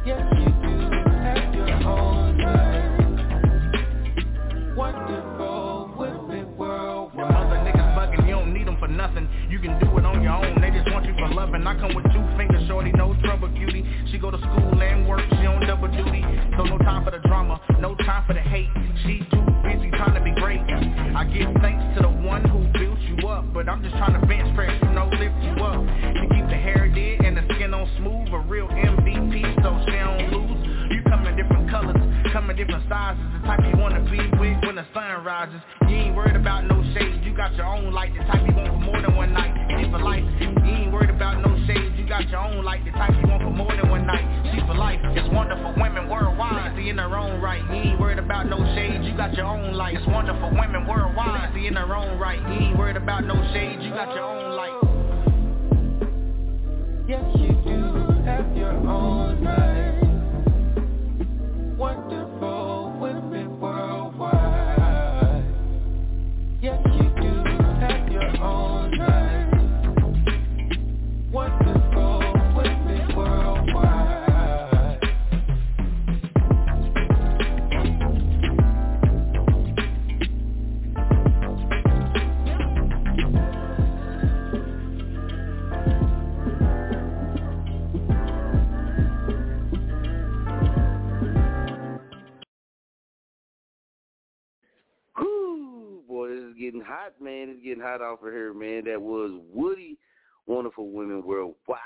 Yes, you do have your own right. Wonderful women worldwide. Them other niggas bugging, you don't need them for nothing. Can do it on your own. They just want you for loving. I come with two fingers, shorty, no trouble, cutie. She go to school and work, she on double duty. So no time for the drama, no time for the hate. She too busy trying to be great. I give thanks to the one who built you up, but I'm just trying to bench press, you know, lift you up. To keep the hair dead and the skin on smooth, a real MVP, so she don't lose. You come in different colors, come in different sizes, the type you wanna be with when the sun rises. You ain't worried about no shades, you got your own light, the type you want for more than one night. She for life, you ain't worried about no shades, you got your own light, the type you want for more than one night. Hot off of here, man. That was Woody, Wonderful Women Worldwide.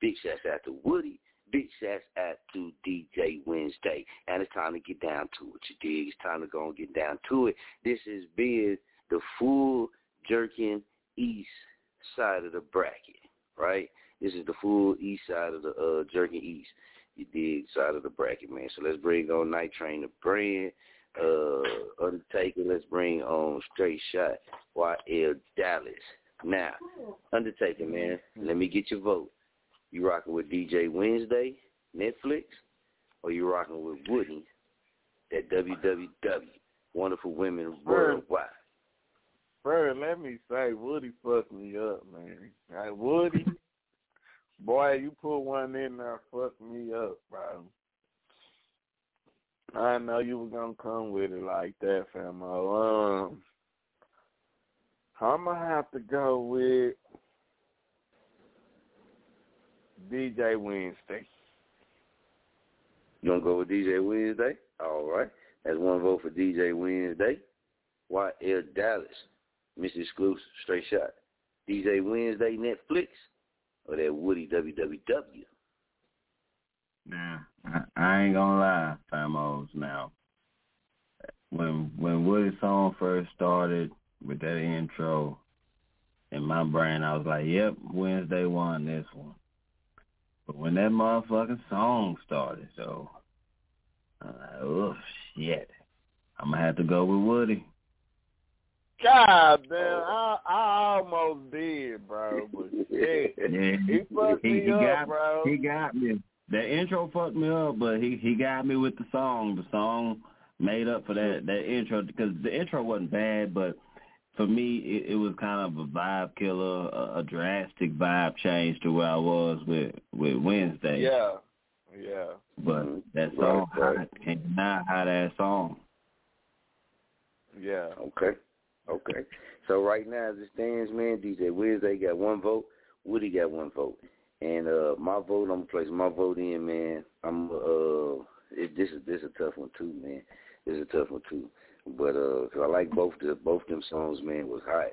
Big shouts out to Woody. Big shouts out to DJ Wednesday. And it's time to get down to it, you dig? It's time to go and get down to it. This has been the full jerking east side of the bracket, right? This is the full east side of the uh jerking east. You dig side of the bracket, man. So let's bring on Night Train the brand uh Undertaker, let's bring on Straight Shot, YL Dallas. Now, Undertaker, man, let me get your vote. You rocking with DJ Wednesday, Netflix, or you rocking with Woody, that WWW, Wonderful Women Worldwide? Bro, let me say, Woody fucked me up, man. Like Woody, boy, you put one in there, fucked me up, bro. I know you were gonna come with it like that, famo. Um, I'm gonna have to go with DJ Wednesday. You gonna go with DJ Wednesday? All right. That's one vote for DJ Wednesday. YL Dallas, Mr. Exclusive, straight shot. DJ Wednesday Netflix or that Woody WWW? Now, I, I ain't gonna lie, Famos. Now, when when Woody's song first started with that intro, in my brain, I was like, "Yep, Wednesday won this one." But when that motherfucking song started, so I'm like, "Oh shit, I'm gonna have to go with Woody." God damn, I, I almost did, bro. But shit, Yeah, he fucked he, me he up, got, bro. He got me. The intro fucked me up, but he he got me with the song. The song made up for that that intro because the intro wasn't bad, but for me it, it was kind of a vibe killer, a, a drastic vibe change to where I was with with Wednesday. Yeah, yeah. But mm-hmm. that song, right. hot, can't deny how that song. Yeah. Okay. Okay. So right now, as it stands, man, DJ Wednesday got one vote. Woody got one vote. And uh my vote, I'm gonna place my vote in, man. I'm uh, it, this is this is a tough one too, man. This is a tough one too. But uh 'cause I like both the both them songs, man, was hot.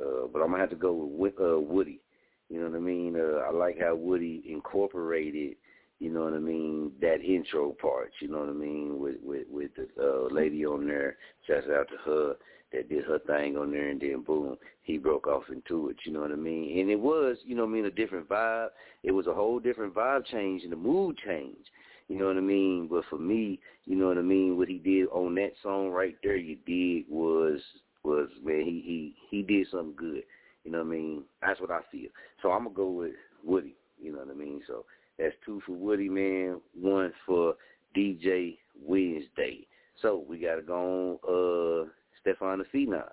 Uh, but I'm gonna have to go with uh Woody. You know what I mean? Uh, I like how Woody incorporated, you know what I mean, that intro part. You know what I mean, with with with the uh, lady on there. Shouts out to her that did her thing on there, and then boom, he broke off into it. You know what I mean? And it was, you know what I mean, a different vibe. It was a whole different vibe change and the mood change. You know what I mean? But for me, you know what I mean, what he did on that song right there, you did was was man, he he he did something good. You know what I mean? That's what I feel. So I'm gonna go with Woody. You know what I mean? So that's two for Woody, man. One for DJ Wednesday. So we gotta go on uh Stefan Phenom.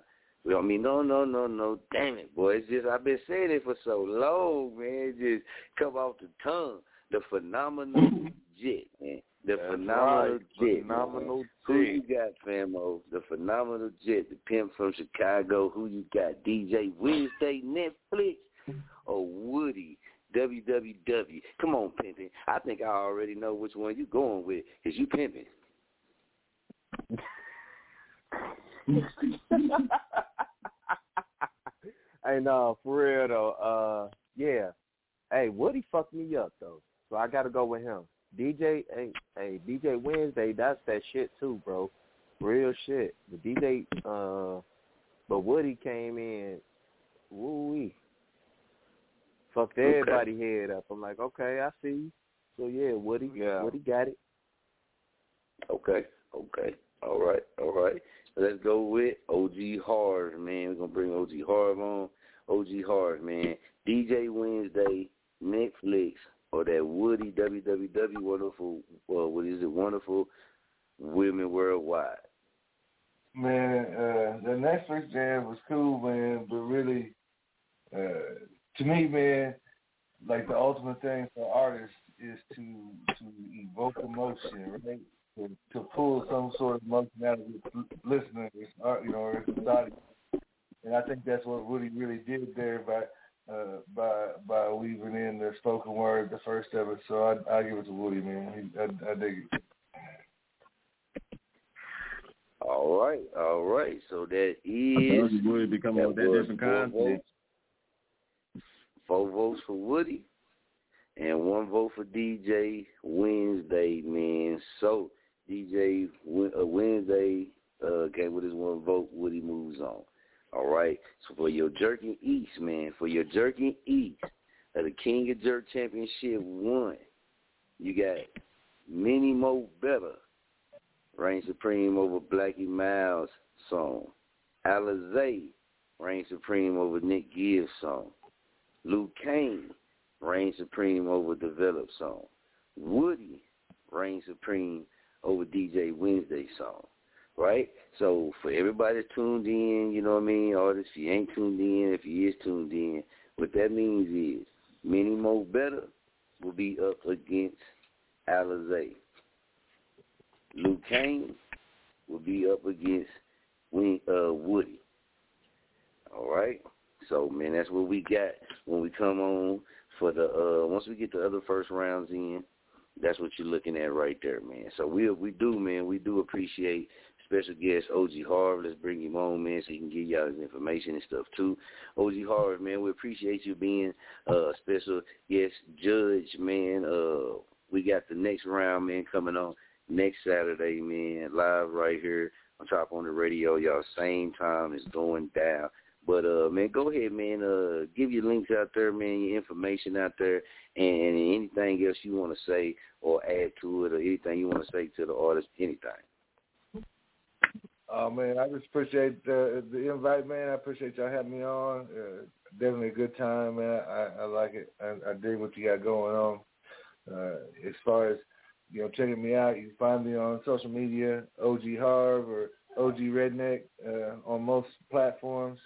We don't mean no no no no damn it boy. It's just I've been saying it for so long, man. It just come off the tongue. The phenomenal jet, man. The That's phenomenal right. jet. Phenomenal Who you got, famo? The phenomenal jet, the pimp from Chicago. Who you got? DJ Wednesday, Netflix, or Woody? WWW. Come on, pimping. I think I already know which one you going with. Is you pimping? Hey, no, for real though. Uh, yeah. Hey, Woody fucked me up though, so I gotta go with him. DJ, hey, hey, DJ Wednesday, that's that shit too, bro. Real shit. The DJ, uh, but Woody came in, woo wee, fucked Okay. everybody head up. I'm like, okay, I see you. So yeah, Woody, Yeah. Woody got it. Okay, okay. All right, all right. Let's go with OG Harv, man. We're gonna bring OG Harv on. OG Harv, man. DJ Wednesday, Netflix, or that Woody WWW wonderful uh, what is it, wonderful women worldwide. Man, uh, the Netflix jam was cool, man, but really, uh, to me, man, like the ultimate thing for artists is to to evoke emotion, right? To, to pull some sort of emotion out of the listeners, or, you know, or his audience. And I think that's what Woody really did there by uh, by by weaving in the spoken word, the first of it. So I I give it to Woody, man. He, I, I dig it. All right, all right. So that is I is told you Woody become that that different four content. votes. Four votes for Woody and one vote for DJ Wednesday, man. So DJ uh, Wednesday uh, came with his one vote. Woody moves on. All right. So for your Jerking East, man, for your Jerking East of the King of Jurk Championship one, you got Mini Mo Better, reign supreme over Black and Mild's song. Alizé, reign supreme over Nick Gibbs song. Luke Kane, reign supreme over Develop song. Woody, reign supreme over DJ Wednesday song. Right? So for everybody tuned in, you know what I mean, artists, if you ain't tuned in, if you is tuned in, what that means is Mini Mo Better will be up against Alizé. Luke Kane will be up against Win- uh, Woody. All right. So man, that's what we got when we come on for the uh once we get the other first rounds in, that's what you're looking at right there, man. So we we do, man, we do appreciate special guest OG Harv. Let's bring him on, man, so he can give y'all his information and stuff too. OG Harv, man, we appreciate you being uh special guest judge, man. Uh we got the next round, man, coming on next Saturday, man, live right here on Chop On It Radio, y'all. Same time it's going down. But uh man, go ahead, man. Uh give your links out there, man, your information out there and anything else you want to say or add to it or anything you want to say to the artist, anything. Oh man, I just appreciate the the invite, man. I appreciate y'all having me on. Uh, definitely a good time, man. I, I like it. I, I dig what you got going on. Uh, as far as you know, checking me out, you can find me on social media, OG Harv or OG Redneck uh, on most platforms.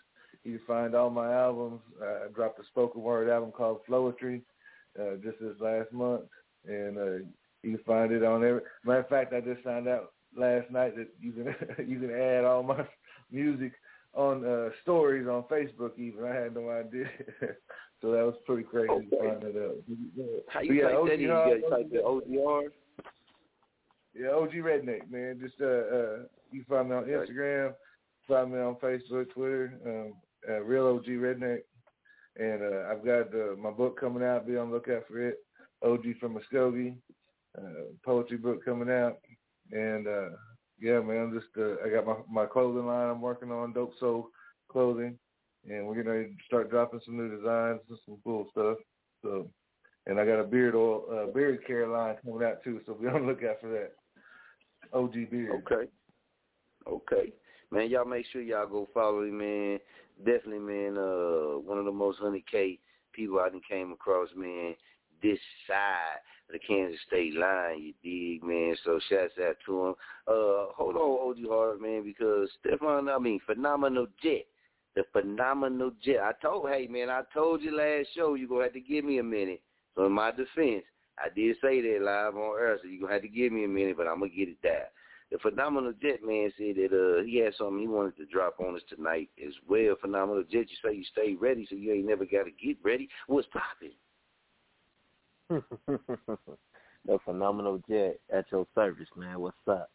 You can find all my albums. I dropped a spoken word album called Flowetry uh, just this last month, and uh, you can find it on every. Matter of fact, I just found out last night that you can you can add all my music on uh, stories on Facebook. Even I had no idea, so that was pretty crazy to find it out. How you yeah, type that? You gotta type the OGR? Yeah, OG Redneck, man. Just uh, uh, you can find me on Instagram, find me on Facebook, Twitter, um, uh, Real OG Redneck, and uh, I've got uh, my book coming out. Be on the lookout for it. OG from Muskogee, uh, poetry book coming out, and uh, yeah, man. I'm just uh, I got my my clothing line I'm working on, Dope Soul Clothing, and we're gonna start dropping some new designs and some cool stuff. So, and I got a beard oil, uh, beard care line coming out too. So be on the lookout for that. OG beard. Okay. Okay. Man, y'all make sure y'all go follow him, man. Definitely, man, uh, one of the most 100K people I done came across, man. this side of the Kansas State line, you dig, man. So shouts out to him. Uh, hold on, OG Harv, man, because Stefan, I mean, phenomenal jet. The phenomenal jet. I told, hey, man, I told you last show you're going to have to give me a minute. So in my defense, I did say that live on air, so you're going to have to give me a minute, but I'm going to get it down. The Phenomenal Jet man said that uh, he had something he wanted to drop on us tonight as well. Phenomenal Jet, you say you stay ready, so you ain't never got to get ready. What's popping? the Phenomenal Jet at your service, man. What's up?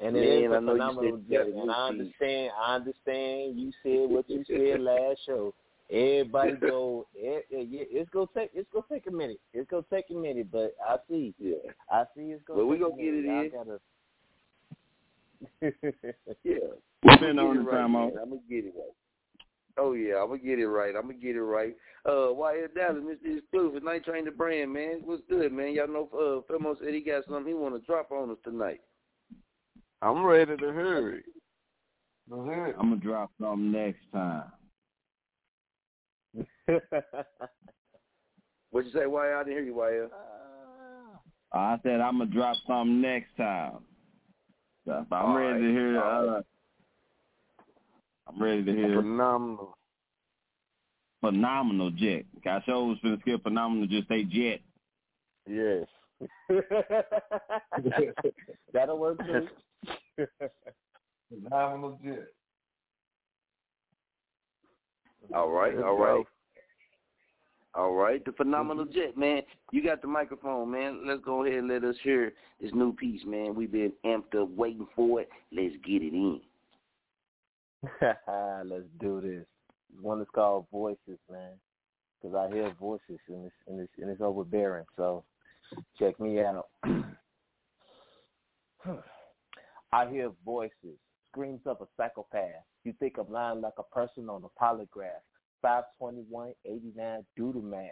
And it Man, is a phenomenal jet, and I understand. I understand. You said what you said last show. Everybody go. It, it, it's gonna take. It's gonna take a minute. It's gonna take a minute, but I see. Yeah. I see. It's gonna. Well, we gonna get it in. I gotta. Yeah. What's I'ma been get on it the right, time man. out? I'm gonna get it right. Oh yeah, I'm gonna get it right. I'm gonna get it right. Uh, YL Dallas, Mr. Exclusive, Night Train the Brand, man. What's good, man? Y'all know uh, Femo said he got something he want to drop on us tonight. I'm ready to hear it. I'm gonna drop something next time. What you say? Why I didn't hear you, YL? I said I'm gonna drop something next time. So I'm All ready to hear. All Uh, I'm ready to hear Phenomenal. phenomenal jet. I sure was finna skip phenomenal. Just say jet. Yes. That'll work too. Phenomenal jet. All right, Let's all go. right. All right, the phenomenal mm-hmm. jet, man. You got the microphone, man. Let's go ahead and let us hear this new piece, man. We've been amped up waiting for it. Let's get it in. Let's do this. One is called Voices, man, because I hear voices and it's and it's and it's overbearing. So check me out. I hear voices, screams of a psychopath. You think I'm lying like a person on a polygraph. 521, 89, do the math.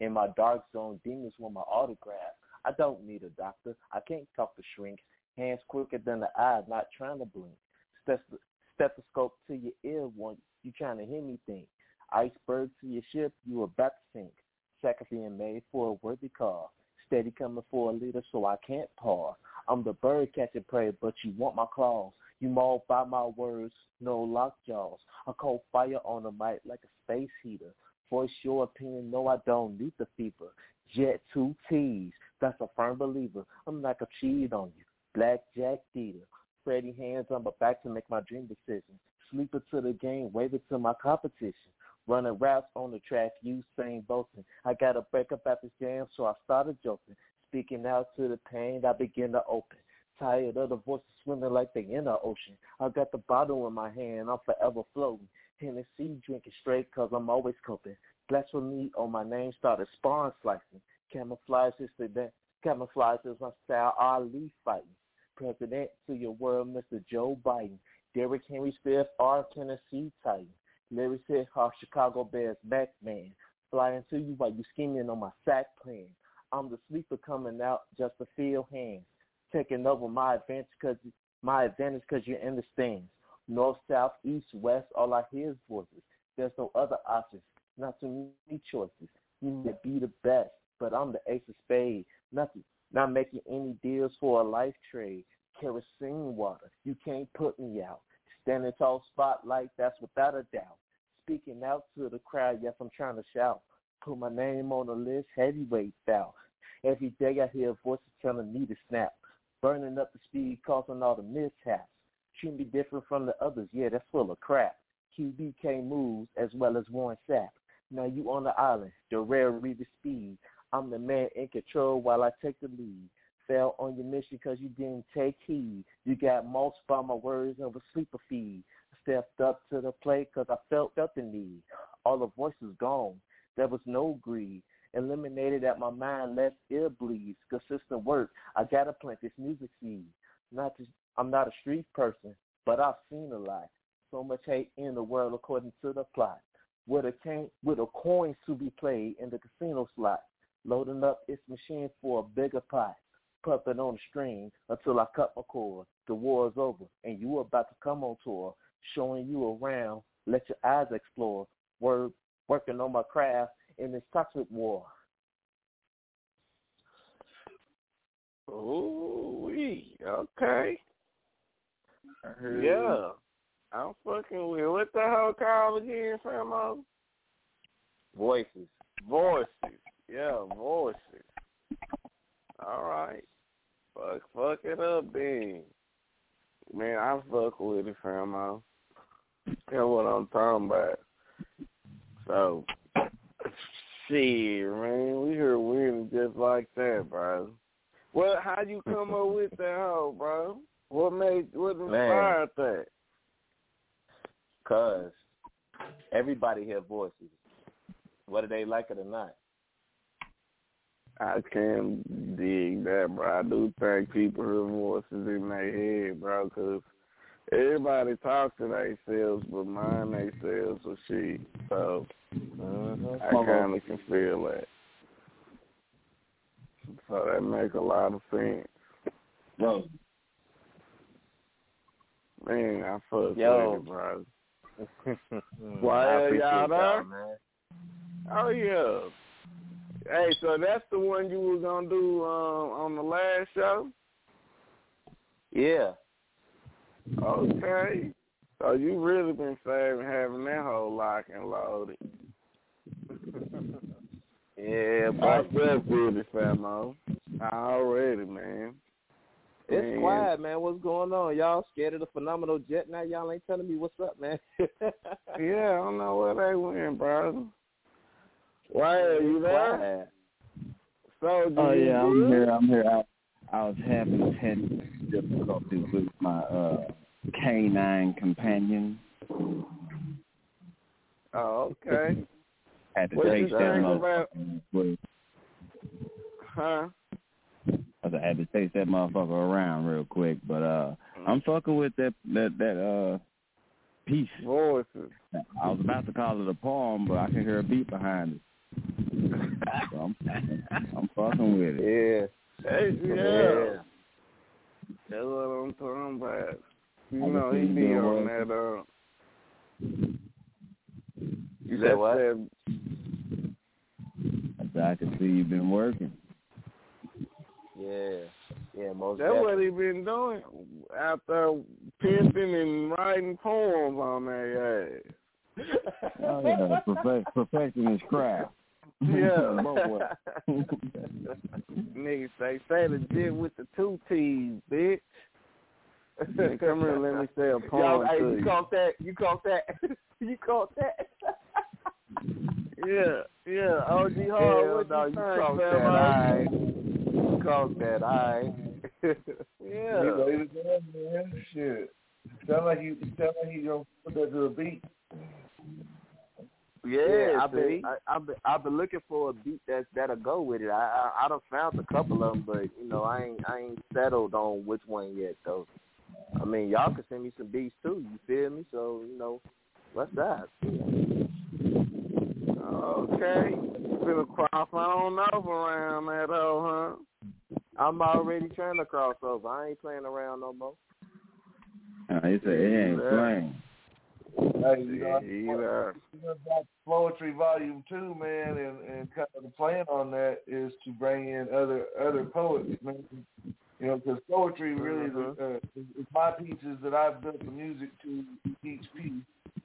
In my dark zone, demons want my autograph. I don't need a doctor. I can't talk to shrink. Hands quicker than the eye, not trying to blink. Stethoscope to your ear when you trying to hear me think. Iceberg to your ship, you about to sink. Second being made for a worthy cause. Steady coming for a leader, so I can't pause. I'm the bird catching prey, but you want my claws. You mauled by my words, no lockjaws. I call fire on the mic like a space heater. Voice your opinion, no, I don't need the fever. Jet two T's, that's a firm believer. I'm not gonna cheat on you. Black Jack Dieter. Freddie hands on my back to make my dream decision. Sleeper to the game, wave it to my competition. Running routes on the track, Usain Bolton. I got to break up at this jam, so I started joking. Speaking out to the pain, I begin to open. Tired of the voices swimming like they in the ocean. I got the bottle in my hand, I'm forever floating. Hennessy drinking straight cause I'm always coping. Blasphemy on my name started spawn slicing. Camouflage is the. Camouflage is my style, Ali fighting. President to your world, Mr. Joe Biden. Derrick Henry Smith, R. Tennessee Titan. Larry said, "Our Chicago Bears back man. Flying to you while you scheming on my sack plan. I'm the sleeper coming out just to feel hands. Taking over my advantage cause my advantage cause you're in the stands. North, south, east, west, all I hear is voices. There's no other options, not too many choices. You need to be the best, but I'm the ace of spades. Nothing, not making any deals for a life trade. Kerosene water, you can't put me out. Standing tall spotlight, that's without a doubt. Speaking out to the crowd, yes, I'm trying to shout. Put my name on the list, heavyweight bout. Every day I hear voices telling me to snap. Burning up the speed, causing all the mishaps. Shouldn't be different from the others, yeah, that's full of crap. QBK moves as well as Warren Sapp. Now you on the island, the rare read the speed. I'm the man in control while I take the lead. Fell on your mission because you didn't take heed. You got most by my words of a sleeper feed. Stepped up to the plate because I felt up the need. All the voices gone. There was no greed. Eliminated at my mind, left ear bleeds. Consistent work. I gotta plant this music seed. Not just, I'm not a street person, but I've seen a lot. So much hate in the world according to the plot. With a can, with a coins to be played in the casino slot. Loading up its machine for a bigger pot. Puppet on the string until I cut my cord. The war's over and you are about to come on tour. Showing you around, let your eyes explore. Word, working on my craft in this toxic war. Ooh wee. Okay. Yeah. I'm fucking with what the hell called again, Famo? Voices. Voices. Yeah, voices. All right. Fuck fuck it up then. Man, I fuck with it, Famo. That's what I'm talking about. So shit, man, we heard winning just like that, bro. Well, how you come up with that hoe, bro? What made what inspired that? Cause everybody hear voices, whether they like it or not. I can dig that, bro. I do think people hear voices in their head, bro, because everybody talk to themselves, but mind themselves or she. So I kind of can feel that. So that make a lot of sense. Bro. Man, I fuck Yo. with it, bro. Why appreciate y'all there? man. Oh yeah. Hey, so that's the one you was gonna do um, on the last show? Yeah. Okay. So you really been saving having that whole lock and loaded. Yeah, I but fuck with it, Famo. Already, man. it's Man. quiet, man. What's going on? Y'all scared of the phenomenal jet now? Y'all ain't telling me what's up, man. Yeah, I don't know where they went, brother. Why are you there? Quiet. So, Oh you yeah, I'm here. I'm here. I, was having technical difficulties with my uh canine companion. Oh, okay. Had to What take that motherfucker. Huh? I had to take that motherfucker around real quick, but uh, I'm fucking with that that that uh piece. Voices. I was about to call it a poem, but I can hear a beat behind it. So I'm, I'm fucking with it. Yeah. Hey, yeah. Yeah. That's what I'm talking about. You know, he see be on work. that, uh, You said what? that- I said, I can see you've been working. Yeah. Yeah, most That's what he been doing after there pimping and writing poems on their ass. Oh yeah, perfect, perfecting his craft. Yeah. Niggas say, say legit with the two T's, bitch. Come here, let me say a Y'all, poem hey, to you you. caught that? You caught that? you caught that? Yeah, yeah. OG Hell Hard, what no, you you caught that, alright. You caught that, alright. Yeah. Laid it man. Shit. Sound like you sound like you gonna put that to a beat. Yeah, I've been? I, I've been I've been looking for a beat that that'll go with it. I I, I done found a couple of them, but you know I ain't I ain't settled on which one yet though. I mean y'all can send me some beats too. You feel me? So you know, what's that? Okay. Finna cross on over around that hoe, huh? I'm already trying to cross over. I ain't playing around no more. Uh, he said it ain't Yeah. playing. Hey, you know, Yeah, you know, about poetry volume two, man, and and kind of the plan on that is to bring in other other poets, man. You know, because poetry really is, uh, is, is my pieces that I've built the music to each piece,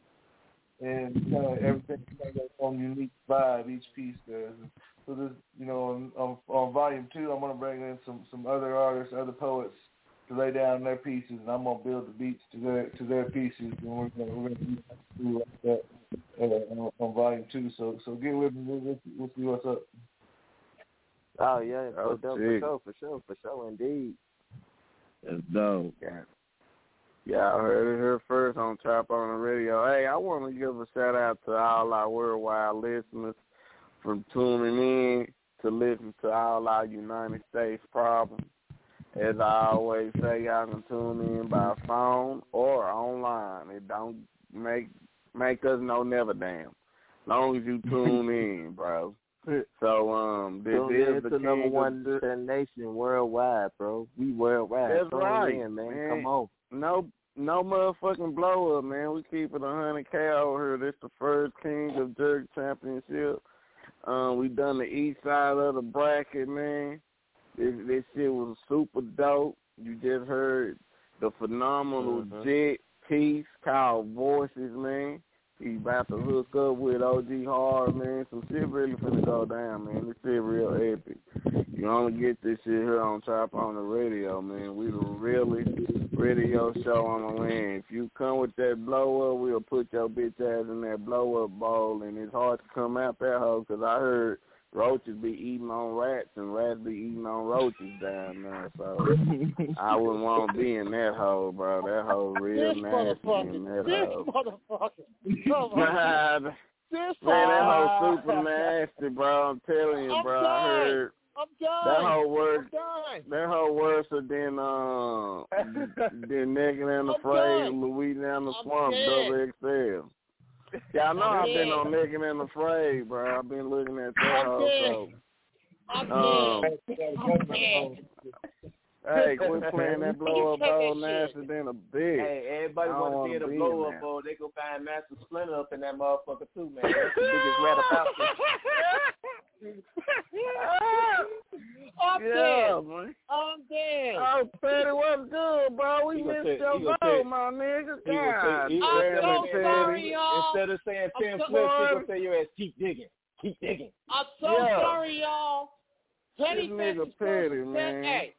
and kind of everything kind of on unique vibe each piece does. So this, you know, on, on on volume two, I'm gonna bring in some some other artists, other poets to lay down their pieces, and I'm gonna build the beats to their to their pieces, and we're gonna we're gonna do like that uh, on, on volume two. So so get with me. We'll, we'll, we'll see what's up. Oh yeah, Oh, for, for sure, for sure, for sure, indeed. That's dope. Yeah. Y'all heard it here first on Chop On It Radio. Hey, I want to give a shout out to all our worldwide listeners from tuning in to listen to all our United States problems. As I always say, y'all can tune in by phone or online. It don't make make us know never damn. Long as you tune in, bro. So um, this Tune is the number one Jer- nation worldwide, bro. We worldwide. That's Tune right, in, man. man. Come on. No, no motherfucking blow up, man. We keep it a hundred K over here. This the first King of Jurk Championship. Um, we done the east side of the bracket, man. This this shit was super dope. You just heard the phenomenal Mhm. jet piece called Voices, man. He about to hook up with OG Harv, man. Some shit really finna go down, man. This shit real epic. You only get this shit here on Chop On It Radio, man. We the realest radio show on the land. If you come with that blow up, we'll put your bitch ass in that blow up bowl, and it's hard to come out that hole 'cause I heard roaches be eating on rats and rats be eating on roaches down there. So I wouldn't want to be in that hole, bro. That hole real This nasty in that motherfucker. This hole. motherfucker. Come on. Man, that motherfucker. super nasty, bro. I'm telling you, I'm bro. I done. heard I'm done. that whole worse. I'm done. That whole worse than uh than Naked and I'm Afraid. Louisiana I'm Swamp, dead. Double XL. Y'all know I'm I've been on Naked and Afraid, bro. I've been looking at that I'm whole dead. I'm Um, dead. I'm dead. Hey, quit playing that blow up You take ball that shit. nasty than a bitch. Hey, everybody want to be in a blow up bowl. They go find Master Splinter up in that motherfucker too, man. That's the biggest rat about this. I'm Yeah, dead. man. I'm dead. Oh, Petty, what's good, bro? We missed say- your vote, say- my nigga. God say- I'm so sorry, y'all. Instead of saying I'm Tim so- Flips, he gonna say your ass keep digging. Keep digging. I'm so Yeah. sorry, y'all. Petty This nigga Petty, man. Hey,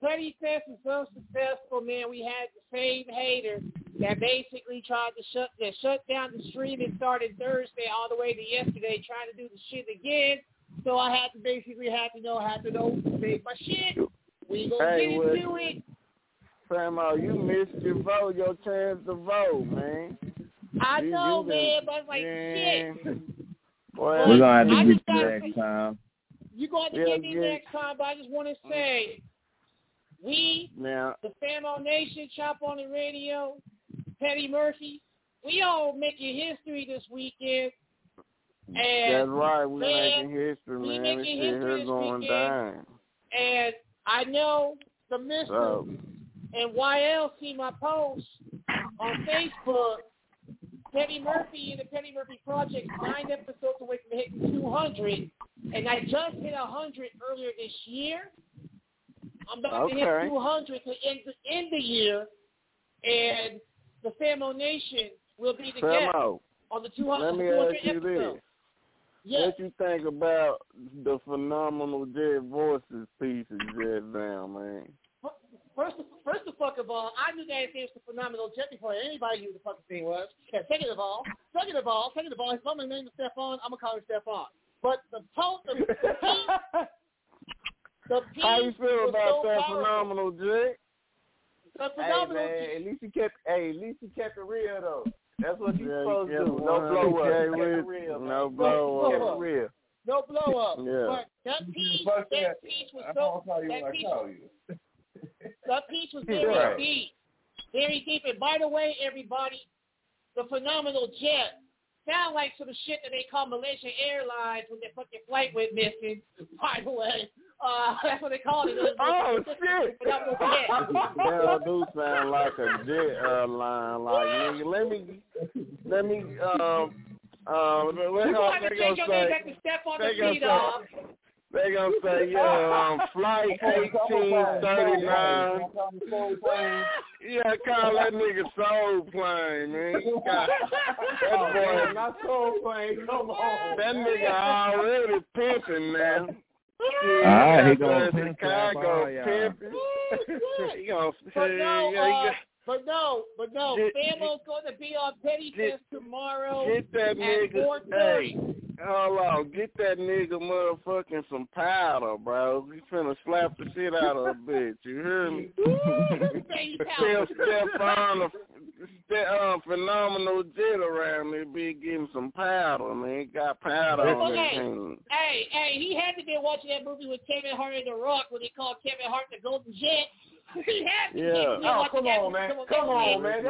Petty Fest is so successful, man. We had the same hater that basically tried to shut that shut down the stream and started Thursday all the way to yesterday, trying to do the shit again. So I had to basically have to know how to know make my shit. We gonna Hey, get what- into it. Samo, oh, you missed your vote, your chance to vote, man. I You- know, you man, done- but it's like man. shit. Well, We're gonna have to I get you next time. You're going to Yeah, get me yeah. next time, but I just want to say, we Now, the Famo Nation, Chop On It Radio, Petty Murphy, we all making history this weekend. And that's right. We're man, making history, we man. making this history this going weekend. down. And I know the Mister So, and YL see my post on Facebook. Petty Murphy and the Petty Murphy Project nine episodes away from hitting 200, and I just hit 100 earlier this year. I'm about to hit 200 to end the, end the year, and the Famo Nation will be the guest on the 200, let me 200 ask you episode. this. Yes. What you think about the phenomenal Jet Voices piece of down, man? First, of, first of fuck of all, I knew that thing was a phenomenal jet before anybody knew who the fucking thing was. And second of all, second of all, second of all, if I'm gonna name him Stephon, I'm gonna call him Stephon. But the to- the, the the piece How you feel about so that powerful. phenomenal Jet? The Hey man, at least he kept. Hey, at least he kept it real though. That's what you Yeah, supposed to do. No blow up. okay Kept with- it real. man. no blow Kept up. it real. no blow up. Yeah. But that piece, Fuck that that. piece was I'm so gonna call you that when I piece call you. That piece was very Right. deep. Very deep. And by the way, everybody, the phenomenal jet sound like some shit that they call Malaysia Airlines when their fucking flight went missing. By the way, uh, that's what they call it. Oh shit! Phenomenal jet. That do sound like a jet airline. Like nigga, let me, let me, um, um, We're they going to gonna, they to change your name gonna back say, to Step on the they gonna say- they gonna say, yeah, um, flight eighteen thirty nine. Yeah, call that nigga Soul Plane, man. He got- That Oh, man, boy, not soul plane. Come on. that nigga already pimping now. All right, he got gonna pimp that Chicago boy, y'all. pimping. He gonna, But no, he uh, got- but no, but no. Get- Famo's going to be on Petty Fest tomorrow Get that nigga. Hey, hold on. Get that nigga motherfucking some powder, bro. You finna slap the shit out of a bitch. You hear me? Tell. Stefan a uh, phenomenal jet around me be getting some powder, man. He got powder on his hand. Hey, hey, he had to be watching that movie with Kevin Hart and The Rock when they called Kevin Hart the Golden Jet. He had to Yeah. Oh, come on, man. Come on, man.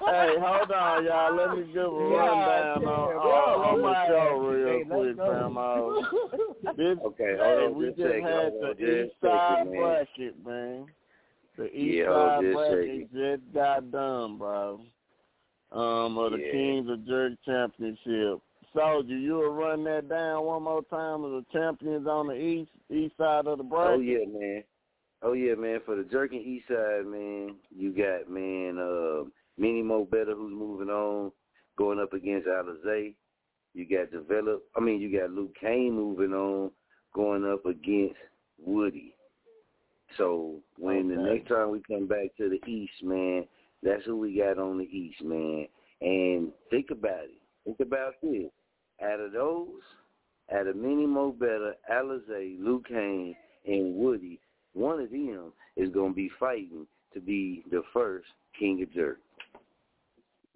hey, hold on, y'all. Let me give a rundown damn, on, bro. on, on my show real Hey, quick, go. Grandma. This, Okay, hey, hold on we just just had the on just a East Side bracket, man. The East Yeah, hold Side just a bracket just got done, bro. Um, of the Yeah. Kings of Jurk Championship. Soldier, you will run that down one more time as the champions on the east east side of the bracket. Oh yeah, man. Oh yeah, man. For the jerking east side, man, you got man uh Mini Mo Better who's moving on, going up against Alizé. You got develop I mean you got Luke Kane moving on, going up against Woody. So when the next time we come back to the east, man, that's who we got on the east, man. And think about it. Think about this. Out of those, out of Mini Mo Better, Alizé, Luke Kane, and Woody, one of them is gonna be fighting to be the first King of Jurk.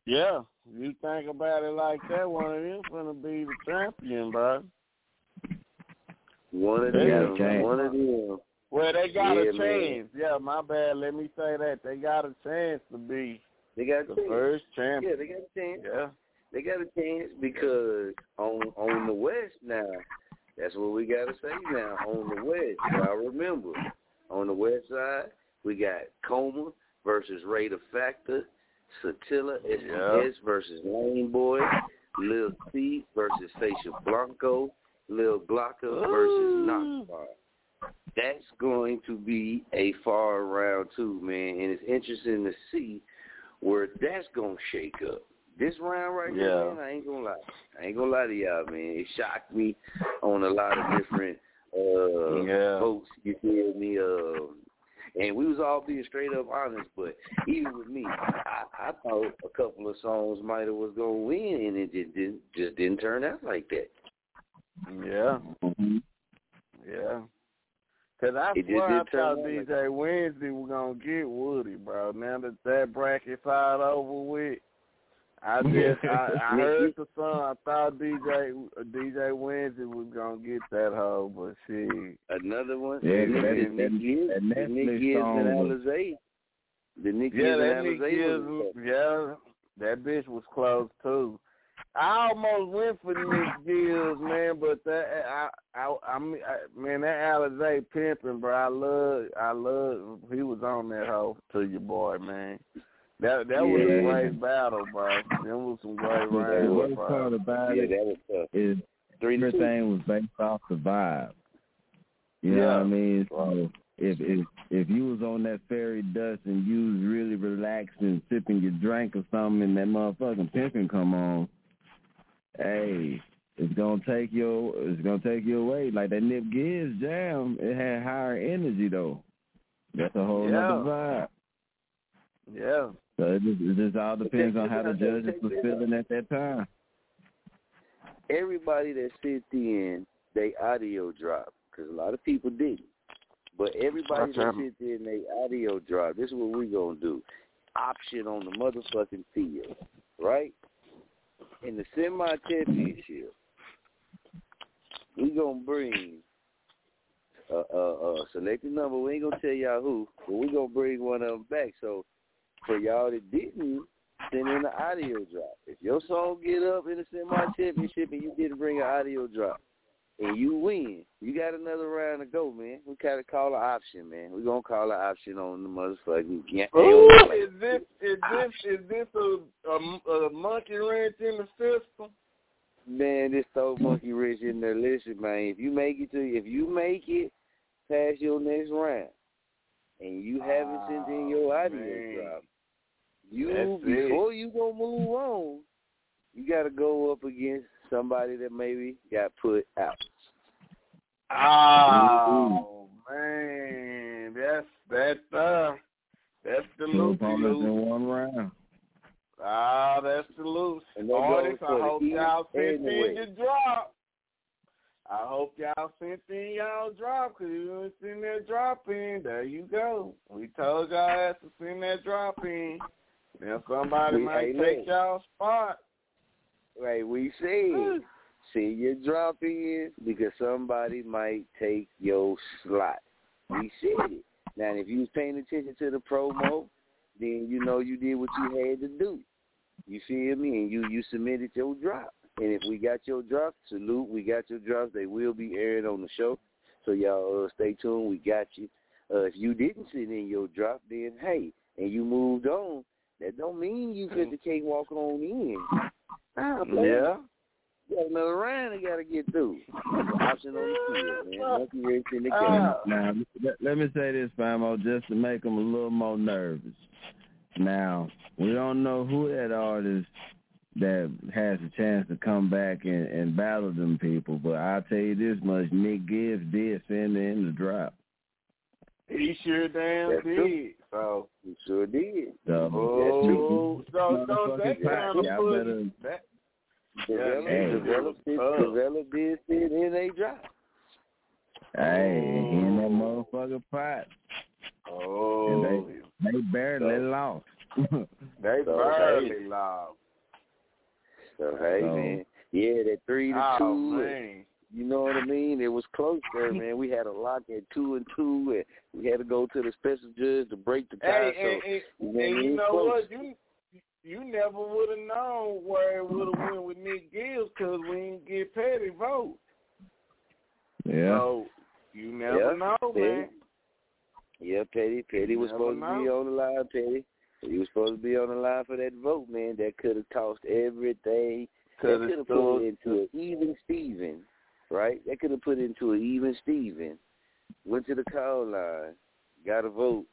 Yeah, you think about it like that, one of them gonna be the champion, bro. One of They them, chance. one of them. Well, they got Yeah, a man. chance. Yeah, my bad. Let me say that they got a chance to be They got the chance. first Yeah, they got a chance. Yeah. They got a chance because on on the West now, that's what we gotta say now. On the West, I remember on the West side we got Coma versus Raider Factor, Satilla SDS versus Lane Boy, Lil C versus Facial Blanco, Lil Glocka versus Knoxbar. That's going to be a far round too, man, and it's interesting to see where that's gonna shake up. This round right Yeah. here, man, I ain't gonna lie. I ain't gonna lie to y'all, man. It shocked me on a lot of different uh Yeah. votes, you feel me? Uh and we was all being straight up honest, but even with me, I, I thought a couple of songs might have was gonna win and it just didn't just didn't turn out like that. Yeah. Yeah. Cause I It just swear I thought like DJ Wednesday was gonna get Woody, bro. Now that that bracket's all over with, I just I, I heard the song. I thought DJ DJ Wednesday was gonna get that hoe, but shit. Another one, Yeah, the that- Nick, that- Nick Gibbs, that the Nick Gibbs and was- Alizé. The Nick Yeah, Gibbs that and Nick Alizé Gibbs, was yeah, that bitch was close too. I almost went for Nick Gibbs, man, but that I I I mean, I, man, that Alizé pimping, bro. I love, I love. He was on that hoe to your boy, man. That that was a Yeah. great battle, bro. That was some great The rounds, worst bro. part about Yeah, it that was tough. is Three to two. everything was based off the vibe. You know what I mean? So if if if you was on that fairy dust and you was really relaxing, sipping your drink or something, and that motherfucking pimping come on, hey, it's gonna take your it's gonna take you away. Like that Nip Gibbs jam, it had higher energy though. That's a whole Yeah. nother vibe. Yeah. So it just, it just all depends on how the Check this out, judges check was this out. feeling at that time. Everybody that sent in, they audio drop because a lot of people didn't. But everybody that Okay. sent in, they audio drop. This is what we gonna do. Option on the motherfucking field, right? In the semi championship, we gonna bring uh, uh, uh, a, a, a selected number. We ain't gonna tell y'all who, but we gonna bring one of them back. So for y'all that didn't send in the audio drop, if your song get up in the semi championship and you didn't bring an audio drop and you win, you got another round to go, man. We gotta call an option, man. We gonna call an option on the motherfucking. Ooh, is this is this is this a, a, a monkey wrench in the system? Man, this throw monkey rich in there. Listen, man, if you make it to if you make it past your next round and you haven't sent in your audio man. drop, you That's it. before you gonna move on, you gotta go up against somebody that maybe got put out. Oh man, that's that's uh that's the Two loose opponents in loose. one round. Ah, that's the loose. And that Artists, goes I for hope y'all sent and the in your drop. I hope y'all sent in y'all drop because you didn't send that drop in. There you go. We told y'all ass to send that drop in. Now somebody We- might take y'all spot. Right, we said see your drop in because somebody might take your slot. We said it. Now if you was paying attention to the promo, then you know you did what you had to do. You feel me? And you you submitted your drop. And if we got your drop, salute, we got your drops. They will be aired on the show. So y'all uh, stay tuned. We got you. Uh, if you didn't send in your drop, then hey, and you moved on, that don't mean you fit the cake walk on in. Nah, player. Yeah. got another round they gotta get through. Option on the field, man. Monkey wrench in the Now, game. now, let, let me say this, Famo, just to make them a little more nervous. Now, we don't know who that artist that has a chance to come back and, and battle them people, but I'll tell you this much, Nick Gibbs did send in the drop. He sure damn That's did. true. So He sure did. So, Oh, so so that kind of y'all put better- that. Develop, Hey. develop, it, Uh. develop it, and they drop. Hey, he in that motherfucker pot. Oh, And they, they barely lost. they So, barely lost. So hey So- man, yeah, that three to Oh two. and- man. You know what I mean? It was close there, man. We had a lock at two and two, and we had to go to the special judge to break the tie. Hey, so and, and, you know, and you know close. what? You you never would have known where it would have went with Nick Gibbs because we didn't get Petty vote. Yeah. So you never Yeah, know, Petty. man. Yeah, Petty. Petty You was supposed to be on the line, Petty. He was supposed to be on the line for that vote, man. That could have tossed everything. Could have put it into an even Steven, right? That could have put it into an even Steven. Went to the call line, got a vote.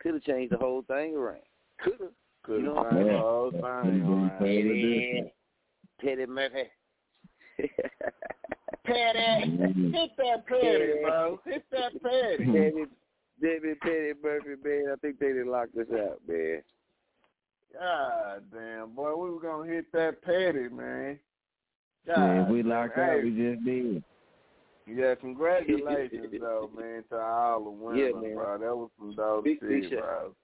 Could have changed the whole thing around. Could have. Could You know, changed the Yeah. whole That thing around. totally. Teddy Murphy. Petty, hit that Petty, bro. Hit that Petty. Teddy, David Petty Murphy, man. I think they didn't lock this out, man. God damn, boy, we were gonna hit that Petty, man. God, if we locked damn. out, we just did. Yeah, congratulations though, man, to all the winners, Yeah, man. bro. That was some dope Big- big shit, shout- bro.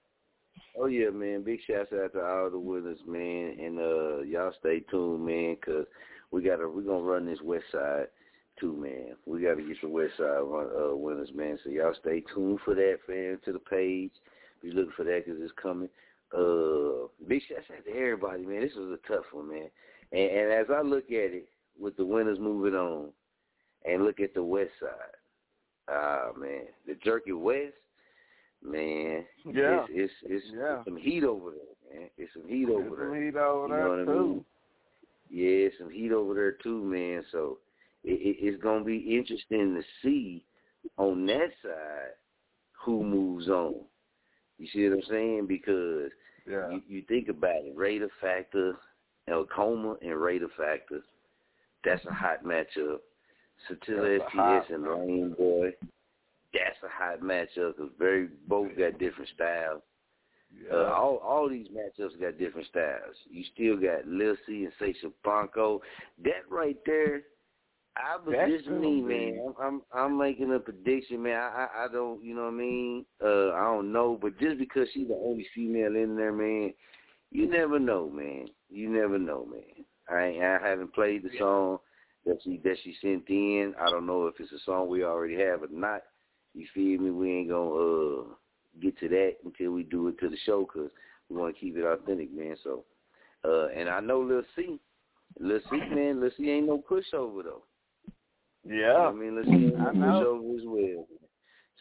Oh yeah, man. Big shouts out to all the winners, man. And uh y'all stay tuned, man, cause we gotta we gonna run this west side too, man. We gotta get the west side run, uh winners, man. So y'all stay tuned for that, fam, to the page. Be looking for that because it's coming. Uh, big shout out to everybody, man. This was a tough one, man. And, and as I look at it, with the winners moving on, and look at the west side, ah man, the Jerky West, man, Yeah. it's it's, it's, Yeah. it's some heat over there, man. It's some heat over there. some heat over You know there what I mean? Yeah, some heat over there too, man. So it, it, it's gonna be interesting to see on that side who moves on. You see what I'm saying? Because Yeah. you, you think about it, Raider Factor, Elcoma and Raider Factor. That's a hot matchup. Satilla STS and Lane Boy. That's a hot matchup because very both got different styles. Yeah. Uh, all all these matchups got different styles. You still got Lil C and Sasha Bronco. That right there, I was That's just me, man. I'm, I'm I'm making a prediction, man. I, I I don't, you know what I mean? Uh, I don't know, but just because she's the only female in there, man, you never know, man. You never know, man. I I haven't played the song that she that she sent in. I don't know if it's a song we already have or not. You feel me? We ain't gonna uh get to that until we do it to the show because we want to keep it authentic, man. So, uh, and I know Lil C, Lil C, man, Lil C ain't no pushover though. You know Yeah. what I mean, Lil C ain't no I know. pushover as well.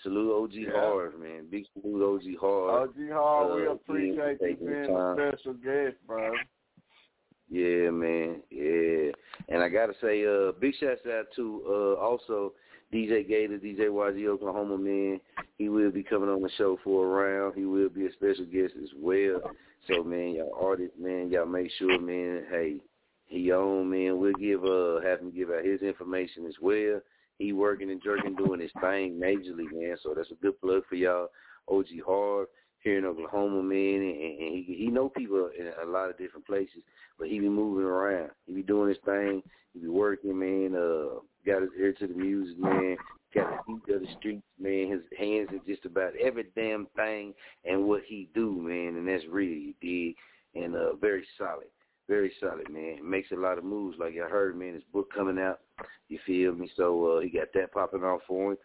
Salute OG Yeah. Hard, man. Big salute OG Harv. OG Harv, we uh, appreciate you being a special guest, bro. Yeah, man. Yeah. And I gotta say, uh, big shouts out to uh also DJ Gator, DJ YG Oklahoma man. He will be coming on the show for a round. He will be a special guest as well. So man, y'all artists, man, y'all make sure, man, hey, he on, man. We'll give uh have him give out his information as well. He working and jerking, doing his thing majorly, man. So that's a good plug for y'all. OG Harv here in Oklahoma, man, and, and he he know people in a lot of different places, but he be moving around. He be doing his thing. He be working, man. Uh, got his ear to the music, man. Got the feet of the streets, man. His hands in just about every damn thing and what he do, man. And that's really big and uh, very solid. Very solid, man. Makes a lot of moves, like I heard, man. His book coming out. You feel me? So uh, he got that popping off for him.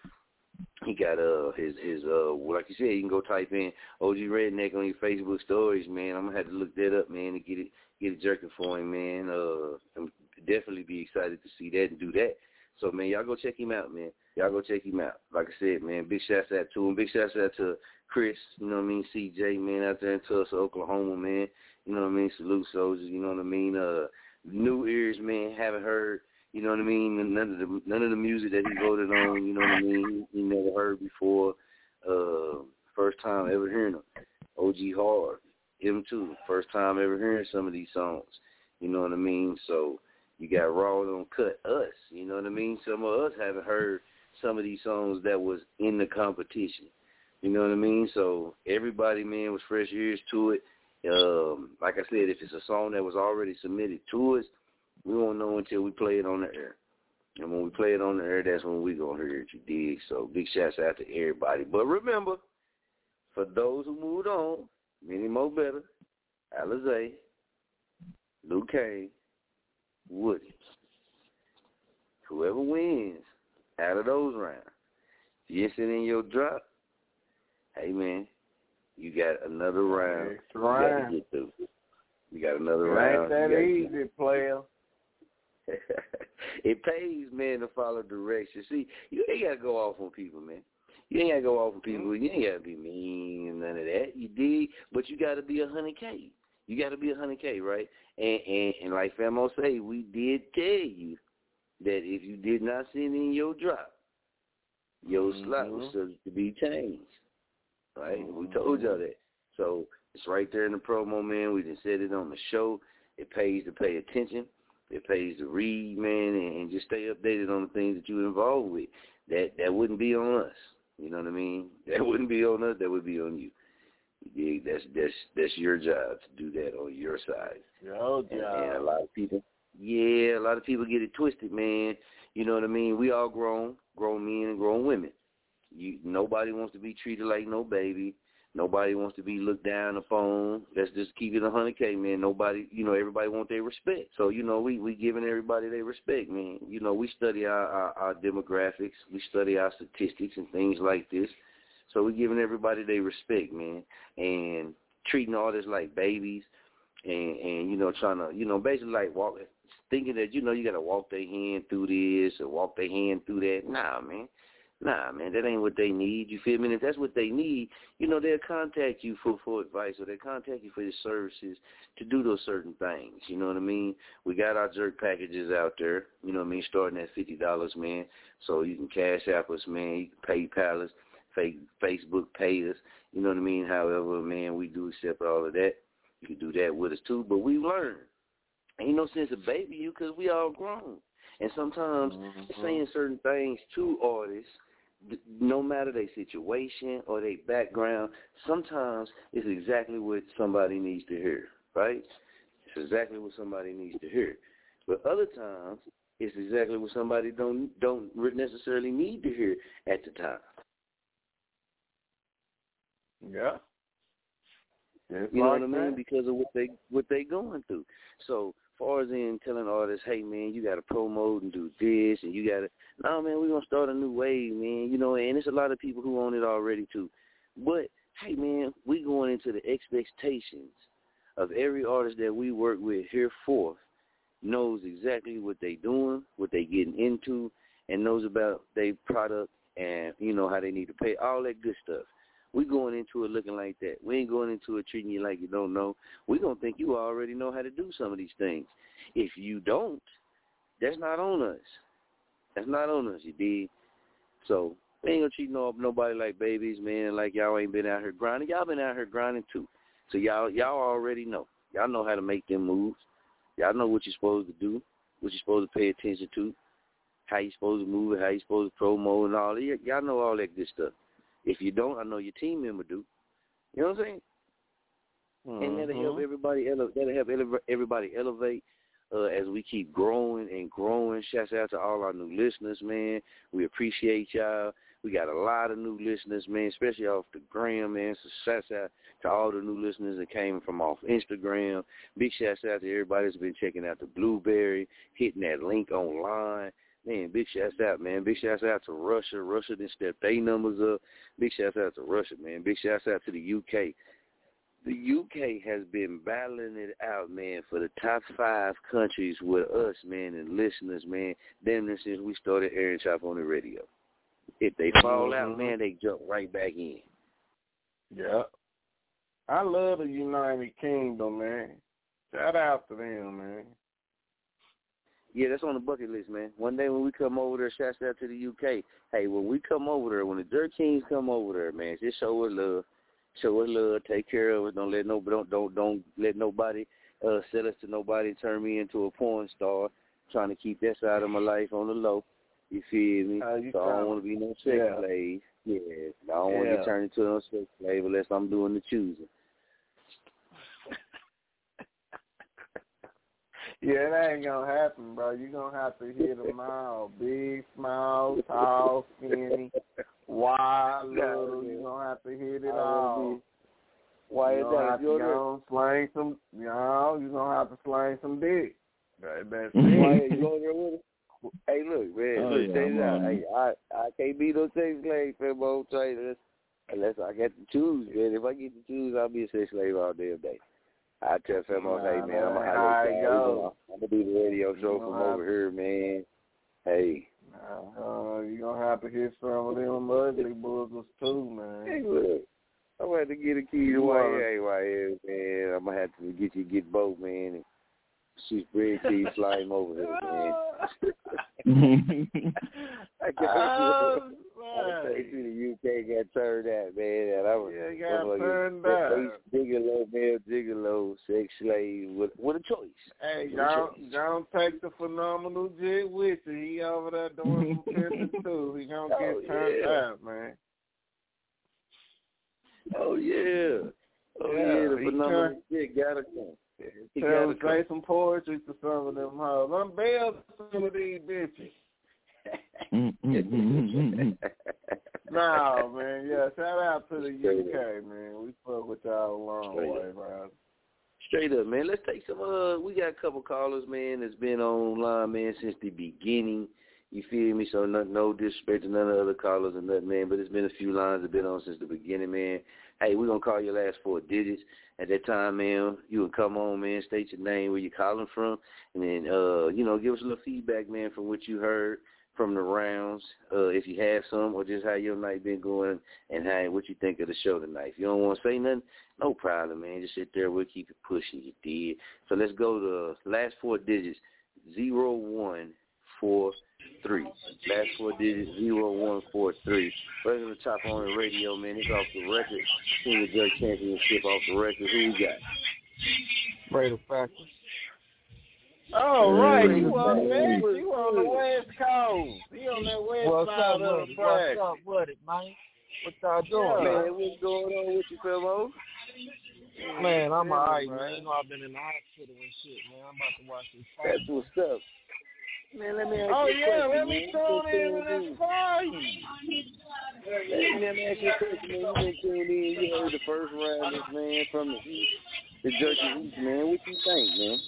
He got uh his his uh like you said, you can go type in OG Redneck on your Facebook stories, man. I'm gonna have to look that up, man, to get it get it jerking for him, man. Uh, I'm definitely be excited to see that and do that. So man, y'all go check him out, man. Y'all go check him out. Like I said, man, big shouts out to him. Big shouts out to Chris, you know what I mean, CJ, man, out there in Tulsa, Oklahoma, man. You know what I mean? Salute soldiers, you know what I mean? Uh new ears, man, haven't heard You know what I mean? None of the none of the music that he voted on, you know what I mean? He, never heard before. Uh, first time ever hearing them. OG Harv, him too. First time ever hearing some of these songs. You know what I mean? So you got Raw on Cut Us. You know what I mean? Some of us haven't heard some of these songs that was in the competition. You know what I mean? So everybody, man, was fresh ears to it. Um, like I said, if it's a song that was already submitted to us, we won't know until we play it on the air. And when we play it on the air, that's when we gonna hear it. You dig? So big shouts out to everybody. But remember, for those who moved on, Mini Mo Better, Alizé, Luke Kane, Woody. Whoever wins out of those rounds, if you're in your drop, hey man, you got another round. Next You got to round. get through. You got another It round. ain't that easy, player. it pays, man, to follow directions. See, you ain't gotta go off on people, man. You ain't gotta go off on mm-hmm. people. You ain't gotta be mean and none of that. You dig, but you gotta be a hundred K. You gotta be a hundred K, right? And and and like Famo say, we did tell you that if you did not send in your drop, your mm-hmm. slot was subject to be changed. Right? We told y'all that. So it's right there in the promo, man. We just said it on the show. It pays to pay attention. It pays to read, man, and, and just stay updated on the things that you're involved with. That that wouldn't be on us. You know what I mean? That wouldn't be on us. That would be on you. You dig? That's that's that's your job to do that on your side. Your And, job. and a lot of people, yeah, a lot of people get it twisted, man. You know what I mean? We all grown, grown men and grown women. You nobody wants to be treated like no baby. Nobody wants to be looked down upon. Let's just keep it a hundred K, man. Nobody, you know, everybody want their respect. So, you know, we we giving everybody their respect, man. You know, we study our, our our demographics, we study our statistics and things like this. So we giving everybody their respect, man, and treating all this like babies, and and you know trying to you know basically like walk thinking that you know you got to walk their hand through this or walk their hand through that. Nah, man. Nah, man, that ain't what they need. You feel me? And if that's what they need, you know, they'll contact you for for advice or they'll contact you for your services to do those certain things. You know what I mean? We got our jerk packages out there. You know what I mean? Starting at fifty dollars, man. So you can cash app us, man. You can PayPal us, fa- Facebook pay us. You know what I mean? However, man, we do accept all of that. You can do that with us too. But we learn. Ain't no sense of baby you because we all grown. And sometimes mm-hmm. saying certain things to artists, no matter their situation or their background, sometimes it's exactly what somebody needs to hear, right? It's exactly what somebody needs to hear. But other times, it's exactly what somebody don't don't necessarily need to hear at the time. Yeah. Just You know what I mean? Because of what they what they going through. So far as in telling artists, hey man, you gotta promote and do this and you gotta no man, we're gonna start a new wave, man, you know, and there's a lot of people who own it already too. But hey man, we going into the expectations of every artist that we work with here forth knows exactly what they doing, what they getting into, and knows about their product and, you know, how they need to pay, all that good stuff. We going into it looking like that. We ain't going into it treating you like you don't know. We gonna think you already know how to do some of these things. If you don't, that's not on us. That's not on us, you dig? So we ain't gonna treat no nobody like babies, man, like y'all ain't been out here grinding. Y'all been out here grinding too. So y'all y'all already know. Y'all know how to make them moves. Y'all know what you're supposed to do, what you're supposed to pay attention to, how you supposed to move it, how you supposed to promo and all that. Y'all know all that good stuff. If you don't, I know your team member do. You know what I'm saying? And that'll help Mhm. everybody ele- that'll help ele- everybody elevate uh, as we keep growing and growing. Shouts out to all our new listeners, man. We appreciate y'all. We got a lot of new listeners, man, especially off the gram, man. So shouts out to all the new listeners that came from off Instagram. Big shouts out to everybody that's been checking out the Blueberry, hitting that link online. Man, big shouts out, man. Big shouts out to Russia. Russia didn't step their numbers up. Big shouts out to Russia, man. Big shouts out to the UK. The UK has been battling it out, man, for the top five countries with us, man, and listeners, man, damn near since we started airing Chop on the radio. If they fall out, Mhm. man, they jump right back in. Yeah. I love the United Kingdom, man. Shout out to them, man. Yeah, that's on the bucket list, man. One day when we come over there, shouts out to the UK. Hey, when we come over there, when the Dirt Kings come over there, man, just show us love. Show us love. Take care of us. Don't let no don't don't don't let nobody uh sell us to nobody. Turn me into a porn star. Trying to keep that side of my life on the low. You feel me? Uh, you so I don't want to be no sex Yeah. slave. Yeah, I don't want to Yeah. get turned into no sex slave unless I'm doing the choosing. Yeah, that ain't gonna happen, bro. You gonna have to hit them all. Big, small, tall, skinny, wide, little. You gonna have to hit it I wanna all. be- Why you is gonna that? have to You're go slang some. You know, you gonna have to slang some dick. That, that's Why it. you go there with it? Hey, look, man. Oh, look, yeah, check I'm it out. Hey, I I can't be no sex slave, Femo. Unless, unless I get to choose, man. If I get to choose, I'll be a sex slave all damn day. I tell Femo, hey man, I'm gonna ain't how highlight it that. goes. I'm gonna do the radio show from over here, man. Hey, Uh, you gonna have to hit some of them ugly boogers too, man. hey, look. I'm gonna have to get a key to YA, man. I'm gonna have to get you get both, man. And shoot bread till you fly him over there, man. I got Take to the UK, got turned out, man. And I was Yeah, got motherfucking turned out. Gigolo, male gigolo, sex slave with with a choice. Hey, With a choice. don't don't take the phenomenal jig with you. He over there doing some pimping too. He gonna Oh, get turned yeah. out, man. Oh yeah. Oh Yeah, yeah, the phenomenal shit gotta come. He gotta say some poetry to some of them hoes. I'm Unveil some of these bitches. No, man. Yeah, shout out to the UK, man. We fuck with y'all a long Straight way, up. bro. Straight up, man. Let's take some. Uh, we got a couple callers, man, that's been online, man, since the beginning. You feel me? So no, no disrespect to none of the other callers or nothing, man. But it's been a few lines that been on since the beginning, man. Hey, we're gonna call your last four digits. At that time, man, you can come on, man, state your name, where you're calling from, and then uh, you know, give us a little feedback, man, from what you heard from the rounds, uh, if you have some, or just how your night been going and how what you think of the show tonight. If you don't want to say nothing, no problem, man. Just sit there. We'll keep it pushing. You did. So let's go to last four digits: zero one four three. Last four digits: zero one four three. The top on the radio, man. It's off the record. Senior Judge Championship off the record. Who we got? Brady Factor. Oh, right. You on hey, that? hey. You on the West Coast. You on that west What's side up of with the it? track. What's up with it, man? What y'all doing, man? Man, what's going on with you, Philo? Man, I'm Yeah, alright, man. man. You know I've been in the hospital and shit, man. I'm about to watch this fight. That's what's up. Man, let me ask Oh you a yeah, question, let me man. tune in to What's this going fight. Let me ask you a question, man. You been tuned in. You heard the first rounders, man, from the East, the Jerky East, man. What you think, man?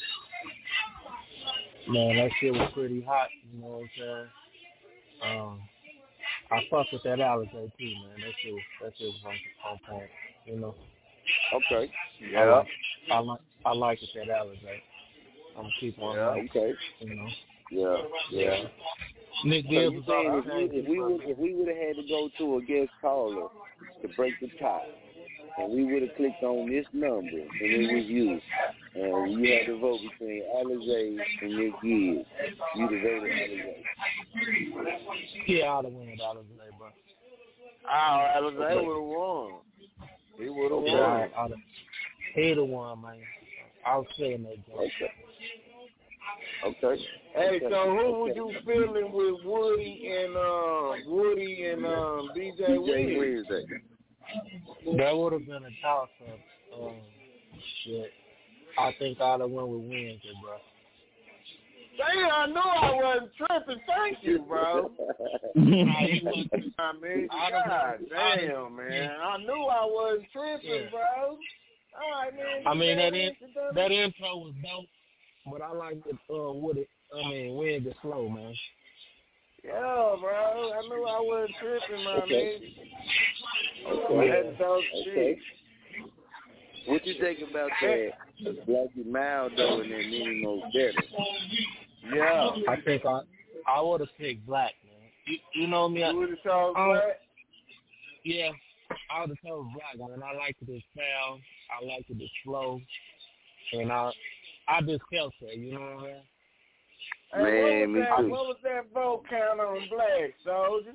Man, that shit was pretty hot, you know what I'm saying? Um, I fuck with that Alizé too, man. That shit was, that shit was on, on point, you know? Okay. I like, I like, I like it, that Alizé. I'm gonna keep on Yeah, like, okay. you know? Yeah, yeah. Nick So Gibbs saying if we, if we would if we would have had to go to a guest caller to break the tie, and we would have clicked on this number, and it was you, and you had to vote between Alizé and Nick Gibbs, you'd voted Alizé. Yeah, I'd have won with Alizé, bro. Oh, Alizé would have won. He would have Yeah, won. I- I'd have, he the one, man. I was feeling that joint. Okay. Okay. Hey, Okay. so who was Okay. you feeling with Woody and uh Woody and um DJ DJ Wiz? Wednesday. That would have been a toss up. Um, shit. I think I'd have went with Wednesday, bro. Damn, I knew I wasn't tripping. Thank you, bro. I mean, God damn, man. I knew I wasn't tripping, Yeah. bro. All right, man. I mean that in, in, that intro was dope, but I like it uh with it. I mean Wednesday slow, man. Yeah, bro. I knew I wasn't tripping, my Okay. man. I had to talk Okay. What you think about that Blackie Maldo and then Mini Mo Better? Yeah. I think I I would have picked Black, man. You, you know me. You would have chose oh. I- Black? Yeah, I would have told Black, man. I liked his style. I liked his flow, and I I just felt that. You know what I'm saying? Hey, Man, what me was that, too. What was that vote count on Black Soldier?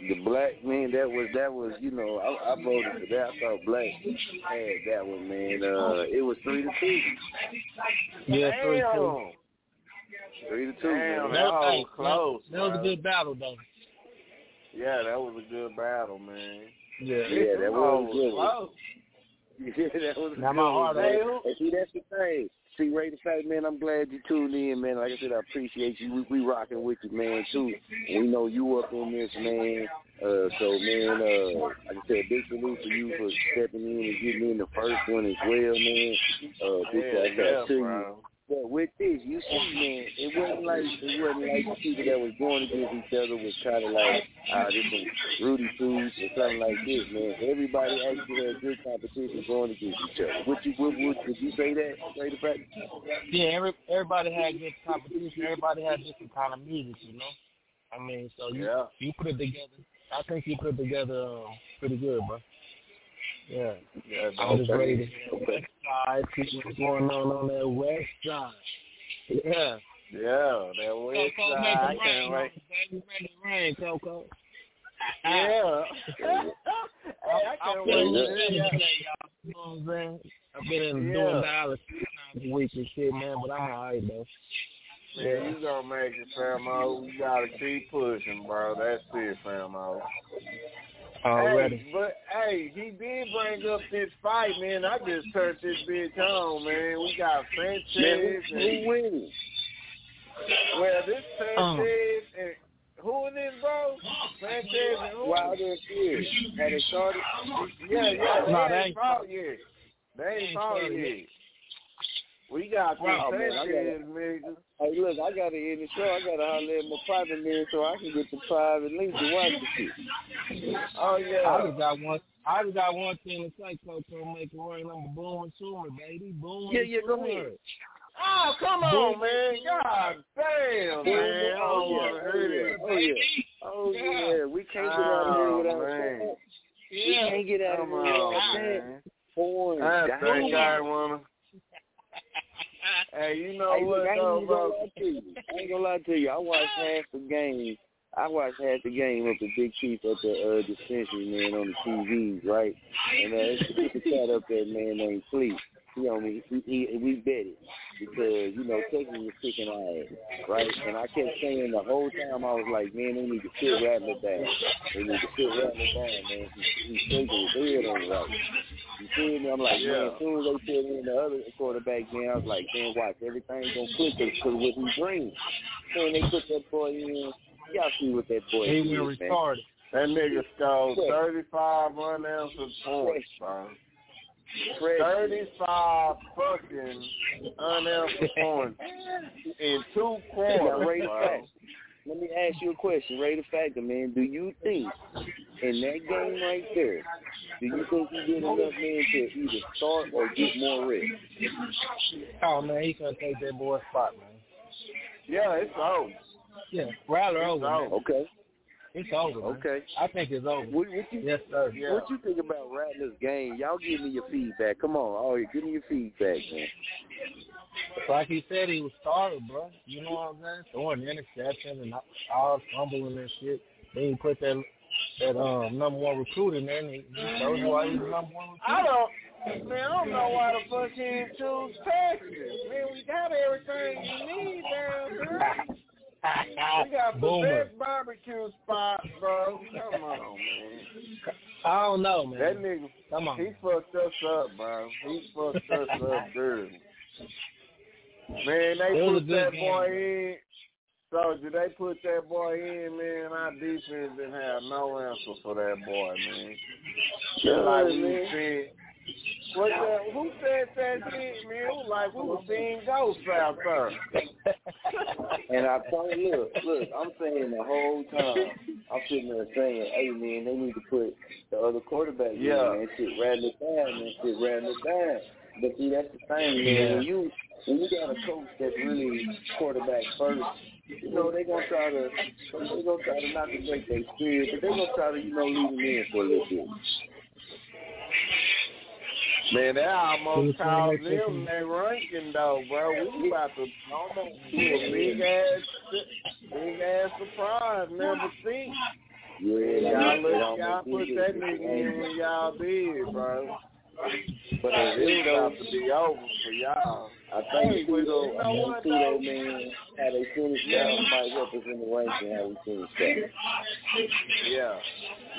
The black man, that was that was you know I, I voted for that. I thought black had that one, man. Uh, it was three to two. Yeah, three Damn. two. Three to two. Damn, man. that was close. That was a good battle though. Yeah, that was a good battle, man. Yeah. Yeah, that was Oh, good. close. Yeah, that was Now good. my heart man. Hey, see, that's the thing. See, Ray, the fact, man, I'm glad you tuned in, man. Like I said, I appreciate you. We, we rocking with you, man, too. We know you up in this, man. Uh, so, man, uh, like I said, big salute to you for stepping in and getting in the first one as well, man. Uh, big Yeah, yeah, to you. But with this, you see, man, it wasn't like it wasn't like the people that was going against each other was kind of like ah, this some Rudy foods or something like this, man. Everybody actually had good competition going against each other. Would you would, would, would you say that? Say the fact? Yeah, every, everybody had good competition. Everybody had different kind of music, you know. I mean, so you Yeah. you put it together. I think you put it together um, pretty good, bro. Yeah. Yeah, I'm just Okay. ready to west side, see what's going on on that west side. Yeah. Yeah, that west Coco, side. make I can't wait. baby. Make it rain, Coco. Yeah. Ah. hey, I can't wait the to city hear today, that. y'all. Know what I'm saying? I've been in Yeah. doing times a week and shit, man, but I'm alright though. Man, you gonna make it, Famo. Oh, we gotta keep pushing, bro. That's it, Famo. Oh. Already. Hey, but hey, he did bring up this fight, man. I just turned this bitch on, man. We got Man, Sanchez who, and who winning? well, this Um. Sanchez and who in this, bro? Sanchez and who? Wilder and Pierce. Had it started? Yeah, yeah. No, they ain't fought yet. They ain't fought yet. We got this Oh, man, I Sanchez, nigga. Hey, look, I gotta end the show. I gotta holler at my private man so I can get the private link to watch the shit. Oh yeah. I just got one. I just got one thing to say, Coco. Make it rain. I'm a boom swimmer, baby. Boom Yeah, yeah, go swimmer. ahead. Oh, come on, man. God damn, man. I don't Oh, want yeah. Oh, to hear oh, oh, yeah. Oh, Yeah. yeah. We can't get out of here Oh, without man. We can't get out of here on, without that. man. Porn. I Damn. think I wanna. Hey, you know Hey, what ain't though, gonna bro? lie to you. I ain't gonna lie to you. I watched half the game. I watched half the game up at Big Chief at the uh, dispensary, man, on the TVs, right? And uh, it's it's a cat up there, man, named Fleet. He on me. He, he, we bet it because you know Texas was kicking our ass, right? And I kept saying the whole time I was like, man, they need to sit Rattler down. They need to sit Rattler down, man. He, he's shaking his head on it right. You feel me? I'm like, man, as soon as they put in the other quarterback, man, I was like, man, watch, everything's gonna click because what he brings. Man, they put that boy in. Y'all see what that boy He is, went man. retarded. That nigga scored Fresh. 35 unanswered points, bro. Fresh. 35 fucking unanswered points in two Now, quarters, Ray the bro. Fact. Let me ask you a question, Ray the Factor, man. Do you think in that game right there, do you think he did enough, man, to either start or get more reps? Oh man, he gonna take that boy's spot, man. Yeah, it's over. Yeah, Rattler It's over. Man. over. Okay, It's over. Man. okay. I think it's over. What, what you Yes, sir. Yeah. what you think about Rattler's game? Y'all give me your feedback. Come on, all right, give me your feedback, man. Like he said, he was started, bro. You know what I'm saying? Throwing interceptions and all fumbling and shit. Then he put that that um number one recruit in there, and he, he told you why he's the number one recruit. I don't, man, I don't know why the fuck he didn't choose Texas. Man, we got everything you need down here. We got the Boomer. best barbecue spot, bro. Come on, man. I don't know, man. That nigga, Come on. he fucked us up, bro. He fucked us up dirty. Man, they It was a put that game. boy in. So did they put that boy in, man? Our defense didn't have no answer for that boy, man. Just like we man. Was seeing. What the, who said that shit, man? Like we were seeing ghosts out there. And I told look, look, I'm saying the whole time, I'm sitting there saying, hey man, they need to put the other quarterback Yeah. in, man. Shit, rattle it down, man. Shit, rattle it down. But see, that's the thing, man. When you when you got a coach that's really quarterback first, you know they gonna try to they gonna try to not to break their spirit, but they gonna try to you know leave them in for a little bit. Man, that almost Finish caused line them their ranking though, bro. We about to almost do a big ass, big ass surprise. Never see. Yeah, Y'all, they let, almost y'all put that nigga in when y'all did, bro. But Hey, I it's think about to be over for y'all. I Hey, think but you Pluto, know I think what, Pluto, though? man, how a finished that might help us in the ranking, how we finished that. Yeah.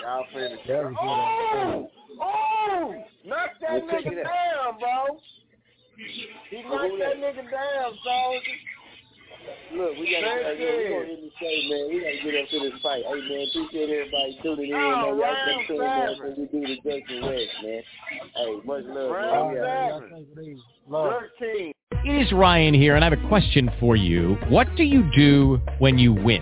Y'all finished. That was Oh! Oh! Knock that nigga down, bro. He knocked that that? nigga down, soldier. Look, we gotta, That's hey, we it. gonna end the show, man. We gotta get up to this fight. Hey, man, appreciate everybody tuning in. Oh, man. Y'all keep tuning in when we do the Jason West, man. Hey, much love, Round man. Yeah. seven. Love. Thirteen. It is Ryan here, and I have a question for you. What do you do when you win?